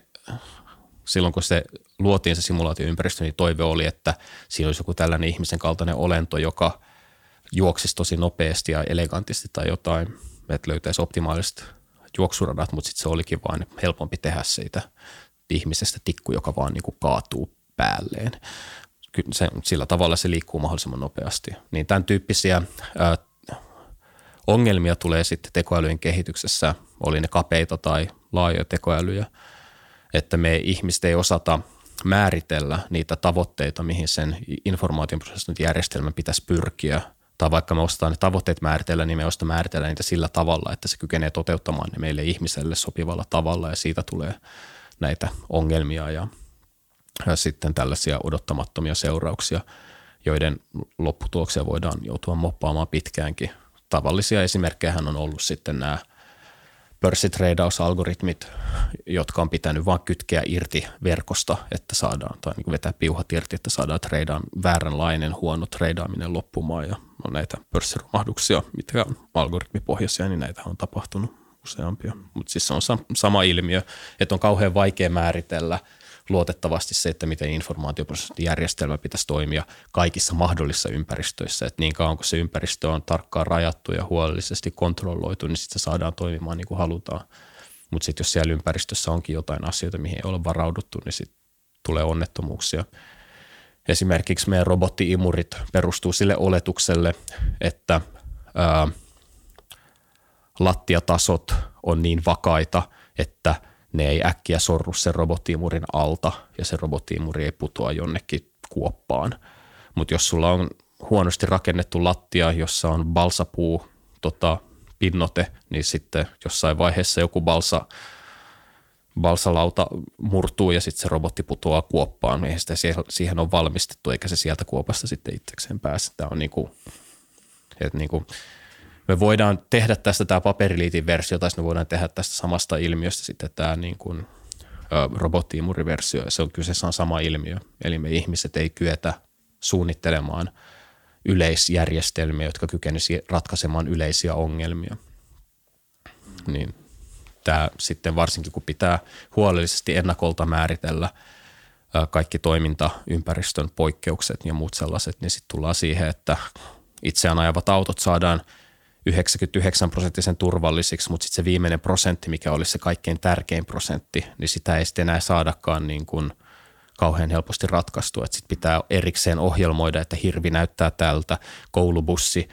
silloin kun se luotiin se simulaatioympäristö, niin toive oli, että siinä olisi joku tällainen ihmisen kaltainen olento, joka juoksisi tosi nopeasti ja elegantisti tai jotain, että löytäisi optimaaliset juoksuradat, mutta sitten se olikin vain helpompi tehdä siitä ihmisestä tikku, joka vaan niin kuin kaatuu päälleen. Se, sillä tavalla se liikkuu mahdollisimman nopeasti. Niin tämän tyyppisiä ää, ongelmia tulee sitten tekoälyjen kehityksessä, oli ne kapeita tai laajoja tekoälyjä, että me ihmiset ei osata määritellä niitä tavoitteita, mihin sen informaation järjestelmän pitäisi pyrkiä – tai vaikka me ostetaan ne tavoitteet määritellä, niin me ostaa määritellä niitä sillä tavalla, että se kykenee toteuttamaan ne meille ihmiselle sopivalla tavalla ja siitä tulee näitä ongelmia ja, ja sitten tällaisia odottamattomia seurauksia, joiden lopputuloksia voidaan joutua moppaamaan pitkäänkin. Tavallisia esimerkkejä on ollut sitten nämä – pörssitreidausalgoritmit, jotka on pitänyt vain kytkeä irti verkosta, että saadaan, tai niin vetää piuhat irti, että saadaan treidaan vääränlainen huono treidaaminen loppumaan. Ja on näitä pörssiromahduksia, mitkä on algoritmipohjaisia, niin näitä on tapahtunut useampia. Mutta siis se on sama ilmiö, että on kauhean vaikea määritellä – luotettavasti se, että miten informaatioprosessijärjestelmä pitäisi toimia kaikissa mahdollisissa ympäristöissä. Että niin kauan kun se ympäristö on tarkkaan rajattu ja huolellisesti kontrolloitu, niin sitten se saadaan toimimaan niin kuin halutaan. Mutta sitten jos siellä ympäristössä onkin jotain asioita, mihin ei ole varauduttu, niin sitten tulee onnettomuuksia. Esimerkiksi meidän robottiimurit perustuu sille oletukselle, että ää, lattiatasot on niin vakaita, että – ne ei äkkiä sorru sen robottiimurin alta ja se robottiimuri ei putoa jonnekin kuoppaan. Mutta jos sulla on huonosti rakennettu lattia, jossa on balsapuu tota, pinnote, niin sitten jossain vaiheessa joku balsa, balsalauta murtuu ja sitten se robotti putoaa kuoppaan, niin sitä siihen on valmistettu, eikä se sieltä kuopasta sitten itsekseen pääse. Tämä on niinku, että niinku, me voidaan tehdä tästä tämä paperiliitin versio, tai me voidaan tehdä tästä samasta ilmiöstä sitten tämä niin kuin, robottiimuriversio, se on kyseessä on sama ilmiö. Eli me ihmiset ei kyetä suunnittelemaan yleisjärjestelmiä, jotka kykenisi ratkaisemaan yleisiä ongelmia. Niin tämä sitten varsinkin, kun pitää huolellisesti ennakolta määritellä kaikki toimintaympäristön poikkeukset ja muut sellaiset, niin sitten tullaan siihen, että itseään ajavat autot saadaan – 99 prosenttisen turvallisiksi, mutta sitten se viimeinen prosentti, mikä olisi se kaikkein tärkein prosentti, niin sitä ei sitten enää saadakaan niin kuin kauhean helposti ratkaistua. Sitten pitää erikseen ohjelmoida, että hirvi näyttää tältä, koulubussi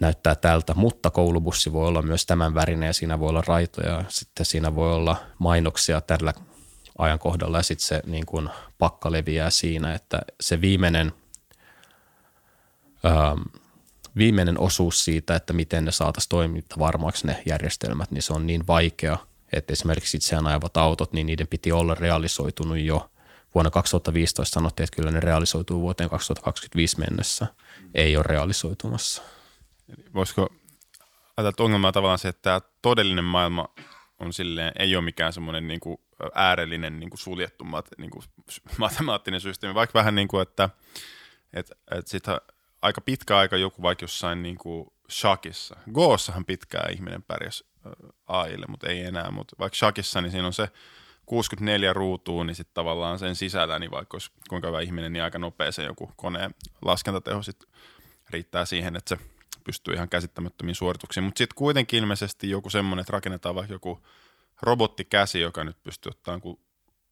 näyttää tältä, mutta koulubussi voi olla myös tämän värinen ja siinä voi olla raitoja, sitten siinä voi olla mainoksia tällä ajankohdalla ja sitten se niin kuin pakka leviää siinä, että se viimeinen ähm, – viimeinen osuus siitä, että miten ne saataisiin toiminta varmaksi ne järjestelmät, niin se on niin vaikea, että esimerkiksi itseään ajavat autot, niin niiden piti olla realisoitunut jo vuonna 2015 sanottiin, että kyllä ne realisoituu vuoteen 2025 mennessä. Ei ole realisoitumassa. Voisiko ajatella, että ongelma on tavallaan se, että tämä todellinen maailma on silleen, ei ole mikään semmoinen niin kuin äärellinen niin kuin suljettu mat, niin kuin matemaattinen systeemi, vaikka vähän niin kuin, että, että, että sitä aika pitkä aika joku vaikka jossain niin kuin shakissa. Goossahan pitkään ihminen pärjäsi AIlle, mutta ei enää. Mutta vaikka shakissa, niin siinä on se 64 ruutua, niin sitten tavallaan sen sisällä, niin vaikka olisi kuinka hyvä ihminen, niin aika nopea se joku koneen laskentateho sit riittää siihen, että se pystyy ihan käsittämättömiin suorituksiin. Mutta sitten kuitenkin ilmeisesti joku semmoinen, että rakennetaan vaikka joku robottikäsi, joka nyt pystyy ottaa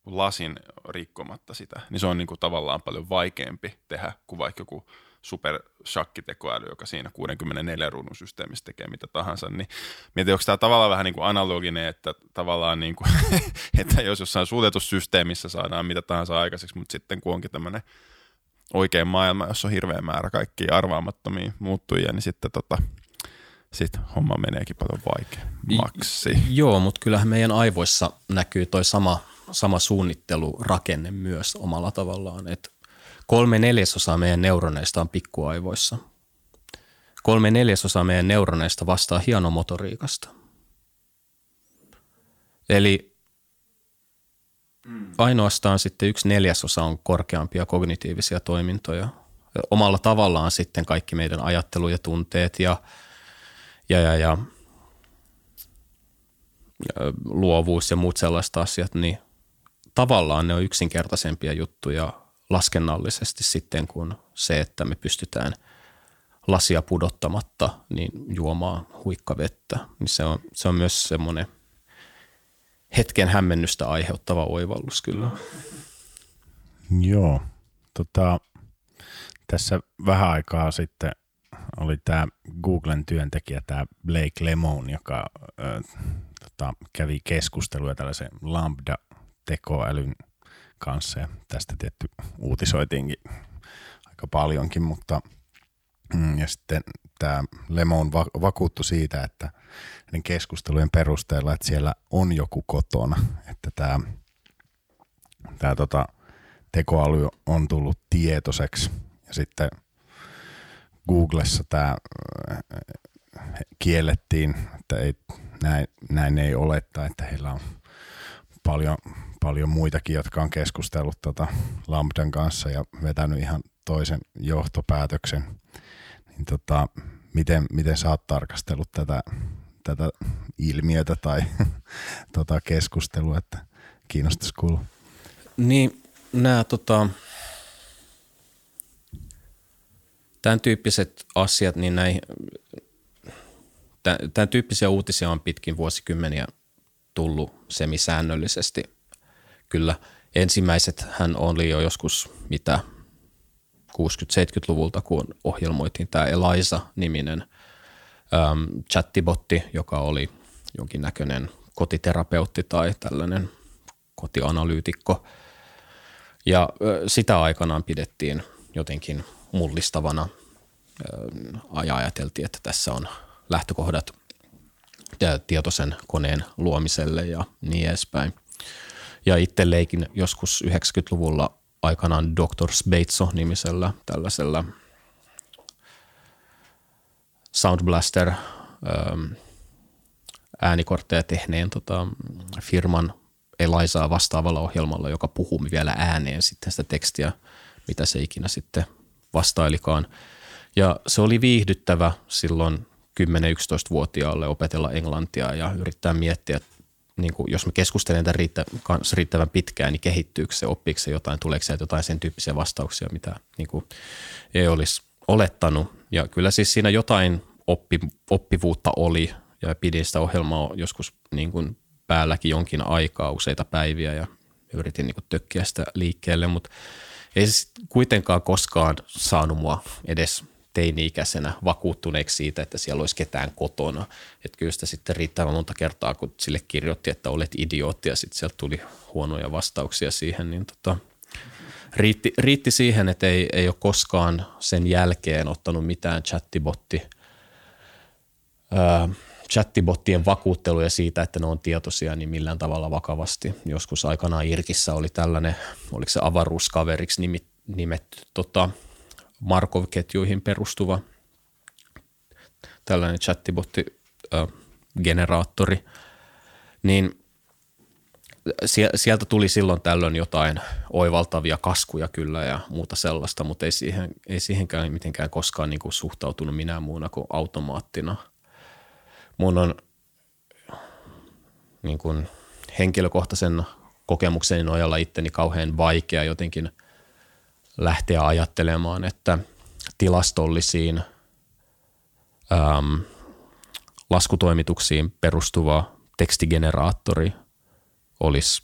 lasin rikkomatta sitä, niin se on niin kuin tavallaan paljon vaikeampi tehdä kuin vaikka joku super shakkitekoäly, joka siinä 64 ruudun systeemissä tekee mitä tahansa, niin mietin, onko tämä tavallaan vähän niin kuin analoginen, että tavallaan niin kuin, että jos jossain suljetussysteemissä saadaan mitä tahansa aikaiseksi, mutta sitten kun onkin tämmöinen oikein maailma, jossa on hirveä määrä kaikkia arvaamattomia muuttujia, niin sitten tota, sit homma meneekin paljon vaikeammaksi. Joo, mutta kyllähän meidän aivoissa näkyy toi sama, sama suunnittelurakenne myös omalla tavallaan, että kolme neljäsosaa meidän neuroneista on pikkuaivoissa. Kolme neljäsosaa meidän neuroneista vastaa hienomotoriikasta. Eli ainoastaan sitten yksi neljäsosa on korkeampia kognitiivisia toimintoja. Omalla tavallaan sitten kaikki meidän ajattelu ja tunteet ja, ja, ja, ja, ja luovuus ja muut sellaiset asiat, niin tavallaan ne on yksinkertaisempia juttuja laskennallisesti sitten kuin se, että me pystytään lasia pudottamatta niin juomaan huikkavettä. Niin se, on, se on myös semmoinen – hetken hämmennystä aiheuttava oivallus kyllä. Joo. Tota, tässä vähän aikaa sitten oli tämä Googlen työntekijä, tämä Blake Lemon, joka ö, tota, kävi keskustelua tällaisen Lambda-tekoälyn kanssa. Ja tästä tietty uutisoitiinkin aika paljonkin, mutta mm, ja sitten tämä Lemon vakuuttu siitä, että näiden keskustelujen perusteella, että siellä on joku kotona, että tämä, tämä tota, tekoäly on tullut tietoiseksi ja sitten Googlessa tämä äh, kiellettiin, että ei, näin, näin ei ole, tai että heillä on paljon, paljon muitakin, jotka on keskustellut tota Lambdan kanssa ja vetänyt ihan toisen johtopäätöksen. Niin tota, miten, miten sä oot tarkastellut tätä tätä ilmiötä tai tota keskustelua, että kiinnostaisi kuulla. Niin, nämä tota, tämän tyyppiset asiat, niin näin, tämän tyyppisiä uutisia on pitkin vuosikymmeniä tullut semisäännöllisesti. Kyllä ensimmäiset hän oli jo joskus mitä 60-70-luvulta, kun ohjelmoitiin tämä Eliza-niminen – äm, chattibotti, joka oli jonkinnäköinen kotiterapeutti tai tällainen kotianalyytikko. Ja sitä aikanaan pidettiin jotenkin mullistavana. ja ajateltiin, että tässä on lähtökohdat tietoisen koneen luomiselle ja niin edespäin. Ja itse leikin joskus 90-luvulla aikanaan Dr. Sbeitso nimisellä tällaisella – Sound Blaster ähm, äänikortteja tehneen tota, firman Elaisaa vastaavalla ohjelmalla, joka puhuu vielä ääneen sitten sitä tekstiä, mitä se ikinä sitten vastailikaan. Ja se oli viihdyttävä silloin 10-11-vuotiaalle opetella englantia ja yrittää miettiä, että niin kuin, jos mä keskustelen tämän riittä, kanssa riittävän pitkään, niin kehittyykö se, oppiiko se jotain, tuleeko se jotain sen tyyppisiä vastauksia, mitä niin kuin, ei olisi olettanut. Ja kyllä siis siinä jotain oppi, oppivuutta oli ja pidin sitä ohjelmaa joskus niin kuin päälläkin jonkin aikaa, useita päiviä ja yritin niin kuin tökkiä sitä liikkeelle, mutta ei se kuitenkaan koskaan saanut mua edes teini-ikäisenä vakuuttuneeksi siitä, että siellä olisi ketään kotona. Että kyllä sitä sitten riittävän monta kertaa, kun sille kirjoitti, että olet idiootti ja sitten sieltä tuli huonoja vastauksia siihen, niin tota, riitti, riitti siihen, että ei, ei ole koskaan sen jälkeen ottanut mitään chattibotti – chattibottien vakuutteluja siitä, että ne on tietoisia, niin millään tavalla vakavasti. Joskus aikanaan Irkissä oli tällainen, oliko se avaruuskaveriksi nimetty tota, Markov-ketjuihin perustuva tällainen chattibotti-generaattori, niin sieltä tuli silloin tällöin jotain oivaltavia kaskuja kyllä ja muuta sellaista, mutta ei, siihen, ei siihenkään mitenkään koskaan niin kuin suhtautunut minä muuna kuin automaattina – mun on niin kuin henkilökohtaisen kokemukseni nojalla itteni kauhean vaikea jotenkin lähteä ajattelemaan, että tilastollisiin äm, laskutoimituksiin perustuva tekstigeneraattori olisi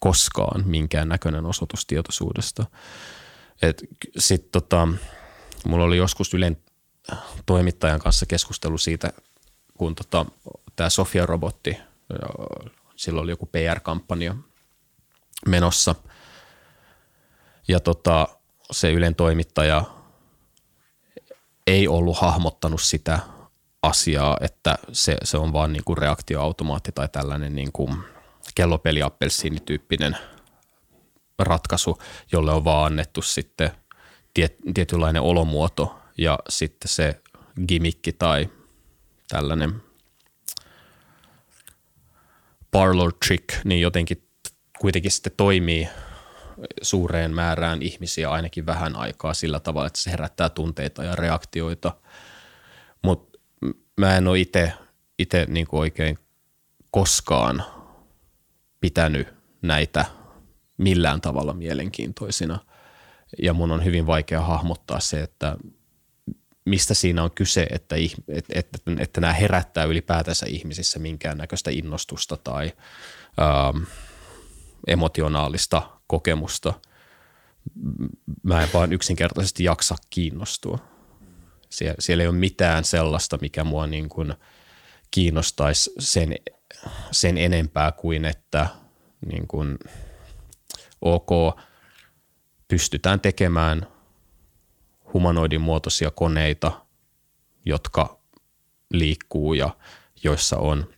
koskaan minkään näköinen osoitus tietoisuudesta. Sitten tota, Mulla oli joskus Ylen toimittajan kanssa keskustelu siitä, kun tota, tämä Sofia-robotti, silloin oli joku PR-kampanja menossa. Ja tota, se Ylen toimittaja ei ollut hahmottanut sitä asiaa, että se, se on vaan niin kuin reaktioautomaatti tai tällainen niin kuin kellopeliappelsiinityyppinen ratkaisu, jolle on vaan annettu sitten tiet, tietynlainen olomuoto ja sitten se gimikki tai tällainen parlor trick, niin jotenkin kuitenkin sitten toimii suureen määrään ihmisiä ainakin vähän aikaa sillä tavalla, että se herättää tunteita ja reaktioita. Mutta mä en ole itse niin oikein koskaan pitänyt näitä millään tavalla mielenkiintoisina. Ja mun on hyvin vaikea hahmottaa se, että mistä siinä on kyse, että, että, että, että nämä herättää ylipäätänsä ihmisissä minkäännäköistä innostusta tai ähm, emotionaalista kokemusta. Mä en vaan yksinkertaisesti jaksa kiinnostua. Sie- siellä ei ole mitään sellaista, mikä mua niin kuin kiinnostaisi sen, sen enempää kuin, että niin kuin, ok, pystytään tekemään humanoidin muotoisia koneita, jotka liikkuu ja joissa on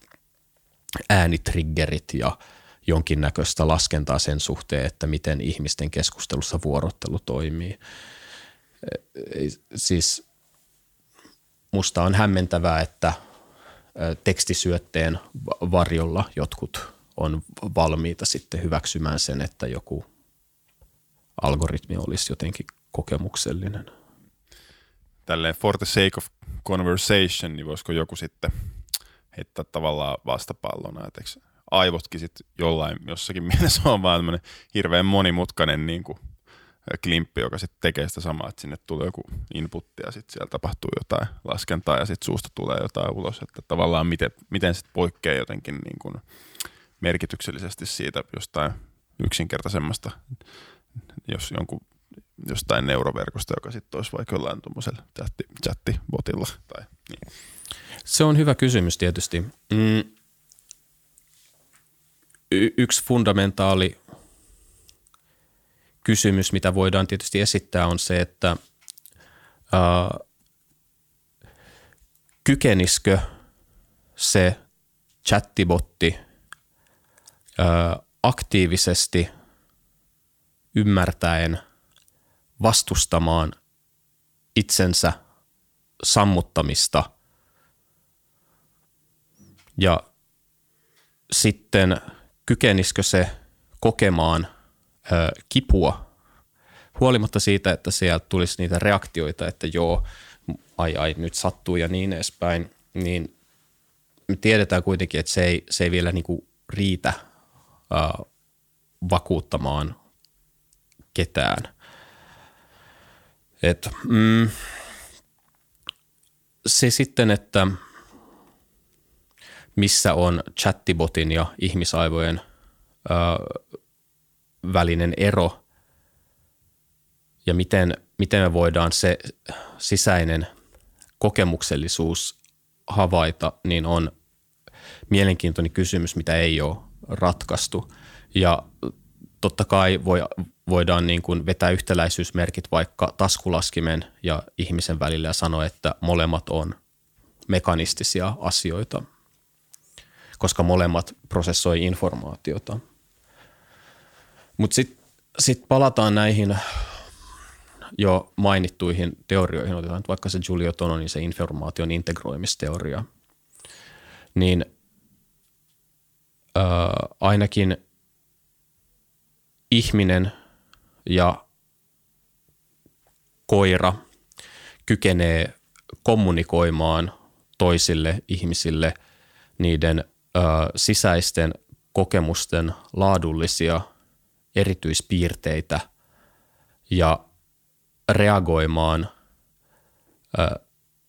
äänitriggerit ja jonkinnäköistä laskentaa sen suhteen, että miten ihmisten keskustelussa vuorottelu toimii. Siis musta on hämmentävää, että tekstisyötteen varjolla jotkut on valmiita sitten hyväksymään sen, että joku algoritmi olisi jotenkin kokemuksellinen. Tälleen for the sake of conversation, niin voisiko joku sitten heittää tavallaan vastapallona, että aivotkin sitten jollain, jossakin mielessä on vaan hirveän monimutkainen niin kuin, klimppi, joka sitten tekee sitä samaa, että sinne tulee joku inputti ja sitten siellä tapahtuu jotain laskentaa ja sitten suusta tulee jotain ulos, että tavallaan miten, miten sitten poikkeaa jotenkin niin kuin merkityksellisesti siitä jostain yksinkertaisemmasta, jos jonkun jostain neuroverkosta, joka sitten olisi vaikka jollain tuommoisella chatti, chattibotilla. Tai, niin. Se on hyvä kysymys tietysti. Mm, y- yksi fundamentaali kysymys, mitä voidaan tietysti esittää, on se, että ää, kykeniskö se chattibotti ää, aktiivisesti ymmärtäen vastustamaan itsensä sammuttamista? Ja sitten kykenisikö se kokemaan – kipua, huolimatta siitä, että sieltä tulisi niitä reaktioita, että joo, ai ai, nyt sattuu ja niin edespäin, niin me tiedetään kuitenkin, että se ei, se ei vielä niinku riitä ää, vakuuttamaan ketään. Et, mm, se sitten, että missä on chattibotin ja ihmisaivojen ää, välinen ero ja miten, miten me voidaan se sisäinen kokemuksellisuus havaita, niin on mielenkiintoinen kysymys, mitä ei ole ratkaistu. Ja totta kai voi, voidaan niin kuin vetää yhtäläisyysmerkit vaikka taskulaskimen ja ihmisen välillä ja sanoa, että molemmat on mekanistisia asioita, koska molemmat prosessoi informaatiota – mutta sitten sit palataan näihin jo mainittuihin teorioihin, otetaan vaikka se Giulio Tononin se informaation integroimisteoria, niin ää, ainakin ihminen ja koira kykenee kommunikoimaan toisille ihmisille niiden ää, sisäisten kokemusten laadullisia – erityispiirteitä ja reagoimaan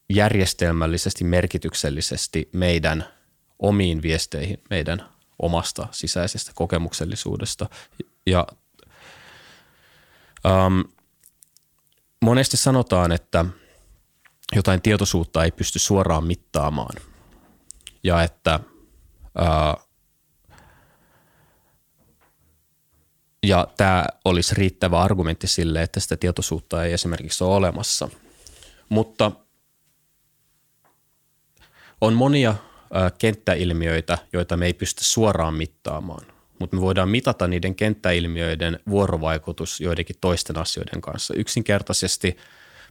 järjestelmällisesti, merkityksellisesti meidän omiin viesteihin, meidän omasta sisäisestä kokemuksellisuudesta. Ja um, monesti sanotaan, että jotain tietoisuutta ei pysty suoraan mittaamaan ja että ää, ja tämä olisi riittävä argumentti sille, että sitä tietoisuutta ei esimerkiksi ole olemassa. Mutta on monia kenttäilmiöitä, joita me ei pysty suoraan mittaamaan, mutta me voidaan mitata niiden kenttäilmiöiden vuorovaikutus joidenkin toisten asioiden kanssa. Yksinkertaisesti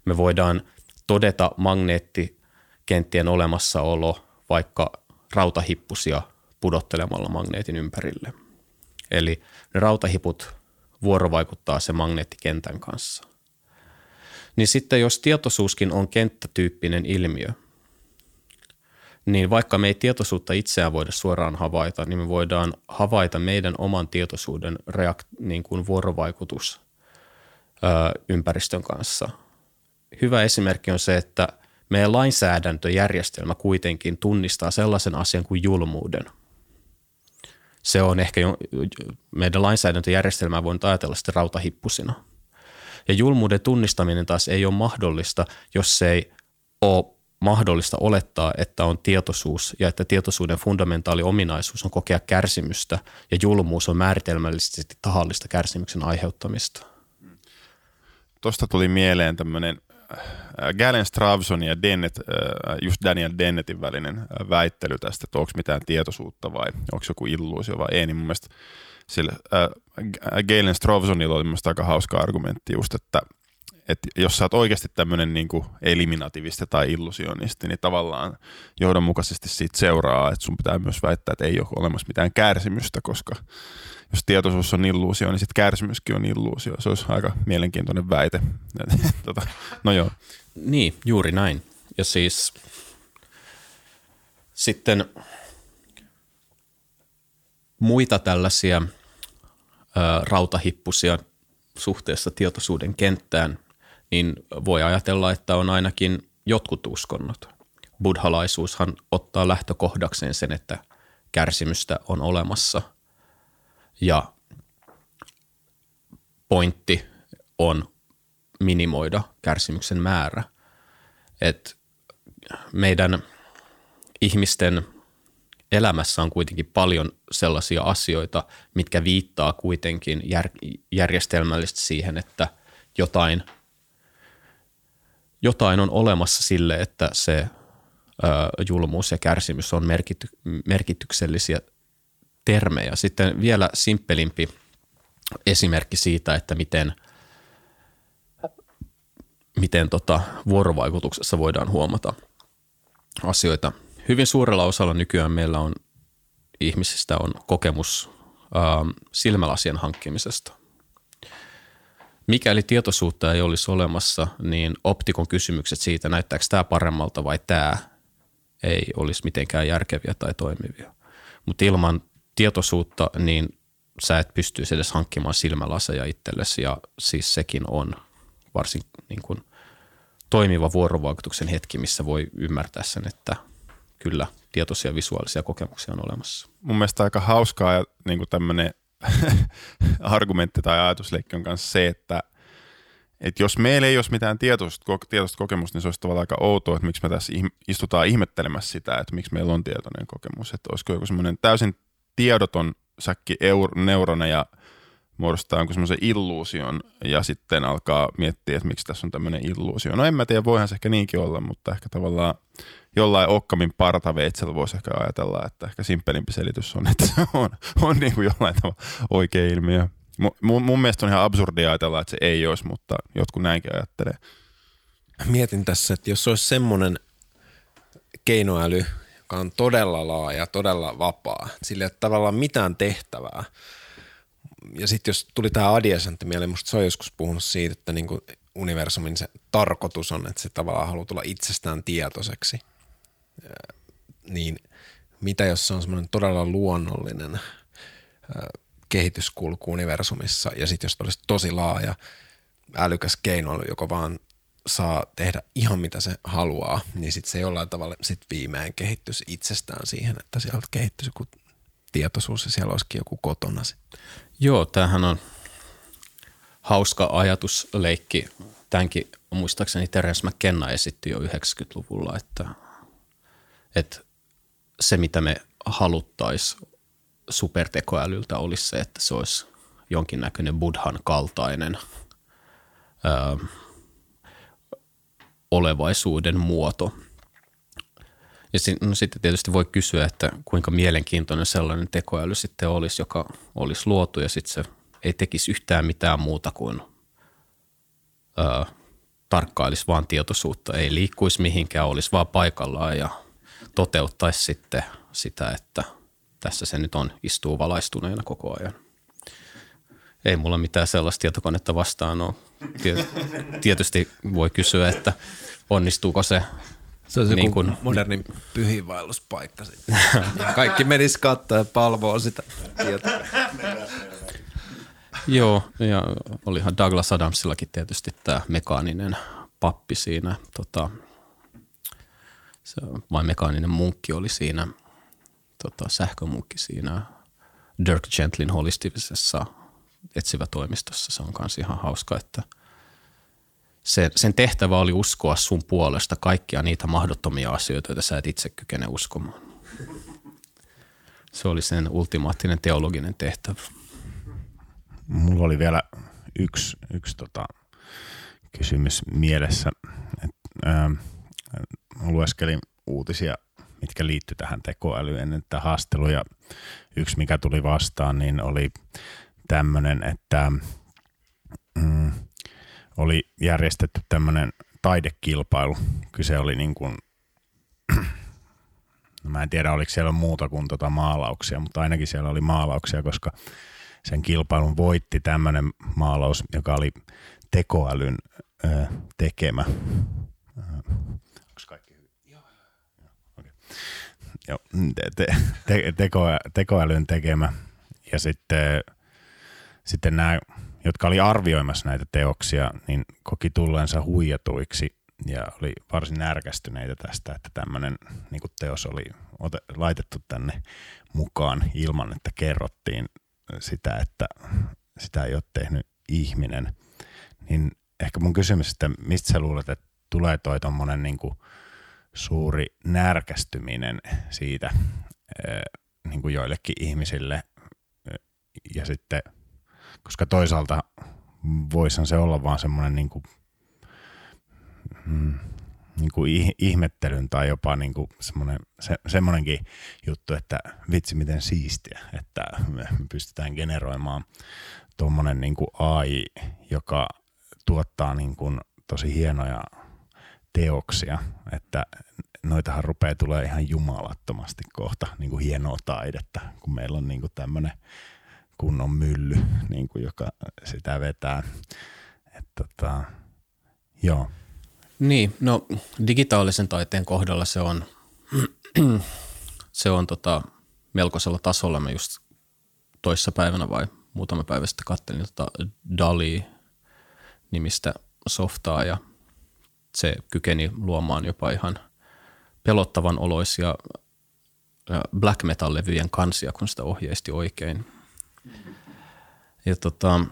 me voidaan todeta magneettikenttien olemassaolo vaikka rautahippusia pudottelemalla magneetin ympärille. Eli ne rautahiput vuorovaikuttaa se magneettikentän kanssa. Niin sitten jos tietoisuuskin on kenttätyyppinen ilmiö, niin vaikka me ei tietoisuutta itseään voida suoraan havaita, niin me voidaan havaita meidän oman tietoisuuden reakt- niin kuin vuorovaikutus ö, ympäristön kanssa. Hyvä esimerkki on se, että meidän lainsäädäntöjärjestelmä kuitenkin tunnistaa sellaisen asian kuin julmuuden. Se on ehkä jo, meidän lainsäädäntöjärjestelmää voin ajatella sitten rautahippusina. Ja julmuuden tunnistaminen taas ei ole mahdollista, jos se ei ole mahdollista olettaa, että on tietoisuus ja että tietoisuuden fundamentaali ominaisuus on kokea kärsimystä ja julmuus on määritelmällisesti tahallista kärsimyksen aiheuttamista. Tuosta tuli mieleen tämmöinen Äh, Galen Stravson ja Dennett, äh, just Daniel Dennettin välinen äh, väittely tästä, että onko mitään tietoisuutta vai onko joku illuusio vai ei, niin mun mielestä sillä, äh, Galen Stravsonilla oli mun aika hauska argumentti just, että, että jos sä oot oikeasti tämmöinen niin eliminativisti tai illusionisti, niin tavallaan johdonmukaisesti siitä seuraa, että sun pitää myös väittää, että ei ole olemassa mitään kärsimystä, koska jos tietoisuus on illuusio, niin sitten kärsimyskin on illuusio. Se olisi aika mielenkiintoinen väite. tota, no joo. Niin, juuri näin. Ja siis sitten muita tällaisia ö, rautahippusia suhteessa tietoisuuden kenttään, niin voi ajatella, että on ainakin jotkut uskonnot. Buddhalaisuushan ottaa lähtökohdakseen sen, että kärsimystä on olemassa – ja pointti on minimoida kärsimyksen määrä. Et meidän ihmisten elämässä on kuitenkin paljon sellaisia asioita, mitkä viittaa kuitenkin jär- järjestelmällisesti siihen, että jotain, jotain on olemassa sille, että se ö, julmuus ja kärsimys on merkity- merkityksellisiä termejä. Sitten vielä simppelimpi esimerkki siitä, että miten, miten tota vuorovaikutuksessa voidaan huomata asioita. Hyvin suurella osalla nykyään meillä on ihmisistä on kokemus ähm, silmälasien hankkimisesta. Mikäli tietoisuutta ei olisi olemassa, niin optikon kysymykset siitä, näyttääkö tämä paremmalta vai tämä, ei olisi mitenkään järkeviä tai toimivia. Mutta ilman tietoisuutta, niin sä et pystyisi edes hankkimaan silmälaseja itsellesi ja siis sekin on varsin niin kuin toimiva vuorovaikutuksen hetki, missä voi ymmärtää sen, että kyllä tietoisia visuaalisia kokemuksia on olemassa. Mun mielestä aika hauskaa ja niin tämmöinen argumentti tai ajatusleikki on kanssa se, että et jos meillä ei olisi mitään tietoista, tietoista kokemusta, niin se olisi tavallaan aika outoa, että miksi me tässä istutaan ihmettelemässä sitä, että miksi meillä on tietoinen kokemus. Että olisiko joku semmoinen täysin tiedoton säkki eur, neurona ja muodostaa jonkun semmoisen illuusion ja sitten alkaa miettiä, että miksi tässä on tämmöinen illuusio. No en mä tiedä, voihan se ehkä niinkin olla, mutta ehkä tavallaan jollain okkamin partaveitsellä voisi ehkä ajatella, että ehkä simppelimpi selitys on, että se on, on niin kuin jollain tavalla oikea ilmiö. Mun, mun mielestä on ihan absurdia ajatella, että se ei olisi, mutta jotkut näinkin ajattelee. Mietin tässä, että jos olisi semmoinen keinoäly, joka on todella laaja, todella vapaa. Sillä ei ole tavallaan mitään tehtävää. Ja sitten jos tuli tämä adjacentti mieleen, musta se on joskus puhunut siitä, että niinku universumin se tarkoitus on, että se tavallaan haluaa tulla itsestään tietoiseksi. Niin mitä jos se on semmoinen todella luonnollinen kehityskulku universumissa ja sitten jos olisi tosi laaja älykäs keinoilu, joka vaan saa tehdä ihan mitä se haluaa, niin sitten se jollain tavalla sit viimein kehittyisi itsestään siihen, että sieltä kehittyisi joku tietoisuus ja siellä olisikin joku kotona sitten. Joo, tämähän on hauska ajatusleikki tämänkin muistaakseni Terence McKenna esitti jo 90-luvulla, että, että se mitä me haluttaisiin supertekoälyltä olisi se, että se olisi jonkinnäköinen buddhan kaltainen ö, olevaisuuden muoto. Ja si- no sitten tietysti voi kysyä, että kuinka mielenkiintoinen sellainen tekoäly sitten olisi, joka olisi luotu ja sitten se ei tekisi yhtään mitään muuta kuin ö, tarkkailisi vaan tietoisuutta, ei liikkuisi mihinkään, olisi vaan paikallaan ja toteuttaisi sitten sitä, että tässä se nyt on, istuu valaistuneena koko ajan. Ei mulla mitään sellaista tietokonetta vastaan ole. Tietysti voi kysyä, että onnistuuko se Se on se Niin niin kun- moderni pyhiinvaelluspaikka sitten. Kaikki menis katsoa ja palvoo sitä tietoa. Joo, ja olihan Douglas Adamsillakin tietysti tämä mekaaninen pappi siinä, tota, se, vai mekaaninen munkki oli siinä, tota, sähkömunkki siinä Dirk Gentlin holistisessa etsivä toimistossa. Se on myös ihan hauska, että se, sen tehtävä oli uskoa sun puolesta kaikkia niitä mahdottomia asioita, joita sä et itse kykene uskomaan. Se oli sen ultimaattinen teologinen tehtävä. Mulla oli vielä yksi, yksi tota, kysymys mielessä. Et, ää, lueskelin uutisia, mitkä liittyi tähän tekoälyyn ennen tätä haastelua ja yksi, mikä tuli vastaan, niin oli tämmöinen, että mm, oli järjestetty tämmöinen taidekilpailu. Kyse oli niin kuin, no mä en tiedä oliko siellä muuta kuin tota maalauksia, mutta ainakin siellä oli maalauksia, koska sen kilpailun voitti tämmöinen maalaus, joka oli tekoälyn ö, tekemä. Onko kaikki hyvin? Joo. Okay. Joo, te, te, te, teko, tekoälyn tekemä. Ja sitten, sitten nämä, jotka oli arvioimassa näitä teoksia, niin koki tulleensa huijatuiksi ja oli varsin närkästyneitä tästä, että tämmöinen niin teos oli ote, laitettu tänne mukaan ilman, että kerrottiin sitä, että sitä ei ole tehnyt ihminen. Niin ehkä mun kysymys, että mistä sä luulet, että tulee toi tommonen niin suuri närkästyminen siitä niin kuin joillekin ihmisille ja sitten, koska toisaalta voisihan se olla vaan semmoinen niin kuin, mm, niin kuin ihmettelyn tai jopa niin kuin semmoinen, se, semmoinenkin juttu, että vitsi miten siistiä, että me pystytään generoimaan tuommoinen niin kuin AI, joka tuottaa niin kuin tosi hienoja teoksia, että noitahan rupeaa tulee ihan jumalattomasti kohta niin kuin hienoa taidetta, kun meillä on niin kuin tämmöinen kunnon mylly, niin kuin joka sitä vetää. Et tota, joo. Niin, no digitaalisen taiteen kohdalla se on, se on tota, melkoisella tasolla. Mä just toissa päivänä vai muutama päivä sitten kattelin tota Dali-nimistä softaa ja se kykeni luomaan jopa ihan pelottavan oloisia black metal-levyjen kansia, kun sitä ohjeisti oikein. Ja tota,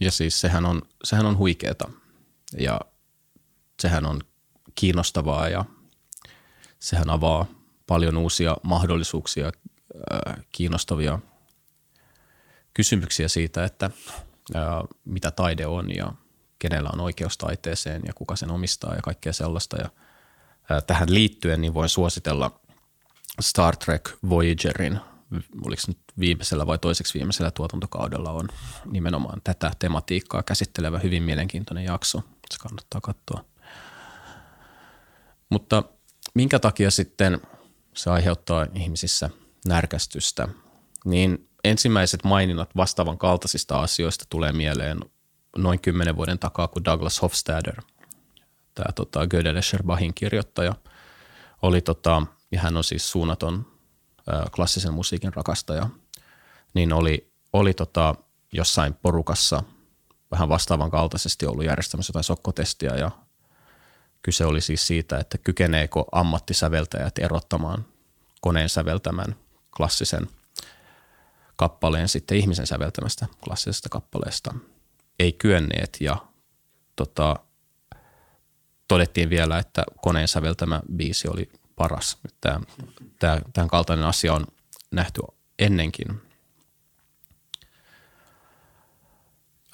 ja siis sehän on, sehän on huikeeta ja sehän on kiinnostavaa ja sehän avaa paljon uusia mahdollisuuksia, kiinnostavia kysymyksiä siitä, että mitä taide on ja kenellä on oikeus taiteeseen ja kuka sen omistaa ja kaikkea sellaista. Ja tähän liittyen niin voin suositella Star Trek Voyagerin, oliko nyt viimeisellä vai toiseksi viimeisellä tuotantokaudella on nimenomaan tätä tematiikkaa käsittelevä hyvin mielenkiintoinen jakso. Se kannattaa katsoa. Mutta minkä takia sitten se aiheuttaa ihmisissä närkästystä, niin ensimmäiset maininnat vastaavan kaltaisista asioista tulee mieleen noin kymmenen vuoden takaa, kun Douglas Hofstadter, tämä tota, Gödel Scherbahin kirjoittaja, oli tota, ja hän on siis suunnaton klassisen musiikin rakastaja, niin oli, oli tota, jossain porukassa vähän vastaavan kaltaisesti ollut järjestämässä jotain sokkotestiä ja kyse oli siis siitä, että kykeneekö ammattisäveltäjät erottamaan koneen säveltämän klassisen kappaleen sitten ihmisen säveltämästä klassisesta kappaleesta. Ei kyenneet ja tota, todettiin vielä, että koneen säveltämä biisi oli paras. Tämä, tämä, tämän kaltainen asia on nähty ennenkin.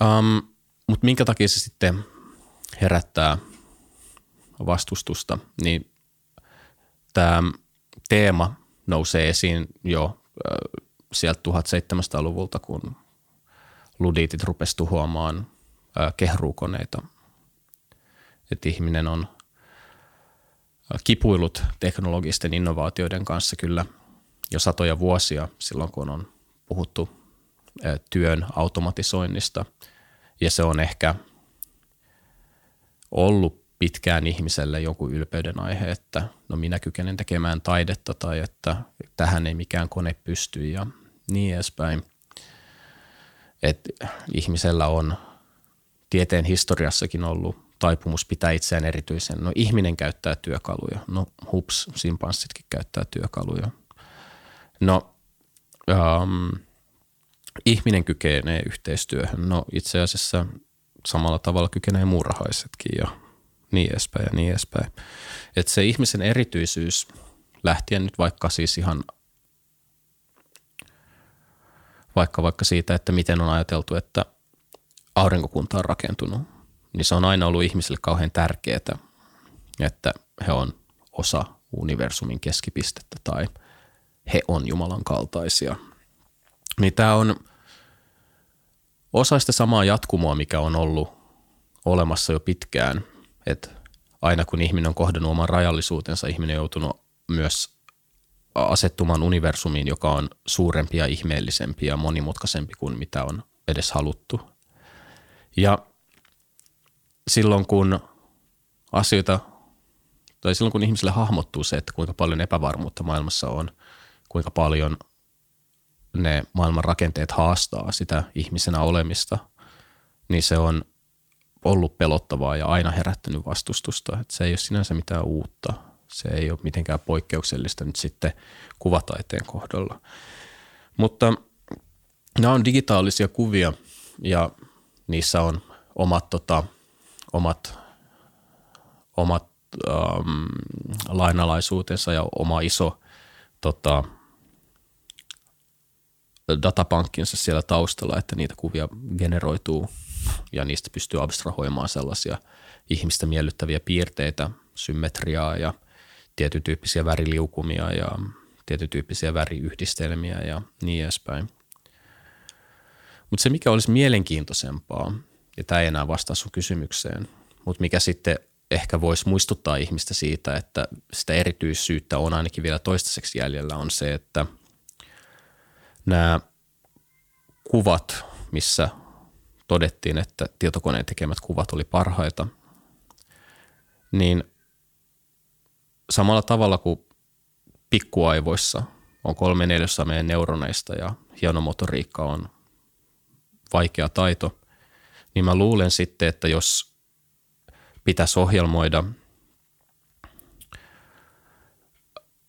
Um, Mutta minkä takia se sitten herättää vastustusta, niin tämä teema nousee esiin jo sieltä 1700-luvulta, kun ludiitit rupesi tuhoamaan kehruukoneita. Että ihminen on kipuillut teknologisten innovaatioiden kanssa kyllä jo satoja vuosia silloin, kun on puhuttu työn automatisoinnista. Ja se on ehkä ollut pitkään ihmiselle joku ylpeyden aihe, että no minä kykenen tekemään taidetta tai että tähän ei mikään kone pysty ja niin edespäin. Että ihmisellä on tieteen historiassakin ollut taipumus pitää itseään erityisen. No ihminen käyttää työkaluja. No hups, simpanssitkin käyttää työkaluja. No um, ihminen kykenee yhteistyöhön. No itse asiassa samalla tavalla kykenee muurahaisetkin ja niin edespäin ja niin edespäin. Että se ihmisen erityisyys lähtien nyt vaikka siis ihan vaikka vaikka siitä, että miten on ajateltu, että aurinkokunta on rakentunut, niin se on aina ollut ihmisille kauhean tärkeää, että he on osa universumin keskipistettä tai he on Jumalan kaltaisia. Niin tämä on osa sitä samaa jatkumoa, mikä on ollut olemassa jo pitkään, että aina kun ihminen on kohdannut oman rajallisuutensa, ihminen on joutunut myös asettumaan universumiin, joka on suurempi ja ihmeellisempi ja monimutkaisempi kuin mitä on edes haluttu. Ja silloin kun asioita, tai silloin kun ihmisille hahmottuu se, että kuinka paljon epävarmuutta maailmassa on, kuinka paljon ne maailman rakenteet haastaa sitä ihmisenä olemista, niin se on ollut pelottavaa ja aina herättänyt vastustusta. Että se ei ole sinänsä mitään uutta. Se ei ole mitenkään poikkeuksellista nyt sitten kuvataiteen kohdalla. Mutta nämä on digitaalisia kuvia ja niissä on omat, tota, omat, omat ähm, lainalaisuutensa ja oma iso tota, datapankkinsa siellä taustalla, että niitä kuvia generoituu ja niistä pystyy abstrahoimaan sellaisia ihmistä miellyttäviä piirteitä, symmetriaa ja tietyn tyyppisiä väriliukumia ja tietyn tyyppisiä väriyhdistelmiä ja niin edespäin. Mutta se, mikä olisi mielenkiintoisempaa, ja tämä ei enää vastaa sun kysymykseen, mutta mikä sitten ehkä voisi muistuttaa ihmistä siitä, että sitä erityissyyttä on ainakin vielä toistaiseksi jäljellä, on se, että nämä kuvat, missä todettiin, että tietokoneen tekemät kuvat oli parhaita, niin samalla tavalla kuin pikkuaivoissa on kolme neljässä meidän neuroneista ja hieno motoriikka on vaikea taito, niin mä luulen sitten, että jos pitäisi ohjelmoida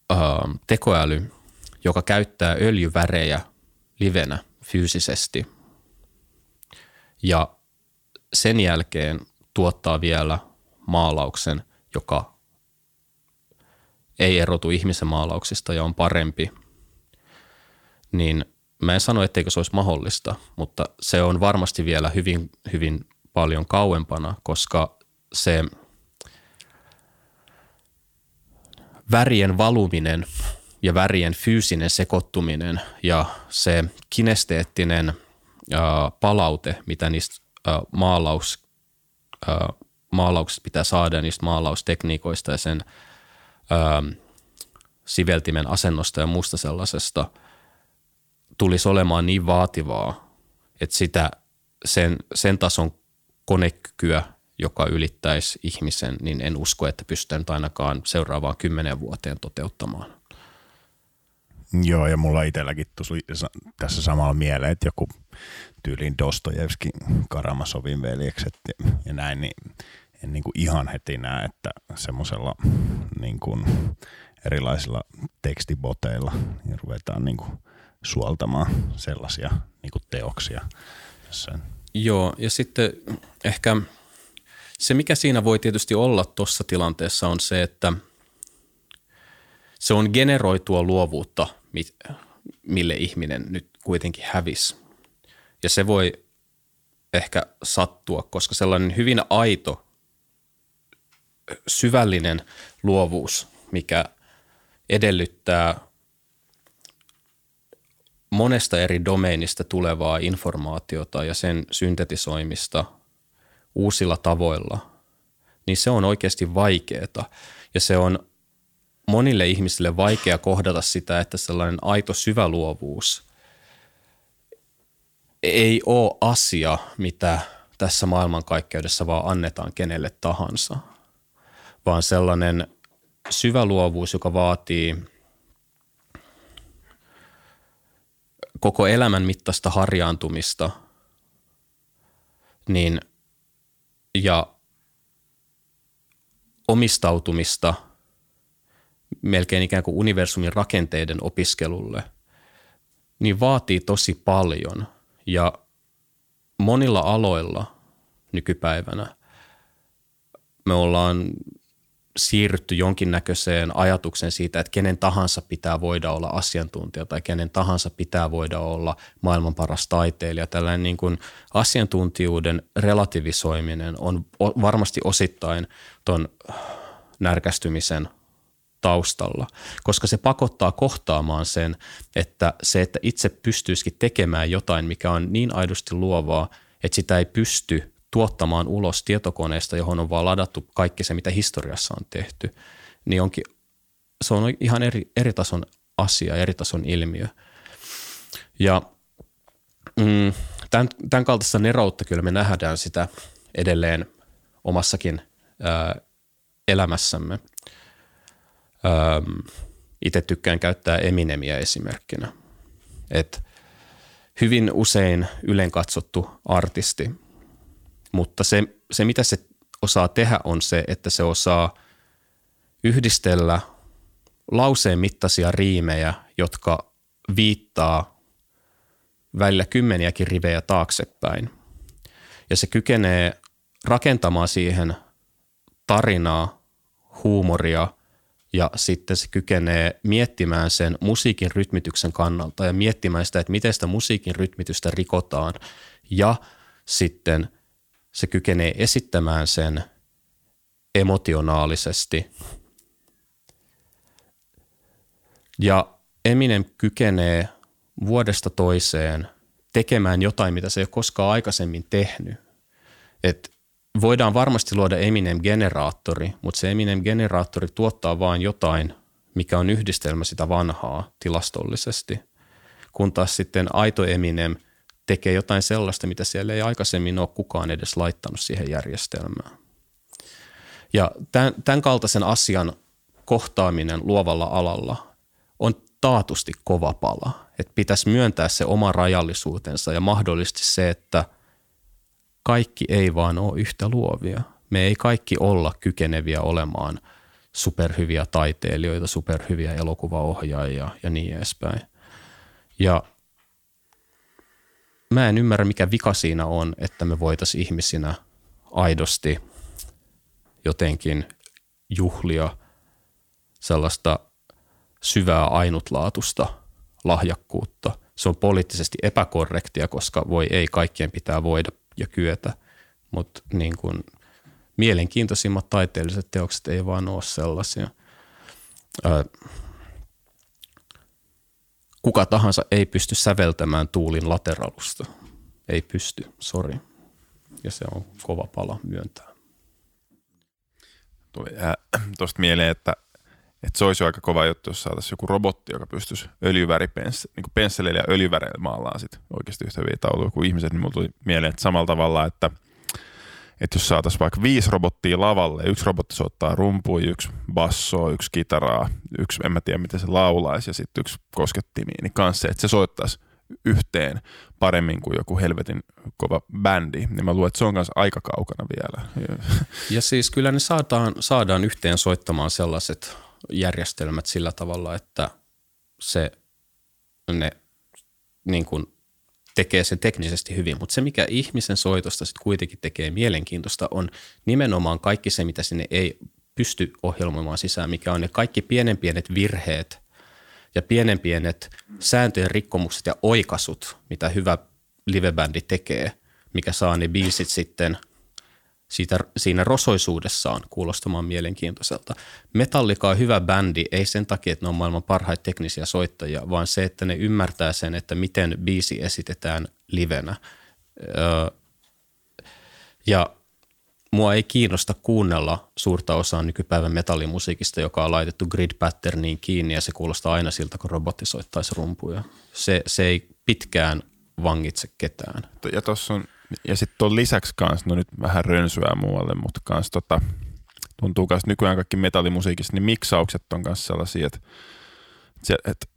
ää, tekoäly, joka käyttää öljyvärejä livenä fyysisesti ja sen jälkeen tuottaa vielä maalauksen, joka ei erotu ihmisen maalauksista ja on parempi, niin mä en sano, etteikö se olisi mahdollista, mutta se on varmasti vielä hyvin, hyvin paljon kauempana, koska se värien valuminen ja värien fyysinen sekoittuminen ja se kinesteettinen palaute, mitä niistä maalaus, maalauksista pitää saada niistä maalaustekniikoista ja sen siveltimen asennosta ja muusta sellaisesta tulisi olemaan niin vaativaa, että sitä sen, sen tason konekykyä, joka ylittäisi ihmisen, niin en usko, että pystytään ainakaan seuraavaan kymmenen vuoteen toteuttamaan. Joo, ja mulla itselläkin tuli tässä samalla mieleen, että joku tyyliin Dostojevskin Karamasovin veljekset ja, ja näin, niin en niin kuin ihan heti näe, että semmoisella niin kuin erilaisilla tekstiboteilla niin ruvetaan niin kuin suoltamaan sellaisia niin kuin teoksia. Jossain. Joo, ja sitten ehkä se, mikä siinä voi tietysti olla tuossa tilanteessa on se, että se on generoitua luovuutta, mille ihminen nyt kuitenkin hävisi. Ja se voi ehkä sattua, koska sellainen hyvin aito, syvällinen luovuus, mikä edellyttää monesta eri domeinista tulevaa informaatiota ja sen syntetisoimista uusilla tavoilla, niin se on oikeasti vaikeaa. Ja se on monille ihmisille vaikea kohdata sitä, että sellainen aito syvä luovuus ei ole asia, mitä tässä maailmankaikkeudessa vaan annetaan kenelle tahansa, vaan sellainen syvä luovuus, joka vaatii koko elämän mittaista harjaantumista, niin ja omistautumista melkein ikään kuin universumin rakenteiden opiskelulle, niin vaatii tosi paljon – ja monilla aloilla nykypäivänä me ollaan siirrytty jonkinnäköiseen ajatukseen siitä, että kenen tahansa pitää voida olla asiantuntija tai kenen tahansa pitää voida olla maailman paras taiteilija. Tällainen niin kuin asiantuntijuuden relativisoiminen on varmasti osittain tuon närkästymisen taustalla, koska se pakottaa kohtaamaan sen, että se, että itse pystyisikin tekemään jotain, mikä on niin aidosti luovaa, että sitä ei pysty tuottamaan ulos tietokoneesta, johon on vaan ladattu kaikki se, mitä historiassa on tehty, niin onkin, se on ihan eri, eri tason asia, eri tason ilmiö. Ja mm, tämän, tämän kaltaista neroutta kyllä me nähdään sitä edelleen omassakin ää, elämässämme – itse tykkään käyttää Eminemiä esimerkkinä. Et hyvin usein ylen katsottu artisti, mutta se, se mitä se osaa tehdä on se, että se osaa yhdistellä lauseen mittaisia riimejä, jotka viittaa välillä kymmeniäkin rivejä taaksepäin. Ja se kykenee rakentamaan siihen tarinaa, huumoria ja sitten se kykenee miettimään sen musiikin rytmityksen kannalta ja miettimään sitä, että miten sitä musiikin rytmitystä rikotaan ja sitten se kykenee esittämään sen emotionaalisesti. Ja Eminem kykenee vuodesta toiseen tekemään jotain, mitä se ei ole koskaan aikaisemmin tehnyt. Et voidaan varmasti luoda Eminem-generaattori, mutta se Eminem-generaattori tuottaa vain jotain, mikä on yhdistelmä sitä vanhaa tilastollisesti, kun taas sitten aito Eminem tekee jotain sellaista, mitä siellä ei aikaisemmin ole kukaan edes laittanut siihen järjestelmään. Ja tämän, tämän kaltaisen asian kohtaaminen luovalla alalla on taatusti kova pala. Että pitäisi myöntää se oma rajallisuutensa ja mahdollisesti se, että – kaikki ei vaan ole yhtä luovia. Me ei kaikki olla kykeneviä olemaan superhyviä taiteilijoita, superhyviä elokuvaohjaajia ja niin edespäin. Ja mä en ymmärrä, mikä vika siinä on, että me voitaisiin ihmisinä aidosti jotenkin juhlia sellaista syvää ainutlaatusta lahjakkuutta. Se on poliittisesti epäkorrektia, koska voi ei, kaikkien pitää voida ja kyetä, mutta niin kuin mielenkiintoisimmat taiteelliset teokset ei vaan ole sellaisia. Kuka tahansa ei pysty säveltämään tuulin lateralusta. Ei pysty, sori. Ja se on kova pala myöntää. Tuli äh, tuosta mieleen, että, että se olisi aika kova juttu, jos saataisiin joku robotti, joka pystyisi öljyväripens, niin pensseleillä ja öljyväreillä maalaa sit oikeasti yhtä hyviä tauluja kuin ihmiset, niin mulla tuli mieleen, että samalla tavalla, että, että jos saataisiin vaikka viisi robottia lavalle, yksi robotti soittaa rumpuja, yksi bassoa, yksi kitaraa, yksi, en mä tiedä miten se laulaisi, ja sitten yksi koskettimiin, niin kanssa, että se soittaisi yhteen paremmin kuin joku helvetin kova bändi, niin mä luulen, että se on kanssa aika kaukana vielä. Ja siis kyllä ne saadaan, saadaan yhteen soittamaan sellaiset järjestelmät sillä tavalla, että se, ne niin kuin tekee sen teknisesti hyvin, mutta se mikä ihmisen soitosta sitten kuitenkin tekee mielenkiintoista on nimenomaan kaikki se, mitä sinne ei pysty ohjelmoimaan sisään, mikä on ne kaikki pienen pienet virheet ja pienen pienet sääntöjen rikkomukset ja oikasut, mitä hyvä livebändi tekee, mikä saa ne biisit sitten siitä, siinä rosoisuudessaan kuulostamaan mielenkiintoiselta. Metallica on hyvä bändi, ei sen takia, että ne on maailman parhaita teknisiä soittajia, vaan se, että ne ymmärtää sen, että miten biisi esitetään livenä. Öö, ja mua ei kiinnosta kuunnella suurta osaa nykypäivän metallimusiikista, joka on laitettu grid patterniin kiinni ja se kuulostaa aina siltä, kun robotti soittaisi rumpuja. Se, se ei pitkään vangitse ketään. Ja tuossa on ja sitten tuon lisäksi kanssa, no nyt vähän rönsyää muualle, mutta kans tota, tuntuu myös nykyään kaikki metallimusiikissa, niin miksaukset on myös sellaisia, että et,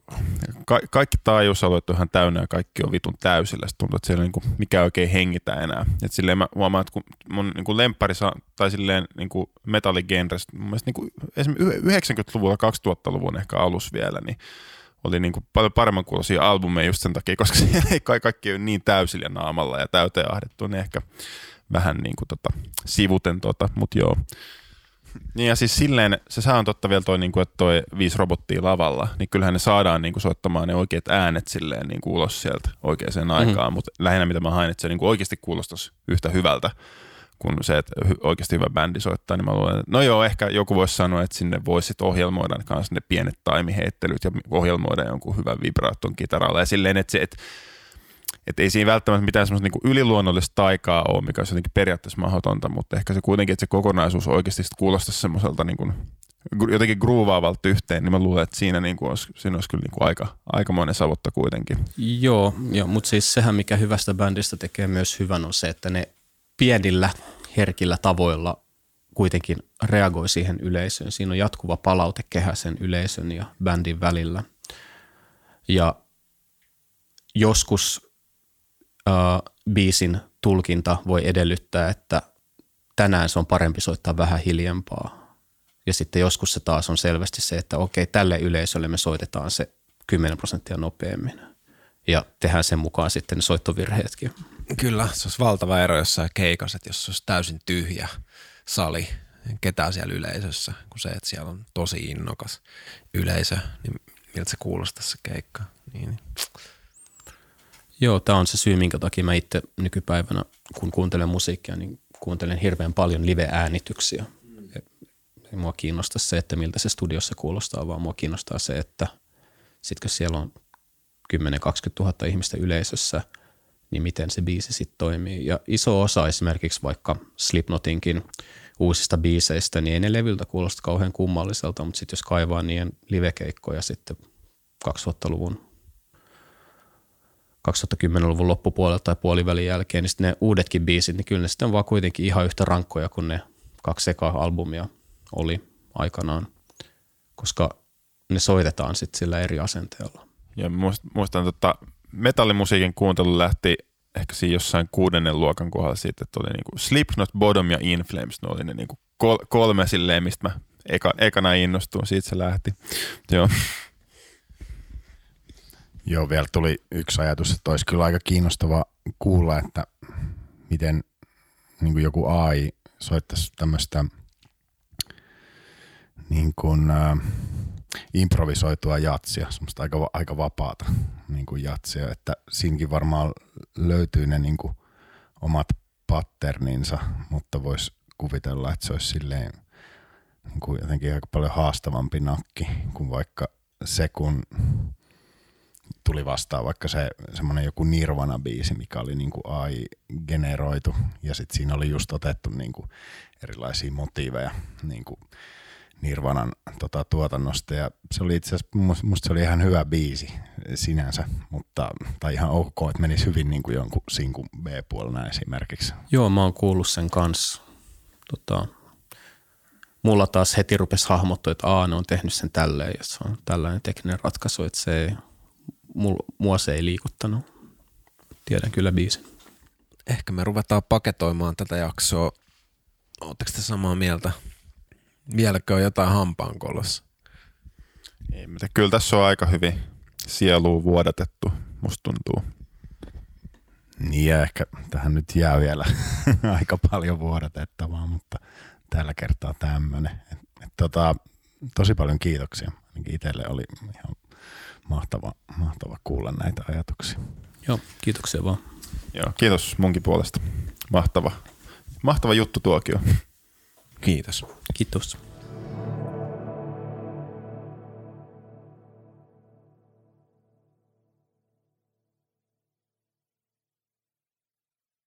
ka- kaikki taajuusalueet on ihan täynnä ja kaikki on vitun täysillä. Sitten tuntuu, että siellä niinku, mikä oikein hengitä enää. Et silleen mä huomaan, että kun mun niinku lemppari saa, tai silleen niinku metalligenrestä, mun mielestä niinku, esimerkiksi 90-luvulla, 2000-luvun ehkä alus vielä, niin oli niin kuin paljon paremman kuulosia albumeja just sen takia, koska siellä ei kai kaikki ole niin täysillä naamalla ja täyteen ahdettu, niin ehkä vähän niin kuin tota, sivuten tota, mutta joo. Niin ja siis silleen, se on totta vielä toi, niin kuin, että toi viisi robottia lavalla, niin kyllähän ne saadaan niin kuin, soittamaan ne oikeat äänet silleen niin kuin ulos sieltä oikeaan mm-hmm. aikaan, mutta lähinnä mitä mä hain, että se niin kuin oikeasti kuulostaisi yhtä hyvältä kuin se, että oikeasti hyvä bändi soittaa, niin mä luulen, että no joo, ehkä joku voisi sanoa, että sinne voisi ohjelmoida kanssa ne pienet taimiheittelyt ja ohjelmoida jonkun hyvän vibraaton kitaralla ja silleen, että se, että että ei siinä välttämättä mitään semmoista niin yliluonnollista taikaa ole, mikä olisi jotenkin periaatteessa mahdotonta, mutta ehkä se kuitenkin, että se kokonaisuus oikeasti kuulostaisi semmoiselta niin kuin, jotenkin gruuvaavalta yhteen, niin mä luulen, että siinä, niin kuin olisi, siinä olisi kyllä niin kuin aika, aikamoinen savotta kuitenkin. Joo, joo mutta siis sehän, mikä hyvästä bändistä tekee myös hyvän, on se, että ne pienillä herkillä tavoilla kuitenkin reagoi siihen yleisöön. Siinä on jatkuva palautekehä sen yleisön ja bändin välillä. Ja joskus äh, biisin tulkinta voi edellyttää, että tänään se on parempi soittaa vähän hiljempaa. Ja sitten joskus se taas on selvästi se, että okei, tälle yleisölle me soitetaan se 10 prosenttia nopeammin. Ja tehdään sen mukaan sitten ne soittovirheetkin. Kyllä, se olisi valtava ero jossain keikassa, että jos se olisi täysin tyhjä sali, ketään siellä yleisössä, kun se, että siellä on tosi innokas yleisö, niin miltä se kuulostaa se keikka. Niin, niin. Joo, tämä on se syy, minkä takia mä itse nykypäivänä, kun kuuntelen musiikkia, niin kuuntelen hirveän paljon live-äänityksiä. Ei mua kiinnosta se, että miltä se studiossa kuulostaa, vaan mua kiinnostaa se, että sitkö siellä on 10 20 000 ihmistä yleisössä – niin miten se biisi sitten toimii. Ja iso osa esimerkiksi vaikka Slipknotinkin uusista biiseistä, niin ei ne levyltä kuulosta kauhean kummalliselta, mutta sitten jos kaivaa niiden livekeikkoja sitten 2000-luvun 2010-luvun loppupuolelta tai puolivälin jälkeen, niin ne uudetkin biisit, niin kyllä ne sitten on vaan kuitenkin ihan yhtä rankkoja kuin ne kaksi eka albumia oli aikanaan, koska ne soitetaan sitten sillä eri asenteella. Ja muistan, muistan tota, metallimusiikin kuuntelu lähti ehkä siinä jossain kuudennen luokan kohdalla siitä, että oli niinku Slipknot, Bottom ja In Flames, ne oli ne niinku kol- kolme silleen, mistä mä eka, ekana innostuin, siitä se lähti. Joo. Joo, vielä tuli yksi ajatus, että olisi kyllä aika kiinnostava kuulla, että miten niin kuin joku AI soittaisi tämmöistä niin kuin, äh, improvisoitua jatsia, semmoista aika, aika vapaata niin kuin jatsia, että siinkin varmaan löytyy ne niin kuin omat patterninsa, mutta voisi kuvitella, että se olisi silleen niin kuin jotenkin aika paljon haastavampi nakki kuin vaikka se, kun tuli vastaan vaikka se semmoinen joku Nirvana-biisi, mikä oli niin kuin AI-generoitu ja sitten siinä oli just otettu niin kuin erilaisia motiiveja niin kuin Nirvanan tota, tuotannosta ja se oli itse asiassa, musta se oli ihan hyvä biisi sinänsä, mutta, tai ihan ok, että menisi hyvin niin kuin jonkun sinkun B-puolella esimerkiksi. Joo, mä oon kuullut sen kanssa. Tota, mulla taas heti rupesi hahmottua, että Aa, ne on tehnyt sen tälleen ja se on tällainen tekninen ratkaisu, että se ei, mua se ei liikuttanut. Tiedän kyllä biisin. Ehkä me ruvetaan paketoimaan tätä jaksoa. Oletteko te samaa mieltä? Vieläkö on jotain hampaankolossa? Ei, mutta kyllä tässä on aika hyvin, sieluun vuodatettu, musta tuntuu. Niin ja ehkä tähän nyt jää vielä aika paljon vuodatettavaa, mutta tällä kertaa tämmöinen. Tota, tosi paljon kiitoksia. Ainakin itselle oli ihan mahtava, mahtava kuulla näitä ajatuksia. Joo, kiitoksia vaan. Joo, kiitos munkin puolesta. Mahtava, mahtava juttu tuokio. Kiitos. Kiitos.